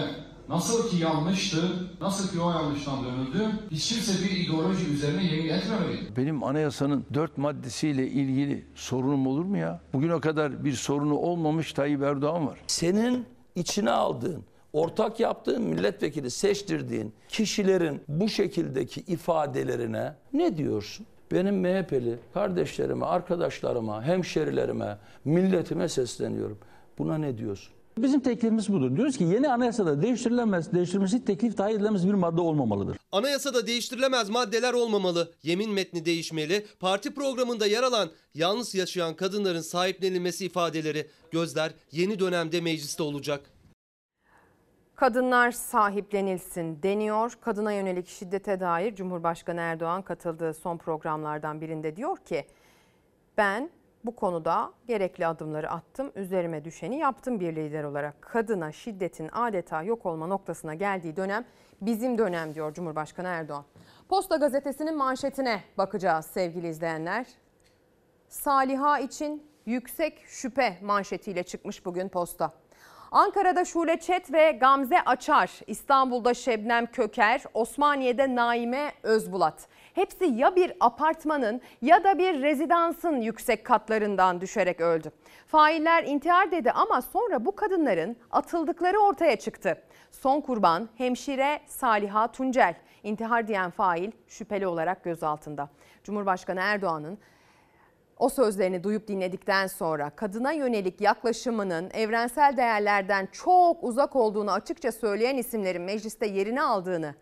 nasıl ki yanlıştı, nasıl ki o yanlıştan dönüldü, hiç kimse bir ideoloji üzerine yemin etmemeliydi. Benim anayasanın dört maddesiyle ilgili sorunum olur mu ya? Bugüne kadar bir sorunu olmamış Tayyip Erdoğan var. Senin içine aldığın, ortak yaptığın milletvekili seçtirdiğin kişilerin bu şekildeki ifadelerine ne diyorsun? Benim MHP'li kardeşlerime, arkadaşlarıma, hemşerilerime, milletime sesleniyorum. Buna ne diyorsun? Bizim teklifimiz budur. Diyoruz ki yeni anayasada değiştirilemez, değiştirilmesi teklif dahil edilemez bir madde olmamalıdır. Anayasada değiştirilemez maddeler olmamalı, yemin metni değişmeli, parti programında yer alan yalnız yaşayan kadınların sahiplenilmesi ifadeleri gözler yeni dönemde mecliste olacak. Kadınlar sahiplenilsin deniyor. Kadına yönelik şiddete dair Cumhurbaşkanı Erdoğan katıldığı son programlardan birinde diyor ki ben bu konuda gerekli adımları attım, üzerime düşeni yaptım bir lider olarak. Kadına şiddetin adeta yok olma noktasına geldiği dönem bizim dönem diyor Cumhurbaşkanı Erdoğan. Posta gazetesinin manşetine bakacağız sevgili izleyenler. Saliha için yüksek şüphe manşetiyle çıkmış bugün posta. Ankara'da Şule Çet ve Gamze Açar, İstanbul'da Şebnem Köker, Osmaniye'de Naime Özbulat. Hepsi ya bir apartmanın ya da bir rezidansın yüksek katlarından düşerek öldü. Failler intihar dedi ama sonra bu kadınların atıldıkları ortaya çıktı. Son kurban hemşire Saliha Tuncel. İntihar diyen fail şüpheli olarak gözaltında. Cumhurbaşkanı Erdoğan'ın o sözlerini duyup dinledikten sonra kadına yönelik yaklaşımının evrensel değerlerden çok uzak olduğunu açıkça söyleyen isimlerin mecliste yerini aldığını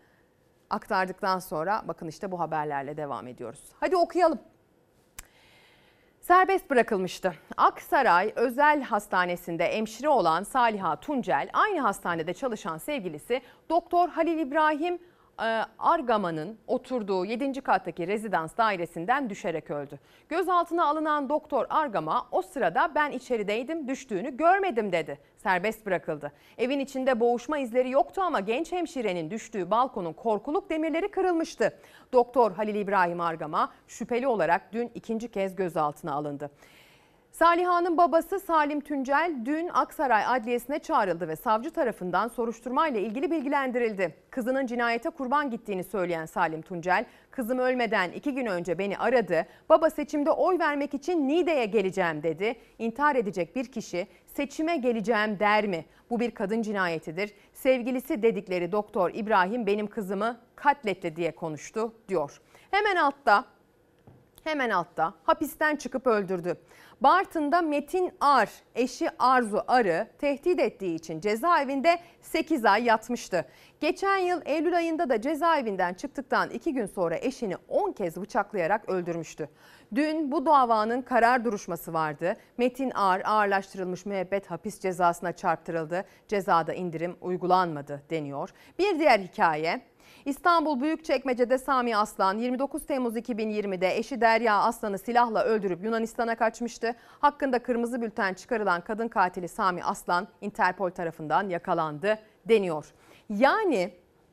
aktardıktan sonra bakın işte bu haberlerle devam ediyoruz. Hadi okuyalım. Serbest bırakılmıştı. Aksaray Özel Hastanesi'nde hemşire olan Saliha Tuncel aynı hastanede çalışan sevgilisi Doktor Halil İbrahim Argaman'ın oturduğu 7. kattaki rezidans dairesinden düşerek öldü. Gözaltına alınan Doktor Argama o sırada ben içerideydim düştüğünü görmedim dedi. Serbest bırakıldı. Evin içinde boğuşma izleri yoktu ama genç hemşirenin düştüğü balkonun korkuluk demirleri kırılmıştı. Doktor Halil İbrahim Argama şüpheli olarak dün ikinci kez gözaltına alındı. Saliha'nın babası Salim Tüncel dün Aksaray Adliyesi'ne çağrıldı ve savcı tarafından soruşturmayla ilgili bilgilendirildi. Kızının cinayete kurban gittiğini söyleyen Salim Tuncel, kızım ölmeden iki gün önce beni aradı. Baba seçimde oy vermek için Niğde'ye geleceğim dedi. İntihar edecek bir kişi seçime geleceğim der mi? Bu bir kadın cinayetidir. Sevgilisi dedikleri doktor İbrahim benim kızımı katletti diye konuştu diyor. Hemen altta hemen altta hapisten çıkıp öldürdü. Bartın'da Metin Ar, eşi Arzu Arı tehdit ettiği için cezaevinde 8 ay yatmıştı. Geçen yıl Eylül ayında da cezaevinden çıktıktan 2 gün sonra eşini 10 kez bıçaklayarak öldürmüştü. Dün bu davanın karar duruşması vardı. Metin Ar ağırlaştırılmış müebbet hapis cezasına çarptırıldı. Cezada indirim uygulanmadı deniyor. Bir diğer hikaye İstanbul Büyükçekmece'de Sami Aslan 29 Temmuz 2020'de eşi Derya Aslan'ı silahla öldürüp Yunanistan'a kaçmıştı. Hakkında kırmızı bülten çıkarılan kadın katili Sami Aslan Interpol tarafından yakalandı deniyor. Yani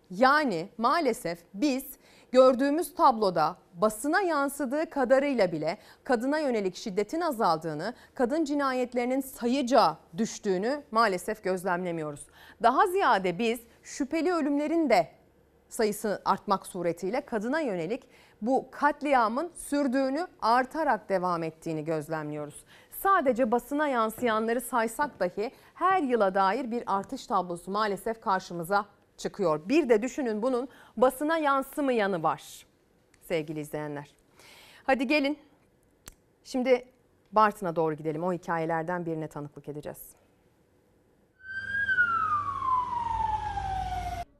yani maalesef biz gördüğümüz tabloda basına yansıdığı kadarıyla bile kadına yönelik şiddetin azaldığını, kadın cinayetlerinin sayıca düştüğünü maalesef gözlemlemiyoruz. Daha ziyade biz şüpheli ölümlerin de sayısı artmak suretiyle kadına yönelik bu katliamın sürdüğünü artarak devam ettiğini gözlemliyoruz. Sadece basına yansıyanları saysak dahi her yıla dair bir artış tablosu maalesef karşımıza çıkıyor. Bir de düşünün bunun basına yansımayanı var sevgili izleyenler. Hadi gelin. Şimdi Bartın'a doğru gidelim. O hikayelerden birine tanıklık edeceğiz.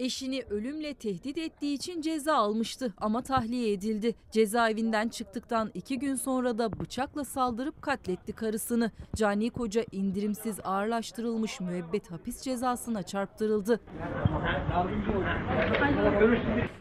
Eşini ölümle tehdit ettiği için ceza almıştı ama tahliye edildi. Cezaevinden çıktıktan iki gün sonra da bıçakla saldırıp katletti karısını. Cani koca indirimsiz ağırlaştırılmış müebbet hapis cezasına çarptırıldı.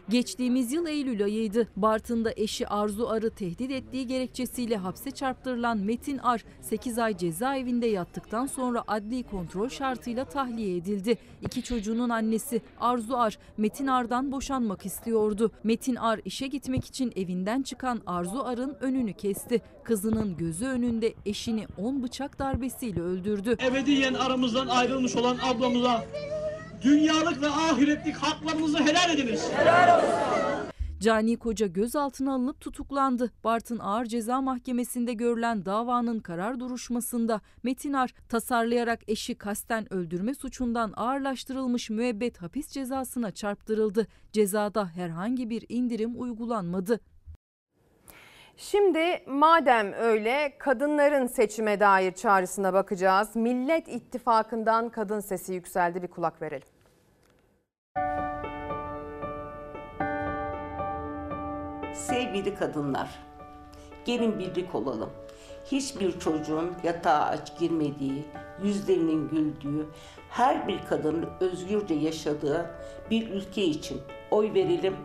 Geçtiğimiz yıl Eylül ayıydı. Bartın'da eşi Arzu Ar'ı tehdit ettiği gerekçesiyle hapse çarptırılan Metin Ar 8 ay cezaevinde yattıktan sonra adli kontrol şartıyla tahliye edildi. İki çocuğunun annesi Arzu Ar Metin Ar'dan boşanmak istiyordu. Metin Ar işe gitmek için evinden çıkan Arzu Ar'ın önünü kesti. Kızının gözü önünde eşini 10 bıçak darbesiyle öldürdü. ebediyen aramızdan ayrılmış olan ablamıza dünyalık ve ahiretlik haklarınızı helal ediniz. Cani Koca gözaltına alınıp tutuklandı. Bartın Ağır Ceza Mahkemesi'nde görülen davanın karar duruşmasında Metin Ar tasarlayarak eşi kasten öldürme suçundan ağırlaştırılmış müebbet hapis cezasına çarptırıldı. Cezada herhangi bir indirim uygulanmadı. Şimdi madem öyle kadınların seçime dair çağrısına bakacağız. Millet İttifakı'ndan kadın sesi yükseldi bir kulak verelim. Sevgili kadınlar, gelin birlik olalım. Hiçbir çocuğun yatağa aç girmediği, yüzlerinin güldüğü, her bir kadının özgürce yaşadığı bir ülke için oy verelim,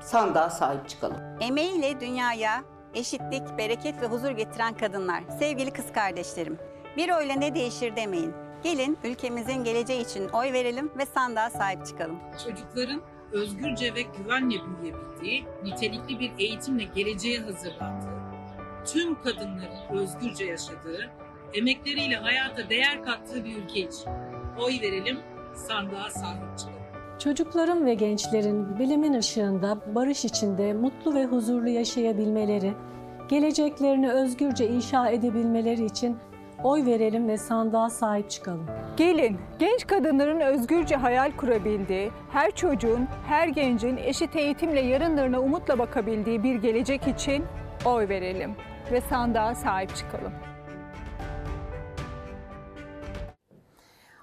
sandığa sahip çıkalım. Emeğiyle dünyaya eşitlik, bereket ve huzur getiren kadınlar, sevgili kız kardeşlerim. Bir oyla ne değişir demeyin. Gelin ülkemizin geleceği için oy verelim ve sandığa sahip çıkalım. Çocukların özgürce ve güvenle büyüyebildiği, nitelikli bir eğitimle geleceğe hazırlandığı, tüm kadınların özgürce yaşadığı, emekleriyle hayata değer kattığı bir ülke için oy verelim, sandığa sahip çıkalım. Çocukların ve gençlerin bilimin ışığında barış içinde mutlu ve huzurlu yaşayabilmeleri, geleceklerini özgürce inşa edebilmeleri için oy verelim ve sandığa sahip çıkalım. Gelin, genç kadınların özgürce hayal kurabildiği, her çocuğun, her gencin eşit eğitimle yarınlarına umutla bakabildiği bir gelecek için oy verelim ve sandığa sahip çıkalım.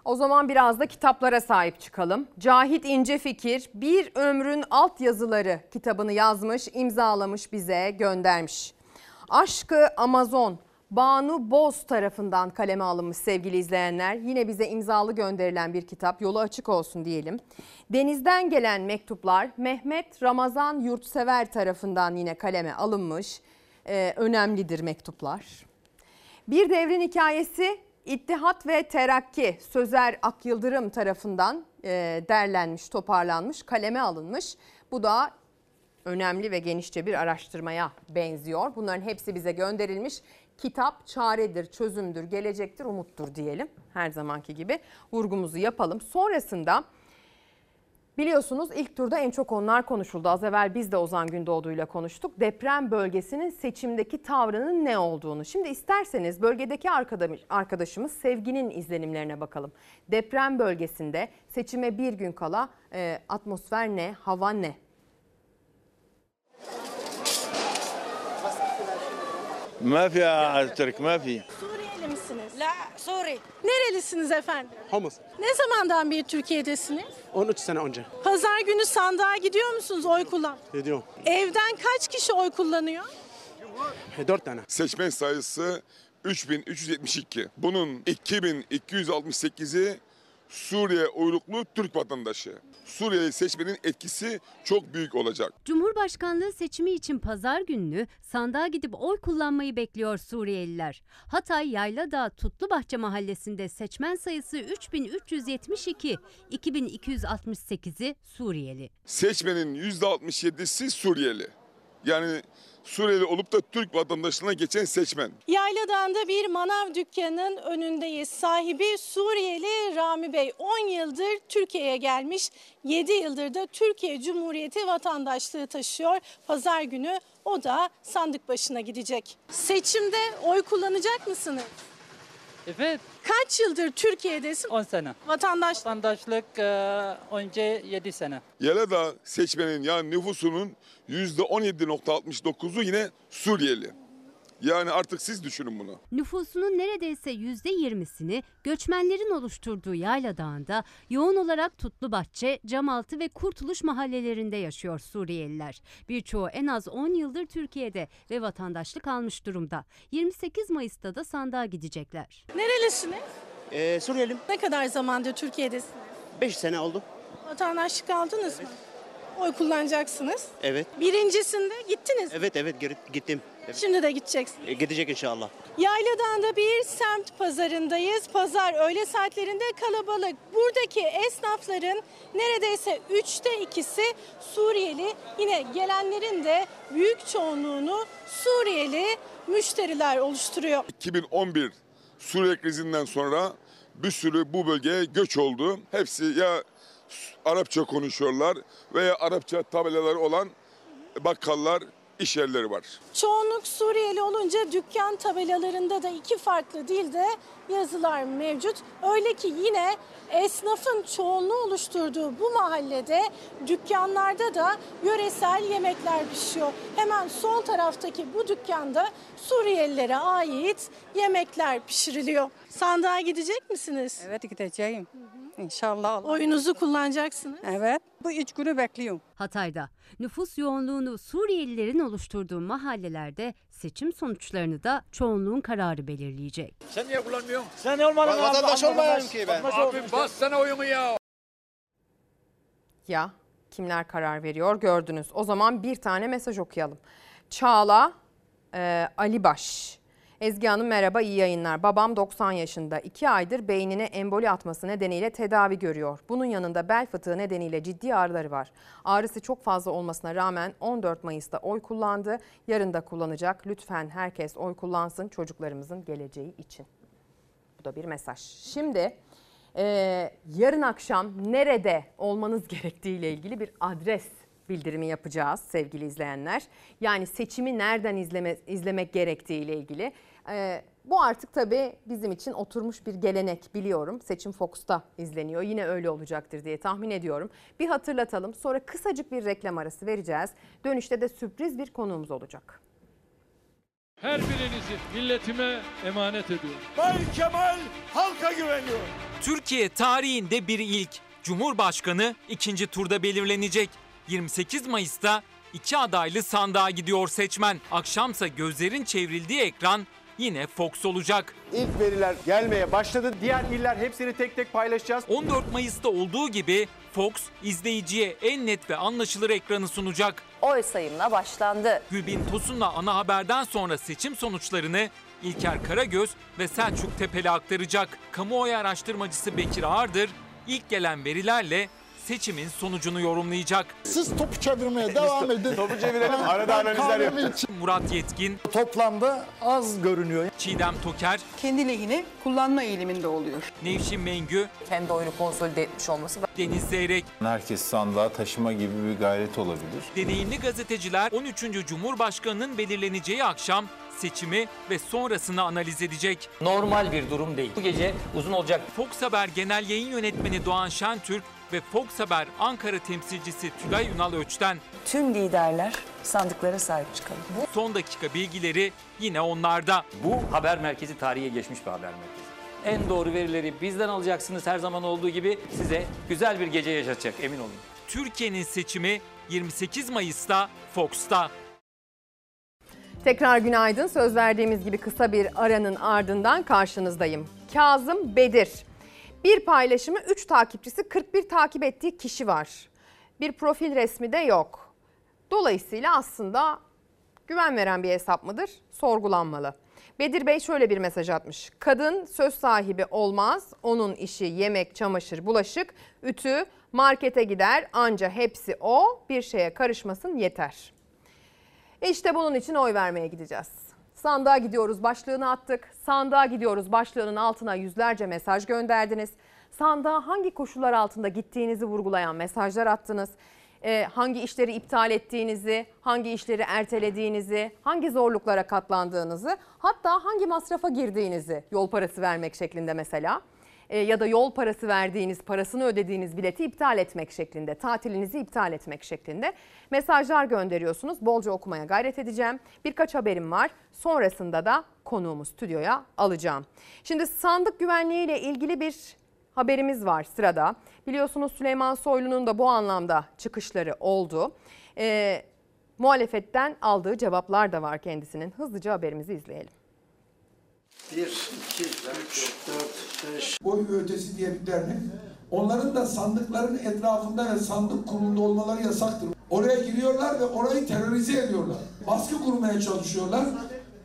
O zaman biraz da kitaplara sahip çıkalım. Cahit İnce Fikir Bir Ömrün Altyazıları kitabını yazmış, imzalamış bize göndermiş. Aşkı Amazon Banu Boz tarafından kaleme alınmış sevgili izleyenler. Yine bize imzalı gönderilen bir kitap. Yolu açık olsun diyelim. Denizden gelen mektuplar Mehmet Ramazan Yurtsever tarafından yine kaleme alınmış. Ee, önemlidir mektuplar. Bir devrin hikayesi İttihat ve Terakki Sözer Akyıldırım tarafından e, derlenmiş, toparlanmış, kaleme alınmış. Bu da önemli ve genişçe bir araştırmaya benziyor. Bunların hepsi bize gönderilmiş. Kitap çaredir, çözümdür, gelecektir, umuttur diyelim. Her zamanki gibi vurgumuzu yapalım. Sonrasında Biliyorsunuz ilk turda en çok onlar konuşuldu. Az evvel biz de Ozan Gündoğdu ile konuştuk. Deprem bölgesinin seçimdeki tavrının ne olduğunu. Şimdi isterseniz bölgedeki arkadaşımız Sevgi'nin izlenimlerine bakalım. Deprem bölgesinde seçime bir gün kala e, atmosfer ne, hava ne? ما في ترك ما في Suriyeli misiniz? La, Suri. Nerelisiniz efendim? Homus. Ne zamandan beri Türkiye'desiniz? 13 sene önce. Pazar günü sandığa gidiyor musunuz oy kullan? Gidiyorum. Evden kaç kişi oy kullanıyor? 4 tane. Seçmen sayısı 3372. Bunun 2268'i Suriye uyruklu Türk vatandaşı. Suriyeli seçmenin etkisi çok büyük olacak. Cumhurbaşkanlığı seçimi için pazar gününü sandığa gidip oy kullanmayı bekliyor Suriyeliler. Hatay Yayladağ Tutlubahçe mahallesinde seçmen sayısı 3372, 2268'i Suriyeli. Seçmenin %67'si Suriyeli. Yani Suriyeli olup da Türk vatandaşlığına geçen seçmen. Yayladağ'da bir manav dükkanının önündeyiz. Sahibi Suriyeli Rami Bey 10 yıldır Türkiye'ye gelmiş. 7 yıldır da Türkiye Cumhuriyeti vatandaşlığı taşıyor. Pazar günü o da sandık başına gidecek. Seçimde oy kullanacak mısınız? Evet. Kaç yıldır Türkiye'desin? 10 sene. Vatandaş. Vatandaşlık e, önce 7 sene. Yaladağ seçmenin yani nüfusunun %17.69'u yine Suriyeli. Yani artık siz düşünün bunu. Nüfusunun neredeyse %20'sini göçmenlerin oluşturduğu Yayla Dağı'nda yoğun olarak Tutlubahçe, Camaltı ve Kurtuluş mahallelerinde yaşıyor Suriyeliler. Birçoğu en az 10 yıldır Türkiye'de ve vatandaşlık almış durumda. 28 Mayıs'ta da sandığa gidecekler. Nerelisiniz? Ee, Suriyeliyim. Ne kadar zamandır Türkiye'desiniz? 5 sene oldu. Vatandaşlık aldınız mı? Oy kullanacaksınız. Evet. Birincisinde gittiniz. Evet evet geri- gittim. Evet. Şimdi de gideceksiniz. E, gidecek inşallah. Yayladağ'da bir semt pazarındayız. Pazar öğle saatlerinde kalabalık. Buradaki esnafların neredeyse üçte ikisi Suriyeli. Yine gelenlerin de büyük çoğunluğunu Suriyeli müşteriler oluşturuyor. 2011 Suriye krizinden sonra bir sürü bu bölgeye göç oldu. Hepsi ya Arapça konuşuyorlar veya Arapça tabelaları olan bakkallar, iş yerleri var. Çoğunluk Suriyeli olunca dükkan tabelalarında da iki farklı dilde yazılar mevcut. Öyle ki yine esnafın çoğunluğu oluşturduğu bu mahallede dükkanlarda da yöresel yemekler pişiyor. Hemen sol taraftaki bu dükkanda Suriyelilere ait yemekler pişiriliyor. Sandığa gidecek misiniz? Evet gideceğim. İnşallah. Oyunuzu kullanacaksınız. Evet. Bu üç günü bekliyorum. Hatay'da nüfus yoğunluğunu Suriyelilerin oluşturduğu mahallelerde seçim sonuçlarını da çoğunluğun kararı belirleyecek. Sen niye kullanmıyorsun? Sen olmadın Ben vatandaş olmayayım ki ben. Abi bas sana oyumu ya. Ya kimler karar veriyor gördünüz. O zaman bir tane mesaj okuyalım. Çağla e, Ali Baş. Ezgi Hanım merhaba iyi yayınlar. Babam 90 yaşında. 2 aydır beynine emboli atması nedeniyle tedavi görüyor. Bunun yanında bel fıtığı nedeniyle ciddi ağrıları var. Ağrısı çok fazla olmasına rağmen 14 Mayıs'ta oy kullandı. Yarın da kullanacak. Lütfen herkes oy kullansın çocuklarımızın geleceği için. Bu da bir mesaj. Şimdi e, yarın akşam nerede olmanız gerektiği ile ilgili bir adres bildirimi yapacağız sevgili izleyenler. Yani seçimi nereden izleme, izlemek gerektiği ile ilgili. E, bu artık tabii bizim için oturmuş bir gelenek biliyorum. Seçim Fox'ta izleniyor. Yine öyle olacaktır diye tahmin ediyorum. Bir hatırlatalım. Sonra kısacık bir reklam arası vereceğiz. Dönüşte de sürpriz bir konuğumuz olacak. Her birinizi milletime emanet ediyorum. Bay Kemal halka güveniyor. Türkiye tarihinde bir ilk. Cumhurbaşkanı ikinci turda belirlenecek. 28 Mayıs'ta iki adaylı sandığa gidiyor seçmen. Akşamsa gözlerin çevrildiği ekran yine Fox olacak. İlk veriler gelmeye başladı. Diğer iller hepsini tek tek paylaşacağız. 14 Mayıs'ta olduğu gibi Fox izleyiciye en net ve anlaşılır ekranı sunacak. Oy sayımına başlandı. Gülbin Tosun'la ana haberden sonra seçim sonuçlarını İlker Karagöz ve Selçuk Tepeli aktaracak. Kamuoyu araştırmacısı Bekir Ağırdır ilk gelen verilerle seçimin sonucunu yorumlayacak. Siz topu çevirmeye <laughs> devam edin. Topu çevirelim, arada analizler içeyim. Murat Yetkin, Toplamda az görünüyor. Çiğdem Toker, kendi lehine kullanma eğiliminde oluyor. Nevşin Mengü, Kendi oyunu konsolide etmiş olması Deniz Zeyrek, Herkes sandığa taşıma gibi bir gayret olabilir. deneyimli gazeteciler 13. Cumhurbaşkanı'nın belirleneceği akşam seçimi ve sonrasını analiz edecek. Normal bir durum değil. Bu gece uzun olacak. Fox Haber Genel Yayın Yönetmeni Doğan Şentürk ve Fox Haber Ankara temsilcisi Tülay Ünal Öç'ten Tüm liderler sandıklara sahip çıkalım. son dakika bilgileri yine onlarda. Bu haber merkezi tarihe geçmiş bir haber merkezi. En doğru verileri bizden alacaksınız her zaman olduğu gibi size güzel bir gece yaşatacak emin olun. Türkiye'nin seçimi 28 Mayıs'ta Fox'ta. Tekrar günaydın. Söz verdiğimiz gibi kısa bir aranın ardından karşınızdayım. Kazım Bedir. Bir paylaşımı 3 takipçisi 41 takip ettiği kişi var. Bir profil resmi de yok. Dolayısıyla aslında güven veren bir hesap mıdır? Sorgulanmalı. Bedir Bey şöyle bir mesaj atmış. Kadın söz sahibi olmaz. Onun işi yemek, çamaşır, bulaşık, ütü, markete gider. Anca hepsi o. Bir şeye karışmasın yeter. İşte bunun için oy vermeye gideceğiz. Sandığa gidiyoruz başlığını attık. Sandığa gidiyoruz başlığının altına yüzlerce mesaj gönderdiniz. Sandığa hangi koşullar altında gittiğinizi vurgulayan mesajlar attınız. e, hangi işleri iptal ettiğinizi, hangi işleri ertelediğinizi, hangi zorluklara katlandığınızı, hatta hangi masrafa girdiğinizi yol parası vermek şeklinde mesela ya da yol parası verdiğiniz, parasını ödediğiniz bileti iptal etmek şeklinde, tatilinizi iptal etmek şeklinde mesajlar gönderiyorsunuz. Bolca okumaya gayret edeceğim. Birkaç haberim var. Sonrasında da konuğumu stüdyoya alacağım. Şimdi sandık güvenliği ile ilgili bir haberimiz var sırada. Biliyorsunuz Süleyman Soylu'nun da bu anlamda çıkışları oldu. E, muhalefetten aldığı cevaplar da var kendisinin. Hızlıca haberimizi izleyelim. 1, 2, 3, 4, 5. Oy ötesi diye bir dernek. Onların da sandıkların etrafında ve sandık kurulunda olmaları yasaktır. Oraya giriyorlar ve orayı terörize ediyorlar. Baskı kurmaya çalışıyorlar.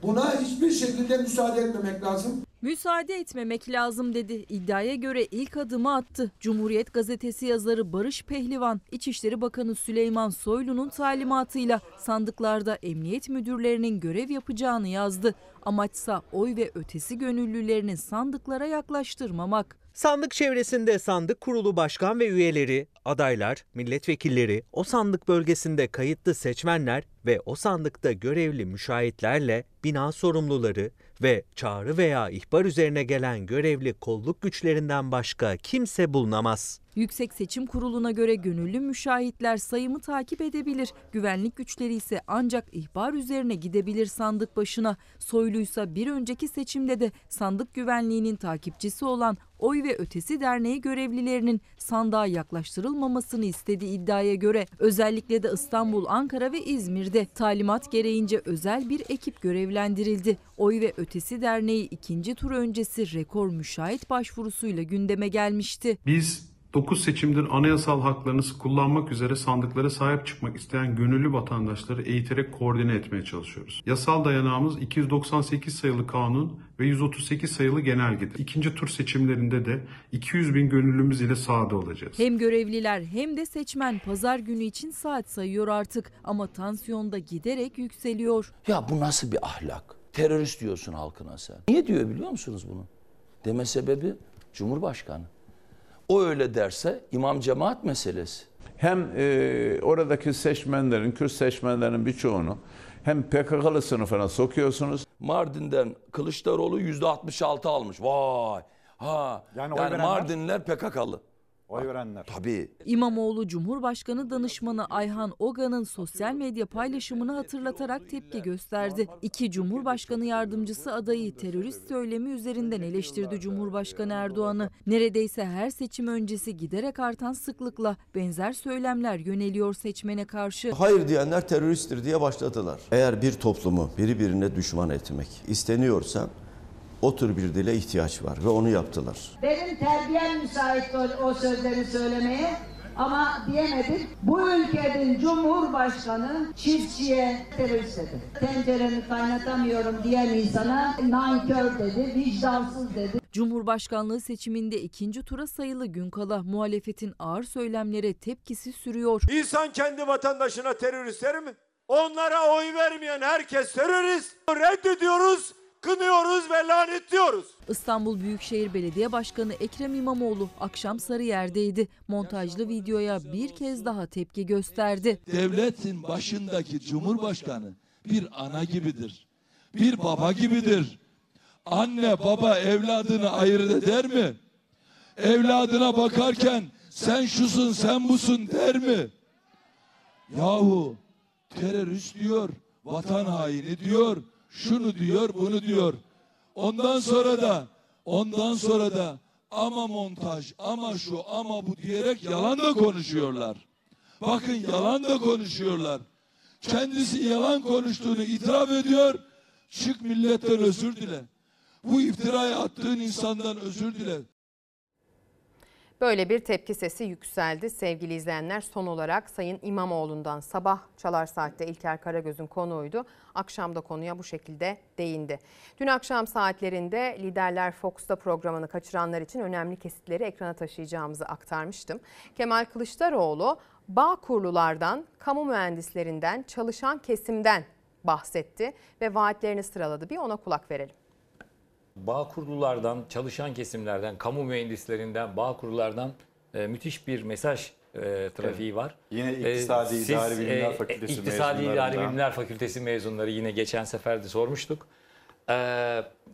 Buna hiçbir şekilde müsaade etmemek lazım. Müsaade etmemek lazım dedi. İddiaya göre ilk adımı attı. Cumhuriyet gazetesi yazarı Barış Pehlivan, İçişleri Bakanı Süleyman Soylu'nun talimatıyla sandıklarda emniyet müdürlerinin görev yapacağını yazdı. Amaçsa oy ve ötesi gönüllülerini sandıklara yaklaştırmamak. Sandık çevresinde sandık kurulu başkan ve üyeleri, adaylar, milletvekilleri, o sandık bölgesinde kayıtlı seçmenler ve o sandıkta görevli müşahitlerle bina sorumluları ve çağrı veya ihbar üzerine gelen görevli kolluk güçlerinden başka kimse bulunamaz. Yüksek Seçim Kurulu'na göre gönüllü müşahitler sayımı takip edebilir. Güvenlik güçleri ise ancak ihbar üzerine gidebilir sandık başına. Soyluysa bir önceki seçimde de sandık güvenliğinin takipçisi olan Oy ve Ötesi Derneği görevlilerinin sandığa yaklaştırılmamasını istediği iddiaya göre özellikle de İstanbul, Ankara ve İzmir'de talimat gereğince özel bir ekip görevlendirildi. Oy ve Ötesi Derneği ikinci tur öncesi rekor müşahit başvurusuyla gündeme gelmişti. Biz 9 seçimdir anayasal haklarını kullanmak üzere sandıklara sahip çıkmak isteyen gönüllü vatandaşları eğiterek koordine etmeye çalışıyoruz. Yasal dayanağımız 298 sayılı kanun ve 138 sayılı genelgedir. İkinci tur seçimlerinde de 200 bin gönüllümüz ile sahada olacağız. Hem görevliler hem de seçmen pazar günü için saat sayıyor artık ama tansiyonda giderek yükseliyor. Ya bu nasıl bir ahlak? Terörist diyorsun halkına sen. Niye diyor biliyor musunuz bunu? Deme sebebi Cumhurbaşkanı. O öyle derse imam cemaat meselesi. Hem e, oradaki seçmenlerin, Kürt seçmenlerin birçoğunu hem PKK'lı sınıfına sokuyorsunuz. Mardin'den Kılıçdaroğlu yüzde 66 almış. Vay. Ha. Yani Yani? Mardinliler PKK'lı. Oy verenler. Tabii. İmamoğlu Cumhurbaşkanı danışmanı Ayhan Oga'nın sosyal medya paylaşımını hatırlatarak tepki gösterdi. İki Cumhurbaşkanı yardımcısı adayı terörist söylemi üzerinden eleştirdi Cumhurbaşkanı Erdoğan'ı. Neredeyse her seçim öncesi giderek artan sıklıkla benzer söylemler yöneliyor seçmene karşı. Hayır diyenler teröristtir diye başladılar. Eğer bir toplumu biri birine düşman etmek isteniyorsa o tür bir dile ihtiyaç var ve onu yaptılar. Benim terbiyem müsait o, o sözleri söylemeye ama diyemedim. Bu ülkenin Cumhurbaşkanı çiftçiye terörist dedi. Tenceremi kaynatamıyorum diyen insana nankör dedi, vicdansız dedi. Cumhurbaşkanlığı seçiminde ikinci tura sayılı gün kala muhalefetin ağır söylemlere tepkisi sürüyor. İnsan kendi vatandaşına terörist der mi? Onlara oy vermeyen herkes terörist. Reddediyoruz, kınıyoruz ve lanetliyoruz. İstanbul Büyükşehir Belediye Başkanı Ekrem İmamoğlu akşam Sarıyer'deydi. Montajlı videoya bir kez daha tepki gösterdi. Devletin başındaki cumhurbaşkanı bir ana gibidir. Bir baba gibidir. Anne baba evladını ayırt eder mi? Evladına bakarken sen şusun sen busun der mi? Yahu terörist diyor, vatan haini diyor, şunu diyor, bunu diyor. Ondan sonra da, ondan sonra da ama montaj, ama şu, ama bu diyerek yalan da konuşuyorlar. Bakın yalan da konuşuyorlar. Kendisi yalan konuştuğunu itiraf ediyor. Çık milletten özür dile. Bu iftiraya attığın insandan özür dile. Böyle bir tepki sesi yükseldi sevgili izleyenler. Son olarak Sayın İmamoğlu'ndan sabah Çalar Saat'te İlker Karagöz'ün konuğuydu. Akşam da konuya bu şekilde değindi. Dün akşam saatlerinde Liderler Fox'ta programını kaçıranlar için önemli kesitleri ekrana taşıyacağımızı aktarmıştım. Kemal Kılıçdaroğlu bağ kurlulardan, kamu mühendislerinden, çalışan kesimden bahsetti ve vaatlerini sıraladı. Bir ona kulak verelim. Bağ kurululardan, çalışan kesimlerden, kamu mühendislerinden, bağ kurululardan e, müthiş bir mesaj e, trafiği var. Yine E, İktisadi siz, İdari Bilimler e, Fakültesi İktisadi İdari Bilimler Fakültesi mezunları yine geçen sefer de sormuştuk. E,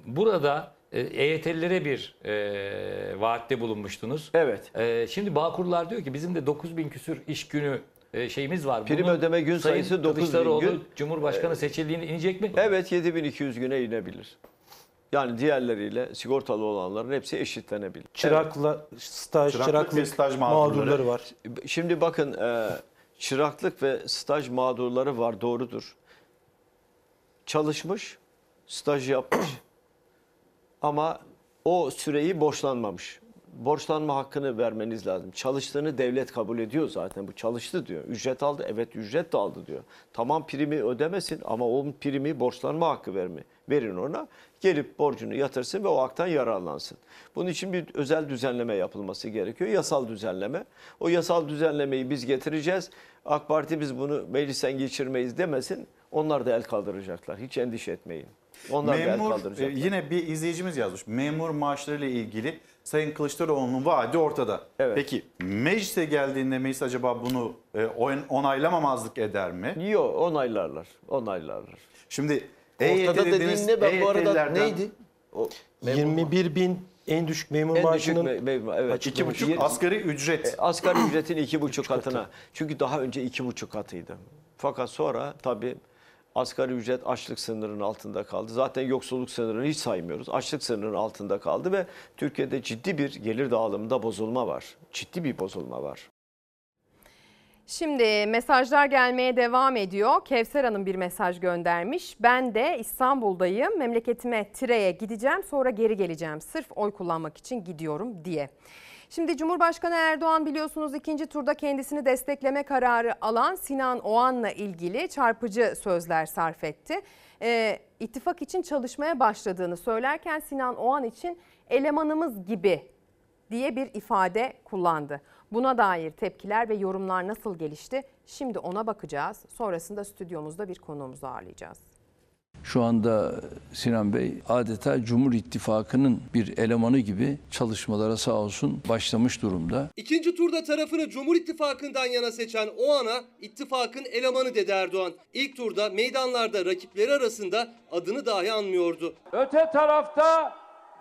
burada e, EYT'lilere bir e, vaatte bulunmuştunuz. Evet. E, şimdi Bağkurlar diyor ki bizim de 9000 küsür iş günü e, şeyimiz var. Prim Bunun ödeme gün sayısı 9000 Kılıçdaroğlu gün. Cumhurbaşkanı seçildiğinde inecek mi? Evet 7200 güne inebilir. Yani diğerleriyle sigortalı olanların hepsi eşitlenebilir. Çırakla staj, Çıraklık çıraklık staj mağdurları var. Şimdi bakın e, çıraklık ve staj mağdurları var doğrudur. Çalışmış, staj yapmış <clears throat> ama o süreyi borçlanmamış. Borçlanma hakkını vermeniz lazım. Çalıştığını devlet kabul ediyor zaten. Bu çalıştı diyor. Ücret aldı. Evet ücret de aldı diyor. Tamam primi ödemesin ama o primi borçlanma hakkı verme. Verin ona. Gelip borcunu yatırsın ve o haktan yararlansın. Bunun için bir özel düzenleme yapılması gerekiyor. Yasal düzenleme. O yasal düzenlemeyi biz getireceğiz. AK Parti biz bunu meclisten geçirmeyiz demesin. Onlar da el kaldıracaklar. Hiç endişe etmeyin. Onlar da el Memur, kaldıracaklar. e, yine bir izleyicimiz yazmış. Memur maaşlarıyla ilgili Sayın Kılıçdaroğlu'nun vaadi ortada. Peki meclise geldiğinde meclis acaba bunu e, on- onaylamamazlık eder mi? Yok onaylarlar. Onaylarlar. Şimdi Ortada EYT dediğin ne? Ben bu arada EYT'lilerden neydi? 21 bin en düşük memur En düşük maaşının me- evet. İki buçuk asgari ücret. E, asgari <clears throat> ücretin iki buçuk katına. Çünkü daha önce iki buçuk katıydı. Fakat sonra tabii asgari ücret açlık sınırının altında kaldı. Zaten yoksulluk sınırını hiç saymıyoruz. Açlık sınırının altında kaldı ve Türkiye'de ciddi bir gelir dağılımında bozulma var. Ciddi bir bozulma var. Şimdi mesajlar gelmeye devam ediyor. Kevser Hanım bir mesaj göndermiş. Ben de İstanbul'dayım. Memleketime Tire'ye gideceğim sonra geri geleceğim. Sırf oy kullanmak için gidiyorum diye. Şimdi Cumhurbaşkanı Erdoğan biliyorsunuz ikinci turda kendisini destekleme kararı alan Sinan Oğan'la ilgili çarpıcı sözler sarf etti. Ee, ittifak için çalışmaya başladığını söylerken Sinan Oğan için elemanımız gibi diye bir ifade kullandı. Buna dair tepkiler ve yorumlar nasıl gelişti? Şimdi ona bakacağız. Sonrasında stüdyomuzda bir konuğumuzu ağırlayacağız. Şu anda Sinan Bey adeta Cumhur İttifakı'nın bir elemanı gibi çalışmalara sağ olsun başlamış durumda. İkinci turda tarafını Cumhur İttifakı'ndan yana seçen o ana ittifakın elemanı dedi Erdoğan. İlk turda meydanlarda rakipleri arasında adını dahi anmıyordu. Öte tarafta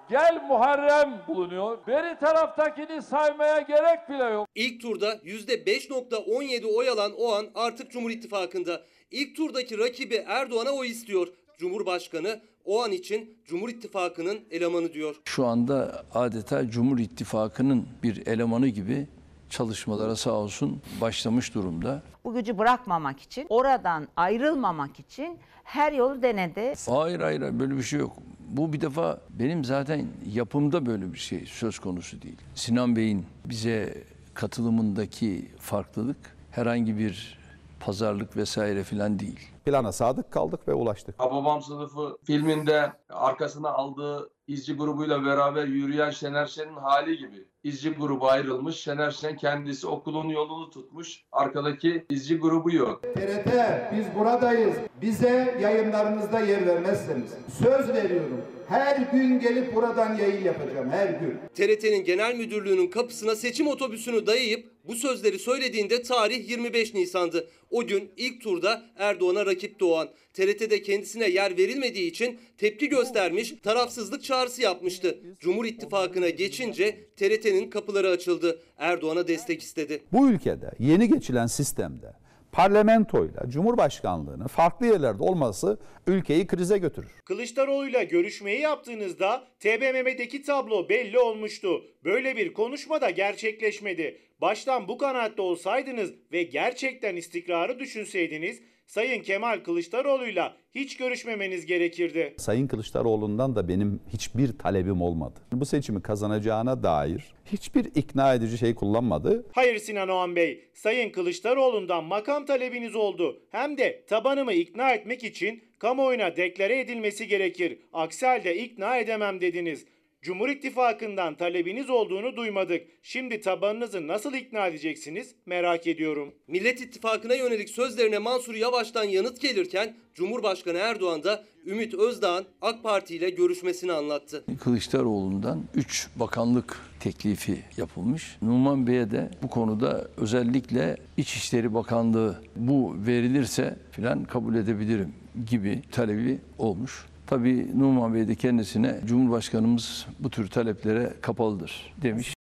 gel Muharrem bulunuyor. Beri taraftakini saymaya gerek bile yok. İlk turda %5.17 oy alan o an artık Cumhur İttifakı'nda. İlk turdaki rakibi Erdoğan'a oy istiyor. Cumhurbaşkanı o an için Cumhur İttifakı'nın elemanı diyor. Şu anda adeta Cumhur İttifakı'nın bir elemanı gibi çalışmalara sağ olsun başlamış durumda. Bu gücü bırakmamak için, oradan ayrılmamak için her yolu denedi. Hayır hayır böyle bir şey yok. Bu bir defa benim zaten yapımda böyle bir şey söz konusu değil. Sinan Bey'in bize katılımındaki farklılık herhangi bir pazarlık vesaire filan değil. Plana sadık kaldık ve ulaştık. Hababam sınıfı filminde arkasına aldığı izci grubuyla beraber yürüyen Şener Şen'in hali gibi. İzci grubu ayrılmış. Şener Şen kendisi okulun yolunu tutmuş. Arkadaki izci grubu yok. TRT biz buradayız. Bize yayınlarınızda yer vermezseniz söz veriyorum. Her gün gelip buradan yayın yapacağım her gün. TRT'nin genel müdürlüğünün kapısına seçim otobüsünü dayayıp bu sözleri söylediğinde tarih 25 Nisan'dı. O gün ilk turda Erdoğan'a rakip Doğan. TRT'de kendisine yer verilmediği için tepki göstermiş, tarafsızlık çağrısı yapmıştı. Cumhur İttifakı'na geçince TRT'nin kapıları açıldı. Erdoğan'a destek istedi. Bu ülkede yeni geçilen sistemde parlamentoyla cumhurbaşkanlığının farklı yerlerde olması ülkeyi krize götürür. Kılıçdaroğlu'yla görüşmeyi yaptığınızda TBMM'deki tablo belli olmuştu. Böyle bir konuşma da gerçekleşmedi. Baştan bu kanaatte olsaydınız ve gerçekten istikrarı düşünseydiniz Sayın Kemal Kılıçdaroğlu'yla hiç görüşmemeniz gerekirdi. Sayın Kılıçdaroğlu'ndan da benim hiçbir talebim olmadı. Bu seçimi kazanacağına dair hiçbir ikna edici şey kullanmadı. Hayır Sinan Oğan Bey, Sayın Kılıçdaroğlu'ndan makam talebiniz oldu. Hem de tabanımı ikna etmek için kamuoyuna deklare edilmesi gerekir. Aksi halde ikna edemem dediniz. Cumhur İttifakı'ndan talebiniz olduğunu duymadık. Şimdi tabanınızı nasıl ikna edeceksiniz merak ediyorum. Millet İttifakı'na yönelik sözlerine Mansur Yavaş'tan yanıt gelirken Cumhurbaşkanı Erdoğan da Ümit Özdağ'ın AK Parti ile görüşmesini anlattı. Kılıçdaroğlu'ndan 3 bakanlık teklifi yapılmış. Numan Bey'e de bu konuda özellikle İçişleri Bakanlığı bu verilirse filan kabul edebilirim gibi talebi olmuş. Tabii Numan Bey de kendisine Cumhurbaşkanımız bu tür taleplere kapalıdır demiş.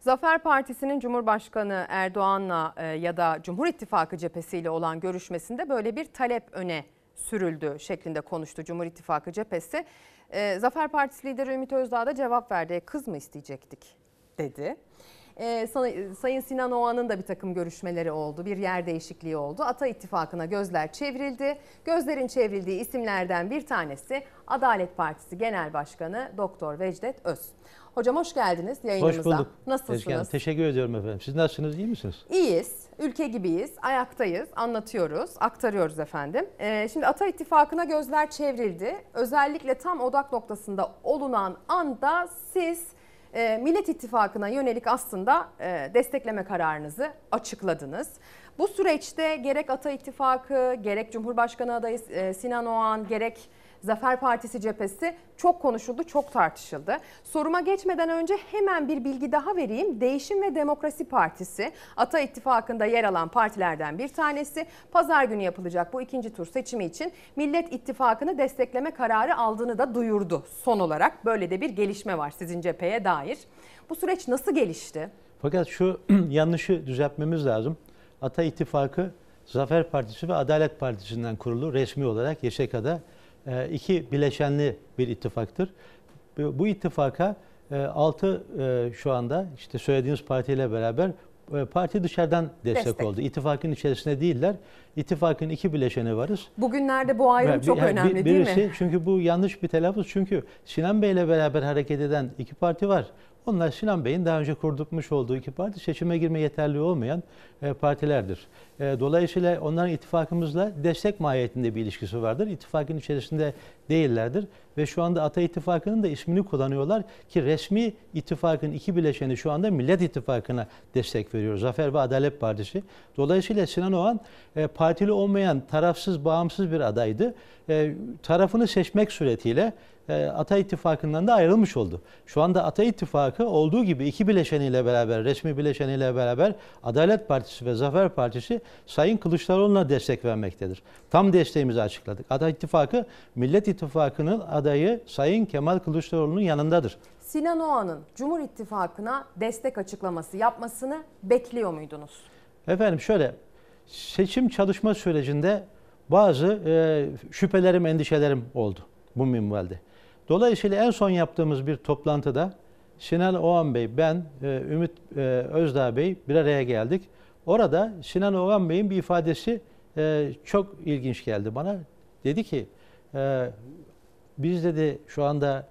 Zafer Partisi'nin Cumhurbaşkanı Erdoğan'la e, ya da Cumhur İttifakı cephesiyle olan görüşmesinde böyle bir talep öne sürüldü şeklinde konuştu Cumhur İttifakı cephesi. E, Zafer Partisi lideri Ümit Özdağ da cevap verdi. Kız mı isteyecektik dedi. Ee, Sayın Sinan Oğan'ın da bir takım görüşmeleri oldu. Bir yer değişikliği oldu. Ata İttifakı'na gözler çevrildi. Gözlerin çevrildiği isimlerden bir tanesi Adalet Partisi Genel Başkanı Doktor Vecdet Öz. Hocam hoş geldiniz yayınımıza. Hoş bulduk. Nasılsınız? Teşekkür ediyorum efendim. Siz nasılsınız? İyi misiniz? İyiyiz. Ülke gibiyiz. Ayaktayız. Anlatıyoruz. Aktarıyoruz efendim. Ee, şimdi Ata İttifakı'na gözler çevrildi. Özellikle tam odak noktasında olunan anda siz e, Millet İttifakı'na yönelik aslında e, destekleme kararınızı açıkladınız. Bu süreçte gerek Ata İttifakı, gerek Cumhurbaşkanı adayı e, Sinan Oğan, gerek Zafer Partisi cephesi çok konuşuldu, çok tartışıldı. Soruma geçmeden önce hemen bir bilgi daha vereyim. Değişim ve Demokrasi Partisi Ata İttifakı'nda yer alan partilerden bir tanesi. Pazar günü yapılacak bu ikinci tur seçimi için Millet İttifakı'nı destekleme kararı aldığını da duyurdu. Son olarak böyle de bir gelişme var sizin cepheye dair. Bu süreç nasıl gelişti? Fakat şu <clears throat> yanlışı düzeltmemiz lazım. Ata İttifakı Zafer Partisi ve Adalet Partisi'nden kurulu resmi olarak YSK'da iki bileşenli bir ittifaktır. Bu ittifaka 6 e, şu anda işte söylediğiniz partiyle beraber e, parti dışarıdan destek, destek oldu. İttifakın içerisinde değiller. İttifakın iki bileşeni varız. Bugünlerde bu ayrım çok yani önemli bir, birisi, değil mi? Çünkü bu yanlış bir telaffuz. Çünkü Sinan Bey ile beraber hareket eden iki parti var. Onlar Sinan Bey'in daha önce kurdurmuş olduğu iki parti seçime girme yeterli olmayan e, partilerdir. E, dolayısıyla onların ittifakımızla destek mahiyetinde bir ilişkisi vardır. İttifakın içerisinde değillerdir ve şu anda Ata İttifakı'nın da ismini kullanıyorlar ki resmi ittifakın iki bileşeni şu anda Millet İttifakı'na destek veriyor. Zafer ve Adalet Partisi. Dolayısıyla Sinan Oğan e, partili olmayan, tarafsız, bağımsız bir adaydı. E, tarafını seçmek suretiyle Ata İttifakı'ndan da ayrılmış oldu. Şu anda Ata İttifakı olduğu gibi iki bileşeniyle beraber, resmi bileşeniyle beraber Adalet Partisi ve Zafer Partisi Sayın Kılıçdaroğlu'na destek vermektedir. Tam desteğimizi açıkladık. Ata İttifakı Millet İttifakı'nın adayı Sayın Kemal Kılıçdaroğlu'nun yanındadır. Sinan Oğan'ın Cumhur İttifakı'na destek açıklaması yapmasını bekliyor muydunuz? Efendim şöyle, seçim çalışma sürecinde bazı e, şüphelerim, endişelerim oldu bu minvalde. Dolayısıyla en son yaptığımız bir toplantıda Sinan Oğan Bey, ben, e, Ümit e, Özdağ Bey bir araya geldik. Orada Sinan Oğan Bey'in bir ifadesi e, çok ilginç geldi bana. Dedi ki, biz dedi şu anda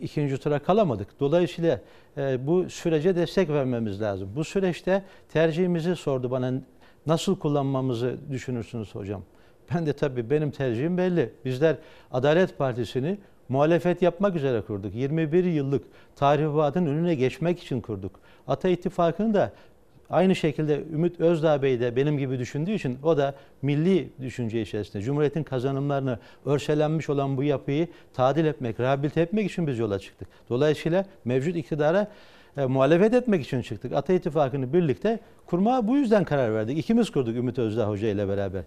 ikinci tura kalamadık. Dolayısıyla bu sürece destek vermemiz lazım. Bu süreçte tercihimizi sordu bana. Nasıl kullanmamızı düşünürsünüz hocam? Ben de tabii benim tercihim belli. Bizler Adalet Partisi'ni muhalefet yapmak üzere kurduk. 21 yıllık tahribatın önüne geçmek için kurduk. Ata İttifakı'nı da aynı şekilde Ümit Özdağ Bey de benim gibi düşündüğü için o da milli düşünce içerisinde Cumhuriyet'in kazanımlarını örselenmiş olan bu yapıyı tadil etmek, rehabilite etmek için biz yola çıktık. Dolayısıyla mevcut iktidara e, muhalefet etmek için çıktık. Ata İttifakı'nı birlikte kurmaya bu yüzden karar verdik. İkimiz kurduk Ümit Özdağ Hoca ile beraber.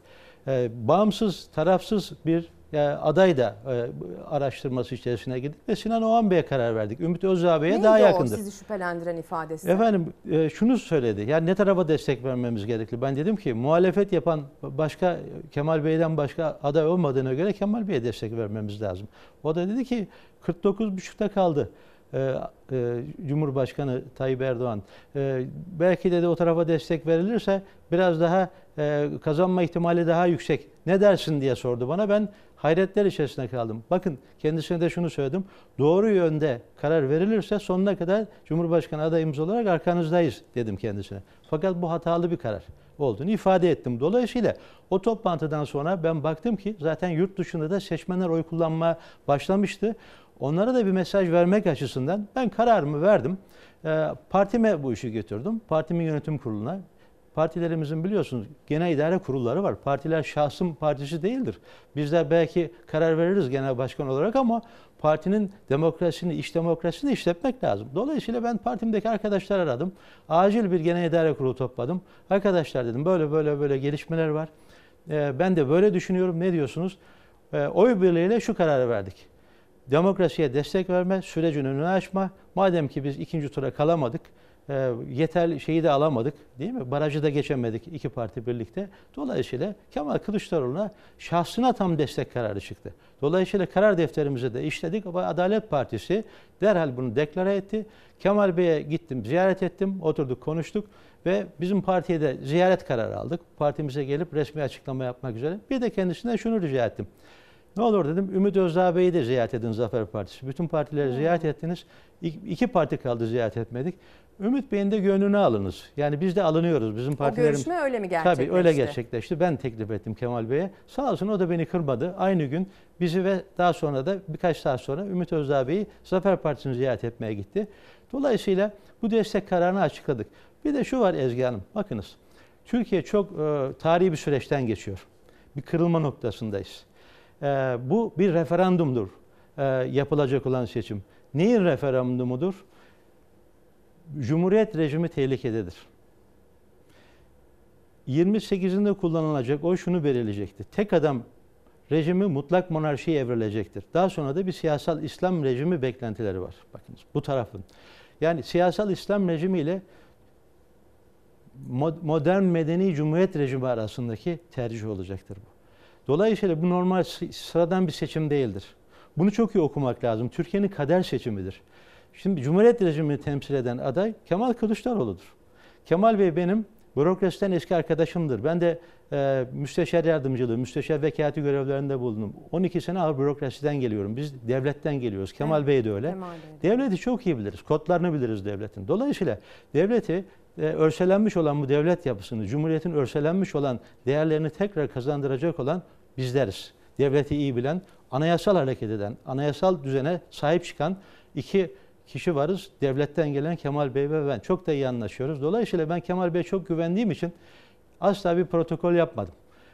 E, bağımsız, tarafsız bir e, aday da e, araştırması içerisine girdik ve Sinan Oğan Bey'e karar verdik. Ümit Özdağ Bey'e daha yakındır. O sizi şüphelendiren ifadesi? Efendim e, şunu söyledi. Yani ne tarafa destek vermemiz gerekli? Ben dedim ki muhalefet yapan başka Kemal Bey'den başka aday olmadığına göre Kemal Bey'e destek vermemiz lazım. O da dedi ki 49,5'ta kaldı. Ee, e, Cumhurbaşkanı Tayyip Erdoğan. Ee, belki de, de o tarafa destek verilirse biraz daha e, kazanma ihtimali daha yüksek. Ne dersin diye sordu bana. Ben hayretler içerisinde kaldım. Bakın kendisine de şunu söyledim. Doğru yönde karar verilirse sonuna kadar Cumhurbaşkanı adayımız olarak arkanızdayız dedim kendisine. Fakat bu hatalı bir karar olduğunu ifade ettim. Dolayısıyla o toplantıdan sonra ben baktım ki zaten yurt dışında da seçmenler oy kullanma başlamıştı. Onlara da bir mesaj vermek açısından ben kararımı verdim. Ee, partime bu işi götürdüm. Partimin yönetim kuruluna. Partilerimizin biliyorsunuz genel idare kurulları var. Partiler şahsın partisi değildir. Bizler belki karar veririz genel başkan olarak ama partinin demokrasisini, iş demokrasisini işletmek lazım. Dolayısıyla ben partimdeki arkadaşlar aradım. Acil bir genel idare kurulu topladım. Arkadaşlar dedim böyle böyle böyle gelişmeler var. Ee, ben de böyle düşünüyorum. Ne diyorsunuz? Ee, oy birliğiyle şu kararı verdik. Demokrasiye destek verme, sürecin önünü açma. Madem ki biz ikinci tura kalamadık, e, yeterli şeyi de alamadık değil mi? Barajı da geçemedik iki parti birlikte. Dolayısıyla Kemal Kılıçdaroğlu'na şahsına tam destek kararı çıktı. Dolayısıyla karar defterimize de işledik ama Adalet Partisi derhal bunu deklare etti. Kemal Bey'e gittim, ziyaret ettim, oturduk, konuştuk ve bizim partiye de ziyaret kararı aldık. Partimize gelip resmi açıklama yapmak üzere. Bir de kendisinden şunu rica ettim. Ne olur dedim Ümit Özdağ Bey'i de ziyaret edin Zafer Partisi. Bütün partileri ziyaret ettiniz. İki, parti kaldı ziyaret etmedik. Ümit Bey'in de gönlünü alınız. Yani biz de alınıyoruz. Bizim O partilerimiz... görüşme öyle mi gerçekleşti? Tabii öyle gerçekleşti. Ben teklif ettim Kemal Bey'e. Sağ olsun o da beni kırmadı. Aynı gün bizi ve daha sonra da birkaç saat sonra Ümit Özdağ Bey'i Zafer Partisi'ni ziyaret etmeye gitti. Dolayısıyla bu destek kararını açıkladık. Bir de şu var Ezgi Hanım. Bakınız. Türkiye çok e, tarihi bir süreçten geçiyor. Bir kırılma noktasındayız. E, bu bir referandumdur. E, yapılacak olan seçim. Neyin referandumudur? Cumhuriyet rejimi tehlikededir. 28'inde kullanılacak oy şunu belirleyecektir. Tek adam rejimi mutlak monarşiye evrilecektir. Daha sonra da bir siyasal İslam rejimi beklentileri var. Bakınız bu tarafın. Yani siyasal İslam rejimi ile modern medeni cumhuriyet rejimi arasındaki tercih olacaktır bu. Dolayısıyla bu normal sıradan bir seçim değildir. Bunu çok iyi okumak lazım. Türkiye'nin kader seçimidir. Şimdi Cumhuriyet rejimini temsil eden aday Kemal Kılıçdaroğlu'dur. Kemal Bey benim bürokrasiden eski arkadaşımdır. Ben de e, müsteşar yardımcılığı, müsteşar vekaleti görevlerinde bulundum. 12 sene ağır bürokrasiden geliyorum. Biz devletten geliyoruz. Kemal evet. Bey de öyle. Kemal Bey de. Devleti çok iyi biliriz. Kodlarını biliriz devletin. Dolayısıyla devleti e, örselenmiş olan bu devlet yapısını, Cumhuriyet'in örselenmiş olan değerlerini tekrar kazandıracak olan bizleriz. Devleti iyi bilen, anayasal hareket eden, anayasal düzene sahip çıkan iki kişi varız. Devletten gelen Kemal Bey ve ben. Çok da iyi anlaşıyoruz. Dolayısıyla ben Kemal Bey'e çok güvendiğim için asla bir protokol yapmadım.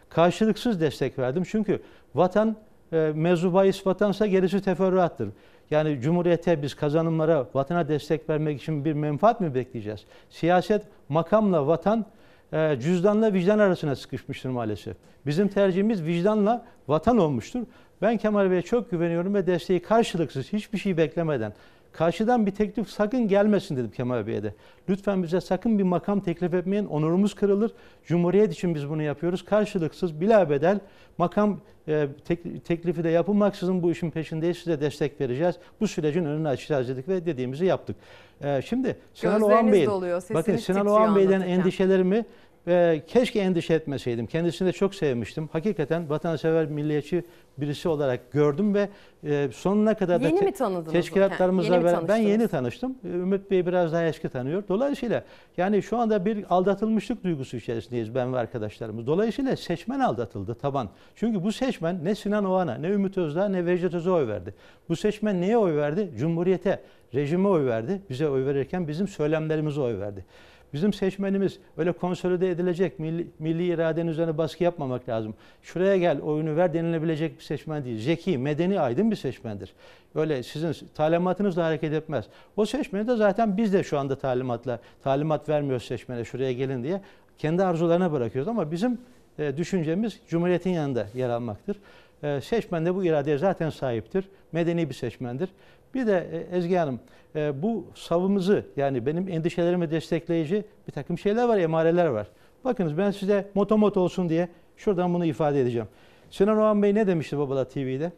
Karşılıksız destek verdim. Çünkü vatan e, mevzu bahis vatansa gerisi teferruattır. Yani Cumhuriyete biz kazanımlara, vatana destek vermek için bir menfaat mi bekleyeceğiz? Siyaset makamla vatan e, cüzdanla vicdan arasına sıkışmıştır maalesef. Bizim tercihimiz vicdanla vatan olmuştur. Ben Kemal Bey'e çok güveniyorum ve desteği karşılıksız hiçbir şey beklemeden Karşıdan bir teklif sakın gelmesin dedim Kemal Bey'e de. Lütfen bize sakın bir makam teklif etmeyin. Onurumuz kırılır. Cumhuriyet için biz bunu yapıyoruz. Karşılıksız bila bedel makam e, tek, teklifi de yapılmaksızın bu işin peşindeyiz. Size destek vereceğiz. Bu sürecin önünü açacağız dedik ve dediğimizi yaptık. E, şimdi Sinan Oğan Bey'in bakın Sinan Oğan Bey'den endişelerimi e, keşke endişe etmeseydim. Kendisini de çok sevmiştim. Hakikaten vatansever, milliyetçi birisi olarak gördüm ve e, sonuna kadar yeni da mi tanıdınız teşkilatlarımızla yeni ben, ben yeni tanıştım. Ümit Bey biraz daha eski tanıyor. Dolayısıyla yani şu anda bir aldatılmışlık duygusu içerisindeyiz ben ve arkadaşlarımız. Dolayısıyla seçmen aldatıldı taban. Çünkü bu seçmen ne Sinan Oğan'a, ne Ümit Özdağ, ne Vecdet Öz'e oy verdi. Bu seçmen neye oy verdi? Cumhuriyete, rejime oy verdi. Bize oy verirken bizim söylemlerimize oy verdi. Bizim seçmenimiz öyle konsolide edilecek, milli, milli iradenin üzerine baskı yapmamak lazım. Şuraya gel oyunu ver denilebilecek bir seçmen değil. Zeki, medeni, aydın bir seçmendir. Öyle sizin talimatınızla hareket etmez. O seçmeni de zaten biz de şu anda talimatla, talimat vermiyoruz seçmene şuraya gelin diye. Kendi arzularına bırakıyoruz ama bizim e, düşüncemiz Cumhuriyet'in yanında yer almaktır. E, seçmen de bu iradeye zaten sahiptir. Medeni bir seçmendir. Bir de e, Ezgi Hanım e, bu savımızı yani benim endişelerimi destekleyici bir takım şeyler var, emareler var. Bakınız ben size motomot olsun diye şuradan bunu ifade edeceğim. Sinan Oğan Bey ne demişti Babala TV'de?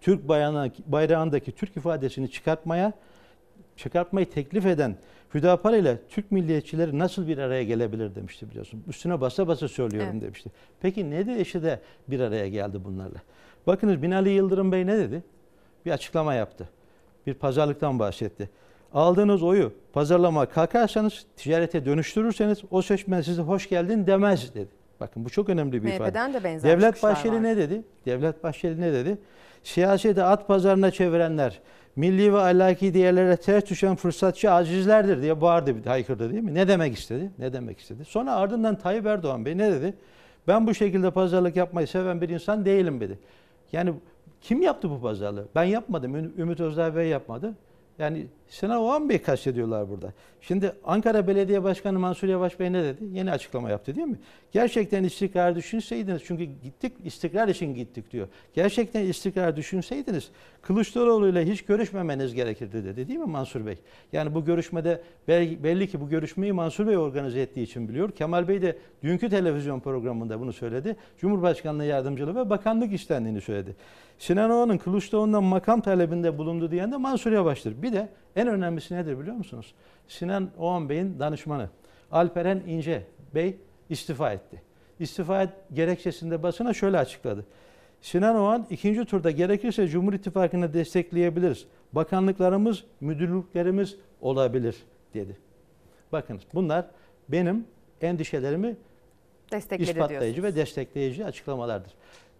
Türk bayrağındaki Türk ifadesini çıkartmaya, çıkartmayı teklif eden Hüdapar ile Türk milliyetçileri nasıl bir araya gelebilir demişti biliyorsun. Üstüne basa basa söylüyorum evet. demişti. Peki ne de eşi de bir araya geldi bunlarla? Bakınız Binali Yıldırım Bey ne dedi? Bir açıklama yaptı bir pazarlıktan bahsetti. Aldığınız oyu pazarlama kalkarsanız, ticarete dönüştürürseniz o seçmen size hoş geldin demez dedi. Bakın bu çok önemli bir ifade. MHP'den de benzer Devlet Bahçeli var. ne dedi? Devlet Bahçeli ne dedi? Siyaseti at pazarına çevirenler, milli ve ahlaki değerlere ters düşen fırsatçı azizlerdir diye bağırdı, haykırdı değil mi? Ne demek istedi? Ne demek istedi? Sonra ardından Tayyip Erdoğan Bey ne dedi? Ben bu şekilde pazarlık yapmayı seven bir insan değilim dedi. Yani kim yaptı bu pazarlığı? Ben yapmadım. Ümit Özdağ Bey yapmadı. Yani Sinan Oğan Bey kastediyorlar burada. Şimdi Ankara Belediye Başkanı Mansur Yavaş Bey ne dedi? Yeni açıklama yaptı değil mi? Gerçekten istikrar düşünseydiniz, çünkü gittik istikrar için gittik diyor. Gerçekten istikrar düşünseydiniz Kılıçdaroğlu ile hiç görüşmemeniz gerekirdi dedi değil mi Mansur Bey? Yani bu görüşmede belli, ki bu görüşmeyi Mansur Bey organize ettiği için biliyor. Kemal Bey de dünkü televizyon programında bunu söyledi. Cumhurbaşkanlığı yardımcılığı ve bakanlık istendiğini söyledi. Sinan Oğan'ın Kılıçdaroğlu'ndan makam talebinde bulundu diyen de Mansur Yavaş'tır. Bir de en önemlisi nedir biliyor musunuz? Sinan Oğan Bey'in danışmanı Alperen İnce Bey istifa etti. İstifa et gerekçesinde basına şöyle açıkladı. Sinan Oğan ikinci turda gerekirse Cumhur İttifakı'nı destekleyebiliriz. Bakanlıklarımız, müdürlüklerimiz olabilir dedi. Bakınız bunlar benim endişelerimi Destekledi ispatlayıcı ve destekleyici açıklamalardır.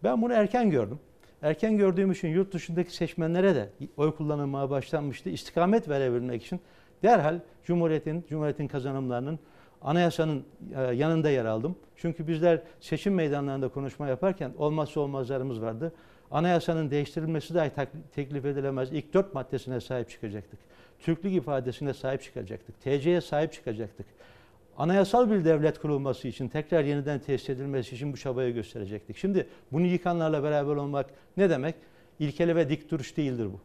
Ben bunu erken gördüm. Erken gördüğüm için yurt dışındaki seçmenlere de oy kullanılmaya başlanmıştı. İstikamet verebilmek için derhal Cumhuriyet'in, Cumhuriyet'in kazanımlarının anayasanın e, yanında yer aldım. Çünkü bizler seçim meydanlarında konuşma yaparken olmazsa olmazlarımız vardı. Anayasanın değiştirilmesi dahi teklif edilemez. İlk dört maddesine sahip çıkacaktık. Türklük ifadesine sahip çıkacaktık. TC'ye sahip çıkacaktık. Anayasal bir devlet kurulması için, tekrar yeniden tesis edilmesi için bu çabayı gösterecektik. Şimdi bunu yıkanlarla beraber olmak ne demek? İlkeli ve dik duruş değildir bu.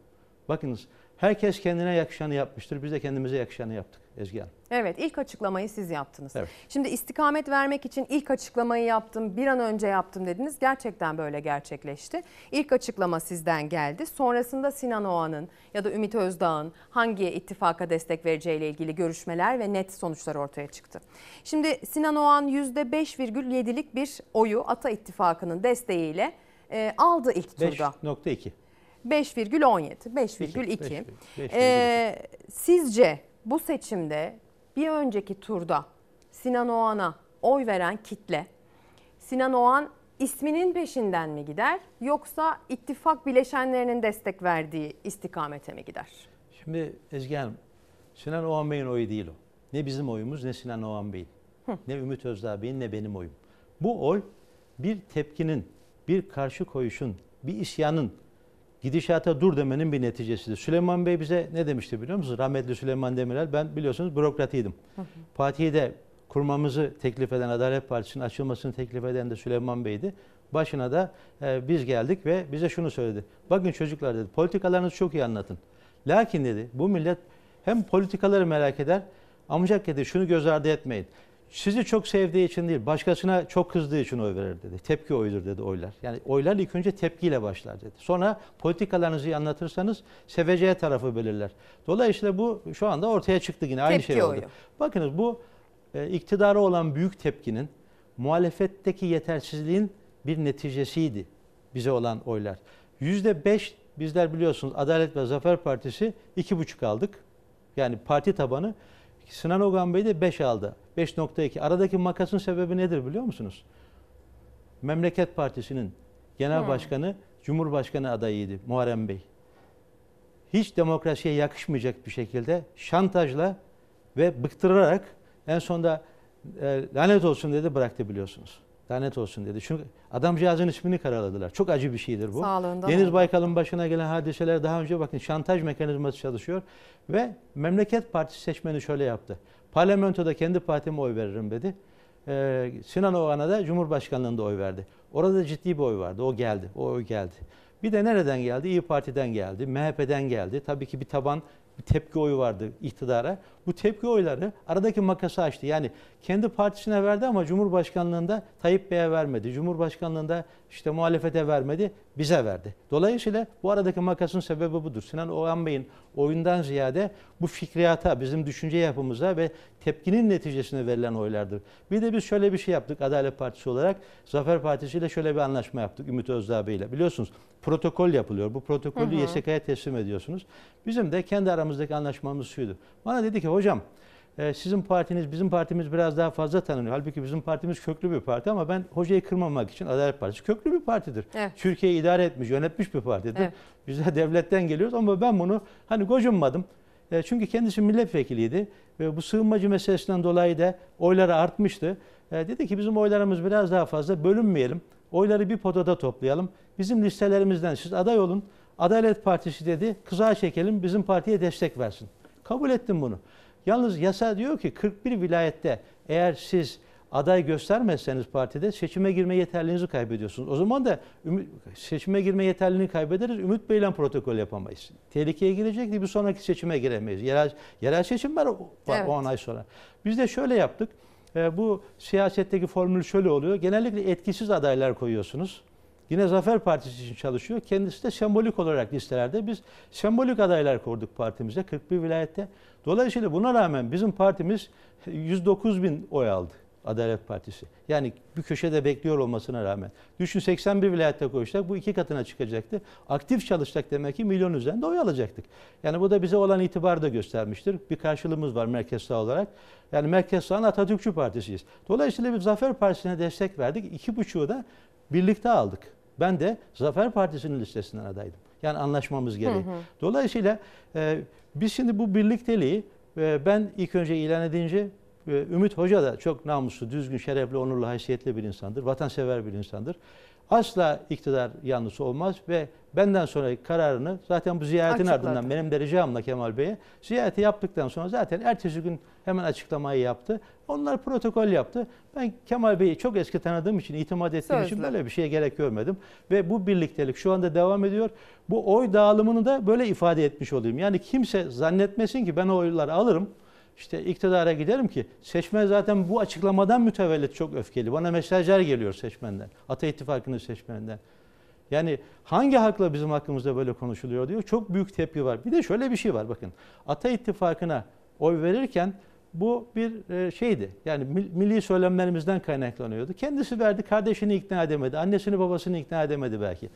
Bakınız herkes kendine yakışanı yapmıştır. Biz de kendimize yakışanı yaptık Ezgi Hanım. Evet ilk açıklamayı siz yaptınız. Evet. Şimdi istikamet vermek için ilk açıklamayı yaptım, bir an önce yaptım dediniz. Gerçekten böyle gerçekleşti. İlk açıklama sizden geldi. Sonrasında Sinan Oğan'ın ya da Ümit Özdağ'ın hangi ittifaka destek vereceğiyle ilgili görüşmeler ve net sonuçlar ortaya çıktı. Şimdi Sinan Oğan %5,7'lik bir oyu Ata İttifakı'nın desteğiyle e, aldı ilk turda. 5.2. 5,17, 5,2. Ee, sizce bu seçimde bir önceki turda Sinan Oğan'a oy veren kitle Sinan Oğan isminin peşinden mi gider yoksa ittifak bileşenlerinin destek verdiği istikamete mi gider? Şimdi Ezgi Hanım, Sinan Oğan Bey'in oyu değil o. Ne bizim oyumuz ne Sinan Oğan Bey'in. Ne Ümit Özdağ Bey'in ne benim oyum. Bu oy bir tepkinin, bir karşı koyuşun, bir isyanın gidişata dur demenin bir neticesidir. Süleyman Bey bize ne demişti biliyor musunuz? Rahmetli Süleyman Demirel, ben biliyorsunuz bürokratıydım. Partiyi de kurmamızı teklif eden, Adalet Partisi'nin açılmasını teklif eden de Süleyman Bey'di. Başına da e, biz geldik ve bize şunu söyledi. Bakın çocuklar dedi, politikalarınızı çok iyi anlatın. Lakin dedi, bu millet hem politikaları merak eder, ancak dedi şunu göz ardı etmeyin. Sizi çok sevdiği için değil, başkasına çok kızdığı için oy verir dedi. Tepki oyudur dedi oylar. Yani oylar ilk önce tepkiyle başlar dedi. Sonra politikalarınızı anlatırsanız seveceği tarafı belirler. Dolayısıyla bu şu anda ortaya çıktı yine aynı Tepki şey oldu. oyu. Bakınız bu e, iktidara olan büyük tepkinin muhalefetteki yetersizliğin bir neticesiydi bize olan oylar. Yüzde beş bizler biliyorsunuz Adalet ve Zafer Partisi iki buçuk aldık. Yani parti tabanı Sinan Ogan Bey de 5 aldı. 5.2. Aradaki makasın sebebi nedir biliyor musunuz? Memleket Partisi'nin genel Hmm. başkanı Cumhurbaşkanı adayıydı Muharrem Bey. Hiç demokrasiye yakışmayacak bir şekilde şantajla ve bıktırarak en sonunda e, lanet olsun dedi bıraktı biliyorsunuz. Lanet olsun dedi. Çünkü adamcağızın ismini karaladılar. Çok acı bir şeydir bu. Sağlığından Deniz. Baykal'ın başına gelen hadiseler daha önce bakın şantaj mekanizması çalışıyor. Ve Memleket Partisi seçmeni şöyle yaptı. Parlamentoda kendi partime oy veririm dedi. Ee, Sinan Oğan'a da Cumhurbaşkanlığında oy verdi. Orada ciddi bir oy vardı. O geldi. O oy geldi. Bir de nereden geldi? İyi Parti'den geldi. MHP'den geldi. Tabii ki bir taban bir tepki oyu vardı iktidara. Bu tepki oyları aradaki makası açtı. Yani kendi partisine verdi ama Cumhurbaşkanlığında Tayyip Bey'e vermedi. Cumhurbaşkanlığında işte muhalefete vermedi, bize verdi. Dolayısıyla bu aradaki makasın sebebi budur. Sinan Oğan Bey'in oyundan ziyade bu fikriyata, bizim düşünce yapımıza ve tepkinin neticesine verilen oylardır. Bir de biz şöyle bir şey yaptık Adalet Partisi olarak. Zafer Partisi ile şöyle bir anlaşma yaptık Ümit Özdağ Bey ile. Biliyorsunuz protokol yapılıyor. Bu protokolü. YSK'ya teslim ediyorsunuz. Bizim de kendi aramızdaki anlaşmamız şuydu. Bana dedi ki hocam sizin partiniz, bizim partimiz biraz daha fazla tanınıyor. Halbuki bizim partimiz köklü bir parti ama ben hocayı kırmamak için Adalet Partisi köklü bir partidir. Evet. Türkiye'yi idare etmiş, yönetmiş bir partidir. Evet. Biz de <laughs> devletten geliyoruz ama ben bunu hani gocunmadım. E, çünkü kendisi milletvekiliydi ve bu sığınmacı meselesinden dolayı da oyları artmıştı. E, dedi ki bizim oylarımız biraz daha fazla bölünmeyelim. Oyları bir potada toplayalım. Bizim listelerimizden siz aday olun. Adalet Partisi dedi kızağa çekelim bizim partiye destek versin. Kabul ettim bunu. Yalnız yasa diyor ki 41 vilayette eğer siz aday göstermezseniz partide seçime girme yeterliliğinizi kaybediyorsunuz. O zaman da seçime girme yeterliliğini kaybederiz. Ümit Bey'le protokol yapamayız. Tehlikeye girecek bir sonraki seçime giremeyiz. Yerel, yerel seçim var o, Evet. 10 ay sonra. Biz de şöyle yaptık. E, bu siyasetteki formül şöyle oluyor. Genellikle etkisiz adaylar koyuyorsunuz. Yine Zafer Partisi için çalışıyor. Kendisi de sembolik olarak listelerde biz sembolik adaylar kurduk partimize 41 vilayette. Dolayısıyla buna rağmen bizim partimiz 109 bin oy aldı Adalet Partisi. Yani bir köşede bekliyor olmasına rağmen. Düşün 81 vilayette koyacak bu iki katına çıkacaktı. Aktif çalışsak demek ki milyon üzerinde oy alacaktık. Yani bu da bize olan itibarı da göstermiştir. Bir karşılığımız var merkez sağ olarak. Yani merkez sağın Atatürkçü Partisiyiz. Dolayısıyla biz Zafer Partisi'ne destek verdik. İki buçuğu da birlikte aldık. Ben de Zafer Partisi'nin listesinden adaydım. Yani anlaşmamız gereği. Hı hı. Dolayısıyla e, biz şimdi bu birlikteliği e, ben ilk önce ilan edince e, Ümit Hoca da çok namuslu, düzgün, şerefli, onurlu, haysiyetli bir insandır. Vatansever bir insandır. Asla iktidar yanlısı olmaz ve benden sonra kararını zaten bu ziyaretin Açıkladı. ardından benim de ricamla Kemal Bey'e ziyareti yaptıktan sonra zaten ertesi gün hemen açıklamayı yaptı. Onlar protokol yaptı. Ben Kemal Bey'i çok eski tanıdığım için, itimat ettiğim için Sözlü. böyle bir şeye gerek görmedim. Ve bu birliktelik şu anda devam ediyor. Bu oy dağılımını da böyle ifade etmiş olayım. Yani kimse zannetmesin ki ben o oyları alırım. İşte iktidara giderim ki seçmen zaten bu açıklamadan mütevellit çok öfkeli. Bana mesajlar geliyor seçmenden. Ata İttifakı'nın seçmeninden. Yani hangi hakla bizim hakkımızda böyle konuşuluyor diyor. Çok büyük tepki var. Bir de şöyle bir şey var bakın. Ata İttifakı'na oy verirken bu bir e, şeydi. Yani mil- milli söylemlerimizden kaynaklanıyordu. Kendisi verdi, kardeşini ikna edemedi, annesini babasını ikna edemedi belki.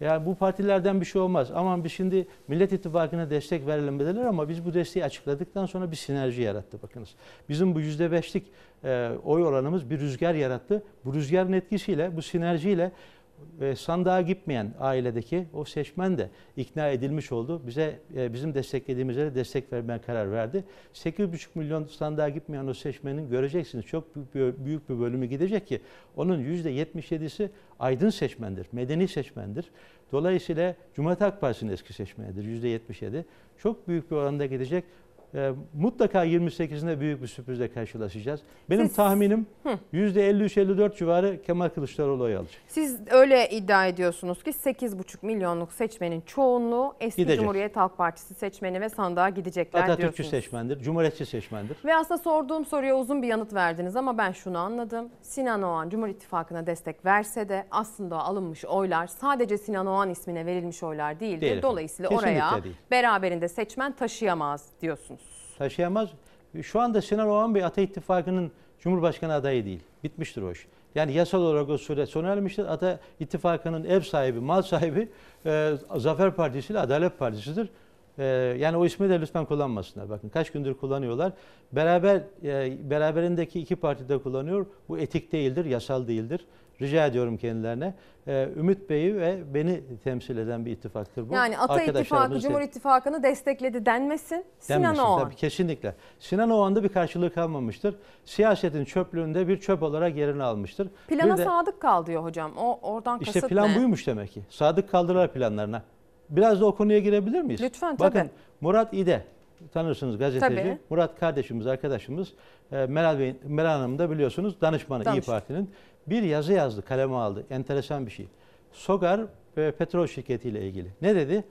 Yani bu partilerden bir şey olmaz. Aman biz şimdi Millet İttifakı'na destek verelim dediler ama biz bu desteği açıkladıktan sonra bir sinerji yarattı bakınız. Bizim bu yüzde beşlik e, oy oranımız bir rüzgar yarattı. Bu rüzgarın etkisiyle, bu sinerjiyle e, sandığa gitmeyen ailedeki o seçmen de ikna edilmiş oldu. Bize e, bizim desteklediğimiz yere destek vermeye karar verdi. 8,5 milyon sandığa gitmeyen o seçmenin göreceksiniz çok büyük bir, büyük bir bölümü gidecek ki onun %77'si aydın seçmendir, medeni seçmendir. Dolayısıyla Cumhuriyet Halk Partisi'nin eski seçmenidir %77. Çok büyük bir oranda gidecek. E, mutlaka 28'inde büyük bir sürprizle karşılaşacağız. Benim Siz- tahminim Hı. %53-54 civarı Kemal Kılıçdaroğlu oy alacak. Siz öyle iddia ediyorsunuz ki 8,5 milyonluk seçmenin çoğunluğu eski Gidecek. Cumhuriyet Halk Partisi seçmeni ve sandığa gidecekler Atatürkçü diyorsunuz. seçmendir, Cumhuriyetçi seçmendir. Ve aslında sorduğum soruya uzun bir yanıt verdiniz ama ben şunu anladım. Sinan Oğan Cumhur İttifakı'na destek verse de aslında alınmış oylar sadece Sinan Oğan ismine verilmiş oylar değildir. Değil. Dolayısıyla Kesinlikle oraya değil. beraberinde seçmen taşıyamaz diyorsunuz. Taşıyamaz. Şu anda Sinan Oğan Bey Ata İttifakı'nın Cumhurbaşkanı adayı değil. Bitmiştir o iş. Yani yasal olarak o süre sona ermiştir. Ata İttifakı'nın ev sahibi, mal sahibi e, Zafer Partisi ile Adalet Partisi'dir. E, yani o ismi de lütfen kullanmasınlar. Bakın kaç gündür kullanıyorlar. Beraber e, beraberindeki iki parti de kullanıyor. Bu etik değildir, yasal değildir. Rica ediyorum kendilerine. E, Ümit Bey'i ve beni temsil eden bir ittifaktır bu. Yani Ata İttifakı Cumhur İttifakı'nı destekledi denmesin. Sinan Denmesin Oğan. Tabii, kesinlikle. Sinan Oğan'da bir karşılığı kalmamıştır. Siyasetin çöplüğünde bir çöp olarak yerini almıştır. Plana Bir de- sadık kal diyor hocam. O oradan İşte kasıt plan ne? buymuş demek ki. Sadık kaldılar planlarına. Biraz da o konuya girebilir miyiz? Lütfen, Bakın tabii. Murat İde tanırsınız gazeteci. Tabii. Murat kardeşimiz, arkadaşımız. E, Meral, Bey, Meral Hanım da biliyorsunuz danışmanı İyi Danışman. Parti'nin. Bir yazı yazdı, kaleme aldı. Enteresan bir şey. Sogar ve petrol şirketiyle ilgili. Ne dedi?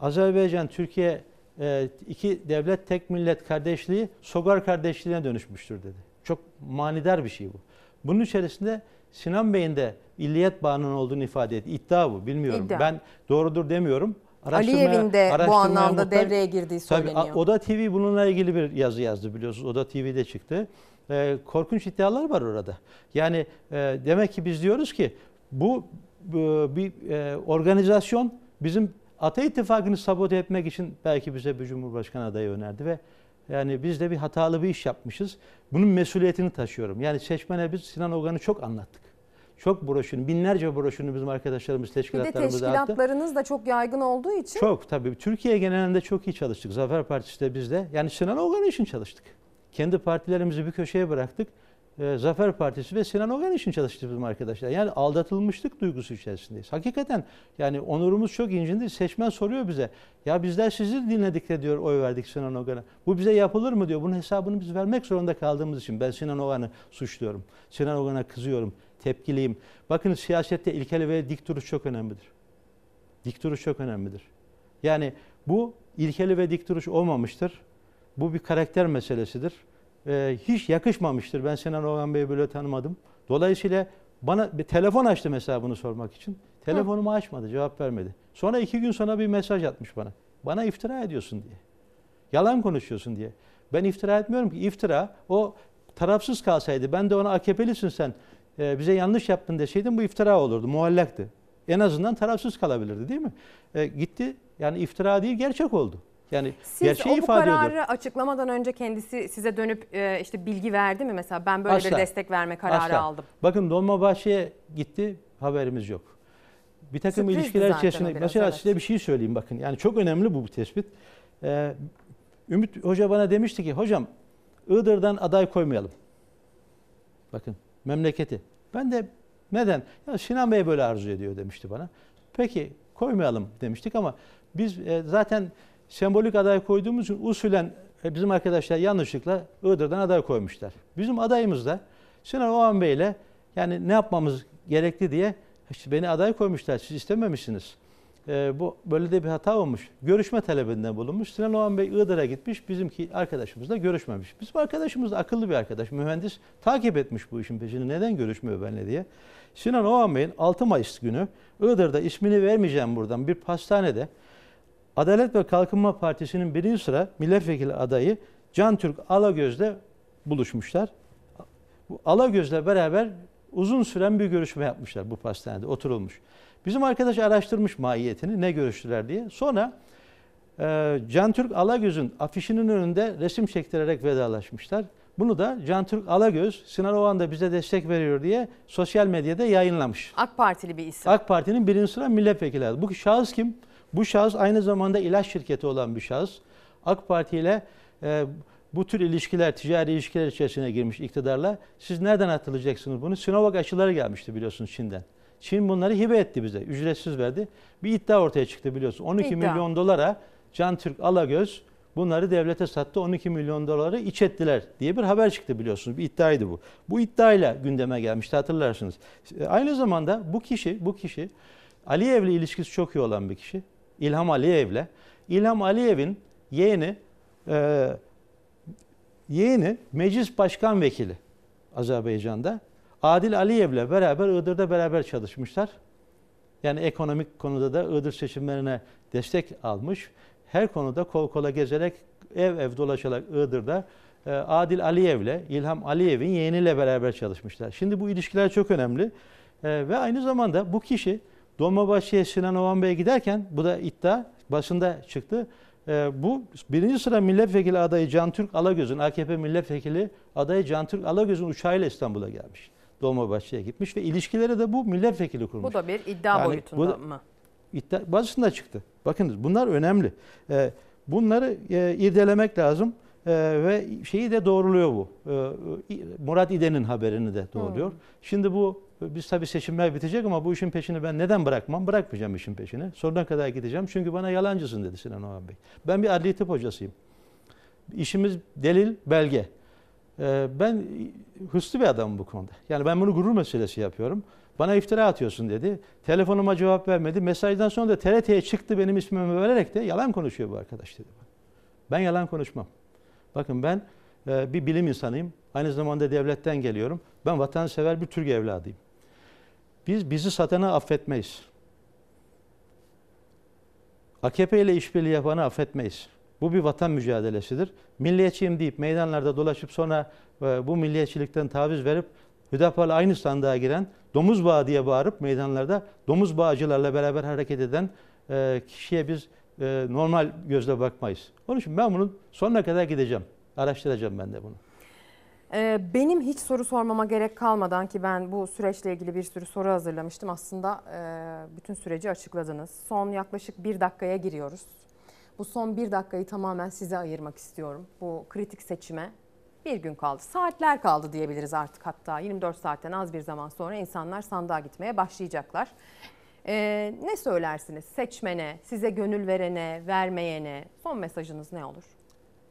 Azerbaycan, Türkiye e, iki devlet tek millet kardeşliği Sogar kardeşliğine dönüşmüştür dedi. Çok manidar bir şey bu. Bunun içerisinde Sinan Bey'in de illiyet bağının olduğunu ifade etti. İddia bu bilmiyorum. İddia. Ben doğrudur demiyorum. Araştırmaya- Aliyev'in de bu anlamda muhtaç- devreye girdiği Tabii, söyleniyor. Oda TV bununla ilgili bir yazı yazdı biliyorsunuz. Oda TV'de çıktı. Ee, korkunç iddialar var orada. Yani e, demek ki biz diyoruz ki bu, bu bir e, organizasyon bizim Ata İttifakı'nı sabote etmek için belki bize bir Cumhurbaşkanı adayı önerdi ve Yani biz de bir hatalı bir iş yapmışız. Bunun mesuliyetini taşıyorum. Yani seçmene biz Sinan Ogan'ı çok anlattık. Çok broşürünü, binlerce broşürünü bizim arkadaşlarımız, Bir de teşkilatlarımız dağıttı. teşkilatlarınız da çok yaygın olduğu için Çok tabii. Türkiye genelinde çok iyi çalıştık. Zafer Partisi de biz de. Yani Sinan Ogan için çalıştık. Kendi partilerimizi bir köşeye bıraktık. Ee, Zafer Partisi ve Sinan Ogan için çalıştık bizim arkadaşlar. Yani aldatılmışlık duygusu içerisindeyiz. Hakikaten yani onurumuz çok incindi. Seçmen soruyor bize. Ya bizler sizi dinledik de diyor oy verdik Sinan Ogan'a. Bu bize yapılır mı diyor. Bunun hesabını biz vermek zorunda kaldığımız için ben Sinan Ogan'ı suçluyorum. Sinan Ogan'a kızıyorum. Tepkiliyim. Bakın siyasette ilkeli ve dik duruş çok önemlidir. Dik duruş çok önemlidir. Yani bu ilkeli ve dik duruş olmamıştır. Bu bir karakter meselesidir. Ee, hiç yakışmamıştır. Ben Sinan Oğan Bey'i böyle tanımadım. Dolayısıyla bana bir telefon açtı mesela bunu sormak için. Telefonumu açmadı, cevap vermedi. Sonra iki gün sonra bir mesaj atmış bana. Bana iftira ediyorsun diye. Yalan konuşuyorsun diye. Ben iftira etmiyorum ki. İftira o tarafsız kalsaydı. Ben de ona AKP'lisin sen. e, bize yanlış yaptın deseydim bu iftira olurdu. Muallaktı. En azından tarafsız kalabilirdi değil mi? E, gitti yani iftira değil gerçek oldu. Yani siz gerçeği o bu ifade ediyor. kararı açıklamadan önce kendisi size dönüp e, işte bilgi verdi mi mesela ben böyle Asla. bir destek verme kararı Asla. aldım. Bakın Dolmabahçe'ye gitti haberimiz yok. Bir takım Sürprizdi ilişkiler içerisinde biraz, mesela evet. size bir şey söyleyeyim bakın. Yani çok önemli bu, bu tespit. Ee, Ümit Hoca bana demişti ki hocam Iğdır'dan aday koymayalım. Bakın memleketi. Ben de neden? Ya Sinan Bey böyle arzu ediyor demişti bana. Peki koymayalım demiştik ama biz e, zaten sembolik aday koyduğumuz için usulen e, bizim arkadaşlar yanlışlıkla Iğdır'dan aday koymuşlar. Bizim adayımız da Sinan Oğan Bey ile yani ne yapmamız gerekli diye işte beni aday koymuşlar. Siz istememişsiniz. Ee, bu böyle de bir hata olmuş. Görüşme talebinde bulunmuş. Sinan Oğan Bey Iğdır'a gitmiş. Bizimki arkadaşımızla görüşmemiş. Bizim arkadaşımız da akıllı bir arkadaş, mühendis. Takip etmiş bu işin peşini. Neden görüşmüyor benimle diye. Sinan Oğan Bey'in 6 Mayıs günü Iğdır'da ismini vermeyeceğim buradan bir pastanede Adalet ve Kalkınma Partisi'nin birinci sıra milletvekili adayı Can Türk Alagöz'le buluşmuşlar. Bu Alagöz'le beraber uzun süren bir görüşme yapmışlar bu pastanede oturulmuş. Bizim arkadaş araştırmış mahiyetini ne görüştüler diye. Sonra e, Can Türk Alagöz'ün afişinin önünde resim çektirerek vedalaşmışlar. Bunu da Can Türk Alagöz, Sinan Oğan da bize destek veriyor diye sosyal medyada yayınlamış. AK Partili bir isim. AK Parti'nin birinci sıra milletvekili. adı. Bu şahıs kim? Bu şahıs aynı zamanda ilaç şirketi olan bir şahıs. AK Parti ile e, bu tür ilişkiler, ticari ilişkiler içerisine girmiş iktidarla. Siz nereden hatırlayacaksınız bunu? Sinovac aşıları gelmişti biliyorsunuz Çin'den. Çin bunları hibe etti bize, ücretsiz verdi. Bir iddia ortaya çıktı biliyorsunuz. 12 İddia. milyon dolara Can Türk Alagöz bunları devlete sattı. 12 milyon doları iç ettiler diye bir haber çıktı biliyorsunuz. Bir iddiaydı bu. Bu iddiayla gündeme gelmişti hatırlarsınız. E, Aynı zamanda bu kişi, bu kişi Aliyev'le ilişkisi çok iyi olan bir kişi. İlham Aliyev'le. İlham Aliyev'in yeğeni e, yeğeni meclis başkan vekili Azerbaycan'da. Adil Aliyev'le beraber Iğdır'da beraber çalışmışlar. Yani ekonomik konuda da Iğdır seçimlerine destek almış. Her konuda kol kola gezerek ev ev dolaşarak Iğdır'da e, Adil Aliyev'le İlham Aliyev'in yeğeniyle beraber çalışmışlar. Şimdi bu ilişkiler çok önemli. E, ve aynı zamanda bu kişi Dolmabahçe'ye Sinan Oğan Bey'e giderken bu da iddia basında çıktı. E, bu birinci sıra milletvekili adayı Can Türk Alagöz'ün AKP milletvekili adayı Can Türk Alagöz'ün uçağıyla İstanbul'a gelmiş. Dolmabahçe'ye gitmiş ve ilişkileri de bu milletvekili kurmuş. Bu da bir iddia Yani boyutunda bu mı? İddia, basında çıktı. Bakınız bunlar önemli. Ee, bunları e, irdelemek lazım Ee, ve şeyi de doğruluyor bu. Ee, Murat İden'in haberini de doğruluyor. Şimdi bu biz tabii seçimler bitecek ama bu işin peşini ben neden bırakmam? Bırakmayacağım işin peşini. Sonuna kadar gideceğim. Çünkü bana yalancısın dedi Sinan Oğan Bey. Ben bir adli tıp hocasıyım. İşimiz delil, belge. Ee, ben hırslı bir adamım bu konuda. Yani ben bunu gurur meselesi yapıyorum. Bana iftira atıyorsun dedi. Telefonuma cevap vermedi. Mesajdan sonra da TRT'ye çıktı benim ismimi vererek de yalan konuşuyor bu arkadaş dedi. Ben yalan konuşmam. Bakın ben e, bir bilim insanıyım. Aynı zamanda devletten geliyorum. Ben vatansever bir Türk evladıyım. Biz bizi satana affetmeyiz. AKP ile işbirliği yapanı affetmeyiz. Bu bir vatan mücadelesidir. Milliyetçiyim deyip meydanlarda dolaşıp sonra e, bu milliyetçilikten taviz verip Hüdapar'la aynı sandığa giren, domuz bağı diye bağırıp meydanlarda domuz bağcılarla beraber hareket eden e, kişiye biz e, normal gözle bakmayız. Onun için ben bunun sonuna kadar gideceğim. Araştıracağım ben de bunu. Benim hiç soru sormama gerek kalmadan ki ben bu süreçle ilgili bir sürü soru hazırlamıştım. Aslında bütün süreci açıkladınız. Son yaklaşık bir dakikaya giriyoruz. Bu son bir dakikayı tamamen size ayırmak istiyorum. Bu kritik seçime bir gün kaldı. Saatler kaldı diyebiliriz artık hatta. 24 saatten az bir zaman sonra insanlar sandığa gitmeye başlayacaklar. Ee, ne söylersiniz seçmene, size gönül verene, vermeyene? Son mesajınız ne olur?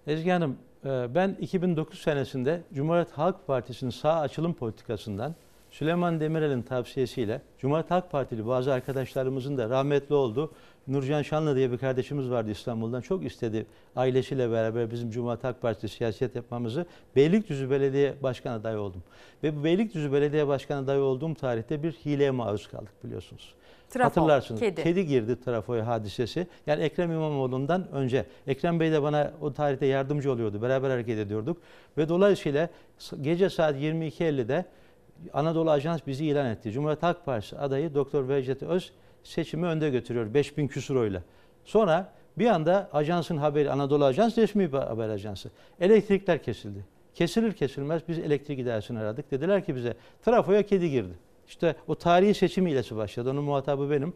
Ezgi Hanım, e, ben 2009 senesinde Cumhuriyet Halk Partisi'nin sağ açılım politikasından Süleyman Demirel'in tavsiyesiyle Cumhuriyet Halk Partili bazı arkadaşlarımızın da rahmetli oldu. Nurcan Şanlı diye bir kardeşimiz vardı İstanbul'dan. Çok istedi ailesiyle beraber bizim Cumhuriyet Halk Partisi siyaset yapmamızı. Beylikdüzü Belediye Başkan adayı oldum. Ve bu Beylikdüzü Belediye Başkan adayı olduğum tarihte bir hileye maruz kaldık biliyorsunuz. Trafo, Hatırlarsınız. kedi. girdi trafoya hadisesi. Yani Ekrem İmamoğlu'ndan önce. Ekrem Bey de bana o tarihte yardımcı oluyordu. Beraber hareket ediyorduk. Ve dolayısıyla gece saat 22.50'de Anadolu Ajans bizi ilan etti. Cumhuriyet Halk Partisi adayı Doktor Vecdet Öz seçimi önde götürüyor 5000 küsur oyla. Sonra bir anda ajansın haberi, Anadolu Ajans resmi haber ajansı. Elektrikler kesildi. Kesilir kesilmez biz elektrik idaresini aradık. Dediler ki bize trafoya kedi girdi. İşte o tarihi seçim hilesi başladı. Onun muhatabı benim.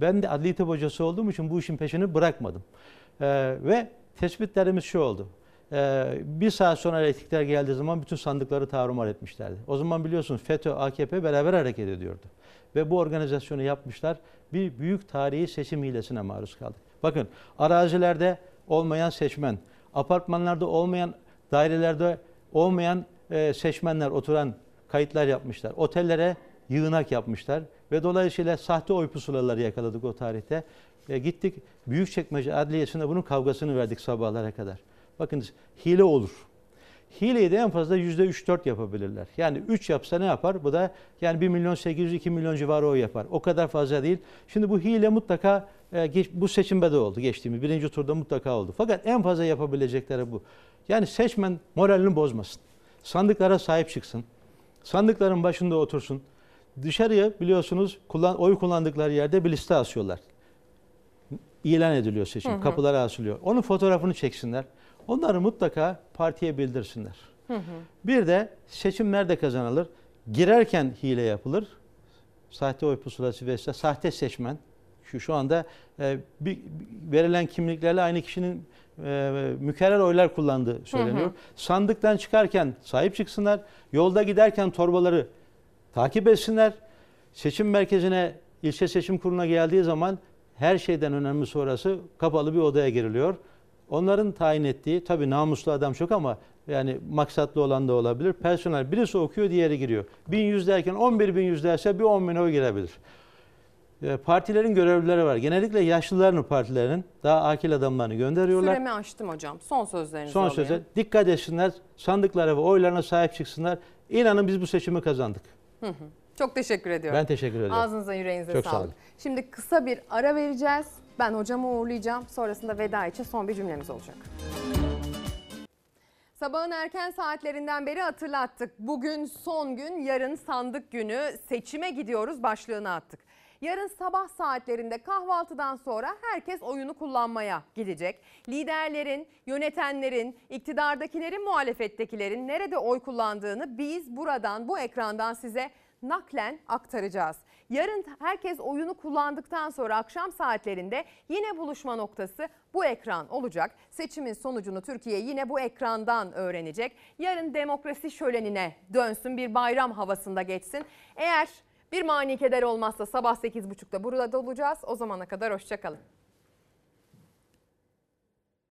Ben de adli tıp hocası olduğum için bu işin peşini bırakmadım. Ee, ve tespitlerimiz şu oldu. Ee, bir saat sonra elektrikler geldiği zaman bütün sandıkları tarumar etmişlerdi. O zaman biliyorsunuz FETÖ, AKP beraber hareket ediyordu. Ve bu organizasyonu yapmışlar. Bir büyük tarihi seçim hilesine maruz kaldık. Bakın arazilerde olmayan seçmen, apartmanlarda olmayan, dairelerde olmayan e, seçmenler oturan kayıtlar yapmışlar. Otellere yığınak yapmışlar ve dolayısıyla sahte oy pusulaları yakaladık o tarihte. E, gittik Büyükçekmece Adliyesi'nde bunun kavgasını verdik sabahlara kadar. Bakınız hile olur. Hileyi de en fazla yüzde 3-4 yapabilirler. Yani 3 yapsa ne yapar? Bu da yani 1 milyon 800 2 milyon civarı oy yapar. O kadar fazla değil. Şimdi bu hile mutlaka e, bu seçimde de oldu geçtiğimiz. Birinci turda mutlaka oldu. Fakat en fazla yapabilecekleri bu. Yani seçmen moralini bozmasın. Sandıklara sahip çıksın. Sandıkların başında otursun. Dışarıya biliyorsunuz kullan, oy kullandıkları yerde bir liste asıyorlar. İlan ediliyor seçim. Hı hı. Kapılara asılıyor. Onun fotoğrafını çeksinler. Onları mutlaka partiye bildirsinler. Hı hı. Bir de seçim nerede kazanılır? Girerken hile yapılır. Sahte oy pusulası vesaire, sahte seçmen. Şu şu anda e, bir, bir- verilen kimliklerle aynı kişinin e, mükerrer oylar kullandığı söyleniyor. Hı hı. Sandıktan çıkarken sahip çıksınlar. Yolda giderken torbaları takip etsinler. Seçim merkezine, ilçe seçim kuruluna geldiği zaman her şeyden önemli sonrası kapalı bir odaya giriliyor. Onların tayin ettiği, tabii namuslu adam çok ama yani maksatlı olan da olabilir. Personel birisi okuyor, diğeri giriyor. 1100 derken 11 bin yüz derse bir 10 bin oy girebilir. E, Partilerin görevlileri var. Genellikle yaşlıların partilerinin daha akil adamlarını gönderiyorlar. Süremi açtım hocam. Son sözlerinizi Son alayım. söze dikkat etsinler, sandıklara ve oylarına sahip çıksınlar. İnanın biz bu seçimi kazandık. Hı hı. Çok teşekkür ediyorum. Ben teşekkür ederim. Ağzınıza yüreğinize Çok sağ sağlık. olun. Şimdi kısa bir ara vereceğiz. Ben hocamı uğurlayacağım. Sonrasında veda için son bir cümlemiz olacak. Sabahın erken saatlerinden beri hatırlattık. Bugün son gün, yarın sandık günü. Seçime gidiyoruz başlığını attık. Yarın sabah saatlerinde kahvaltıdan sonra herkes oyunu kullanmaya gidecek. Liderlerin, yönetenlerin, iktidardakilerin, muhalefettekilerin nerede oy kullandığını biz buradan, bu ekrandan size naklen aktaracağız. Yarın herkes oyunu kullandıktan sonra akşam saatlerinde yine buluşma noktası bu ekran olacak. Seçimin sonucunu Türkiye yine bu ekrandan öğrenecek. Yarın demokrasi şölenine dönsün bir bayram havasında geçsin. Eğer bir mani keder olmazsa sabah 8.30'da burada olacağız. O zamana kadar hoşçakalın.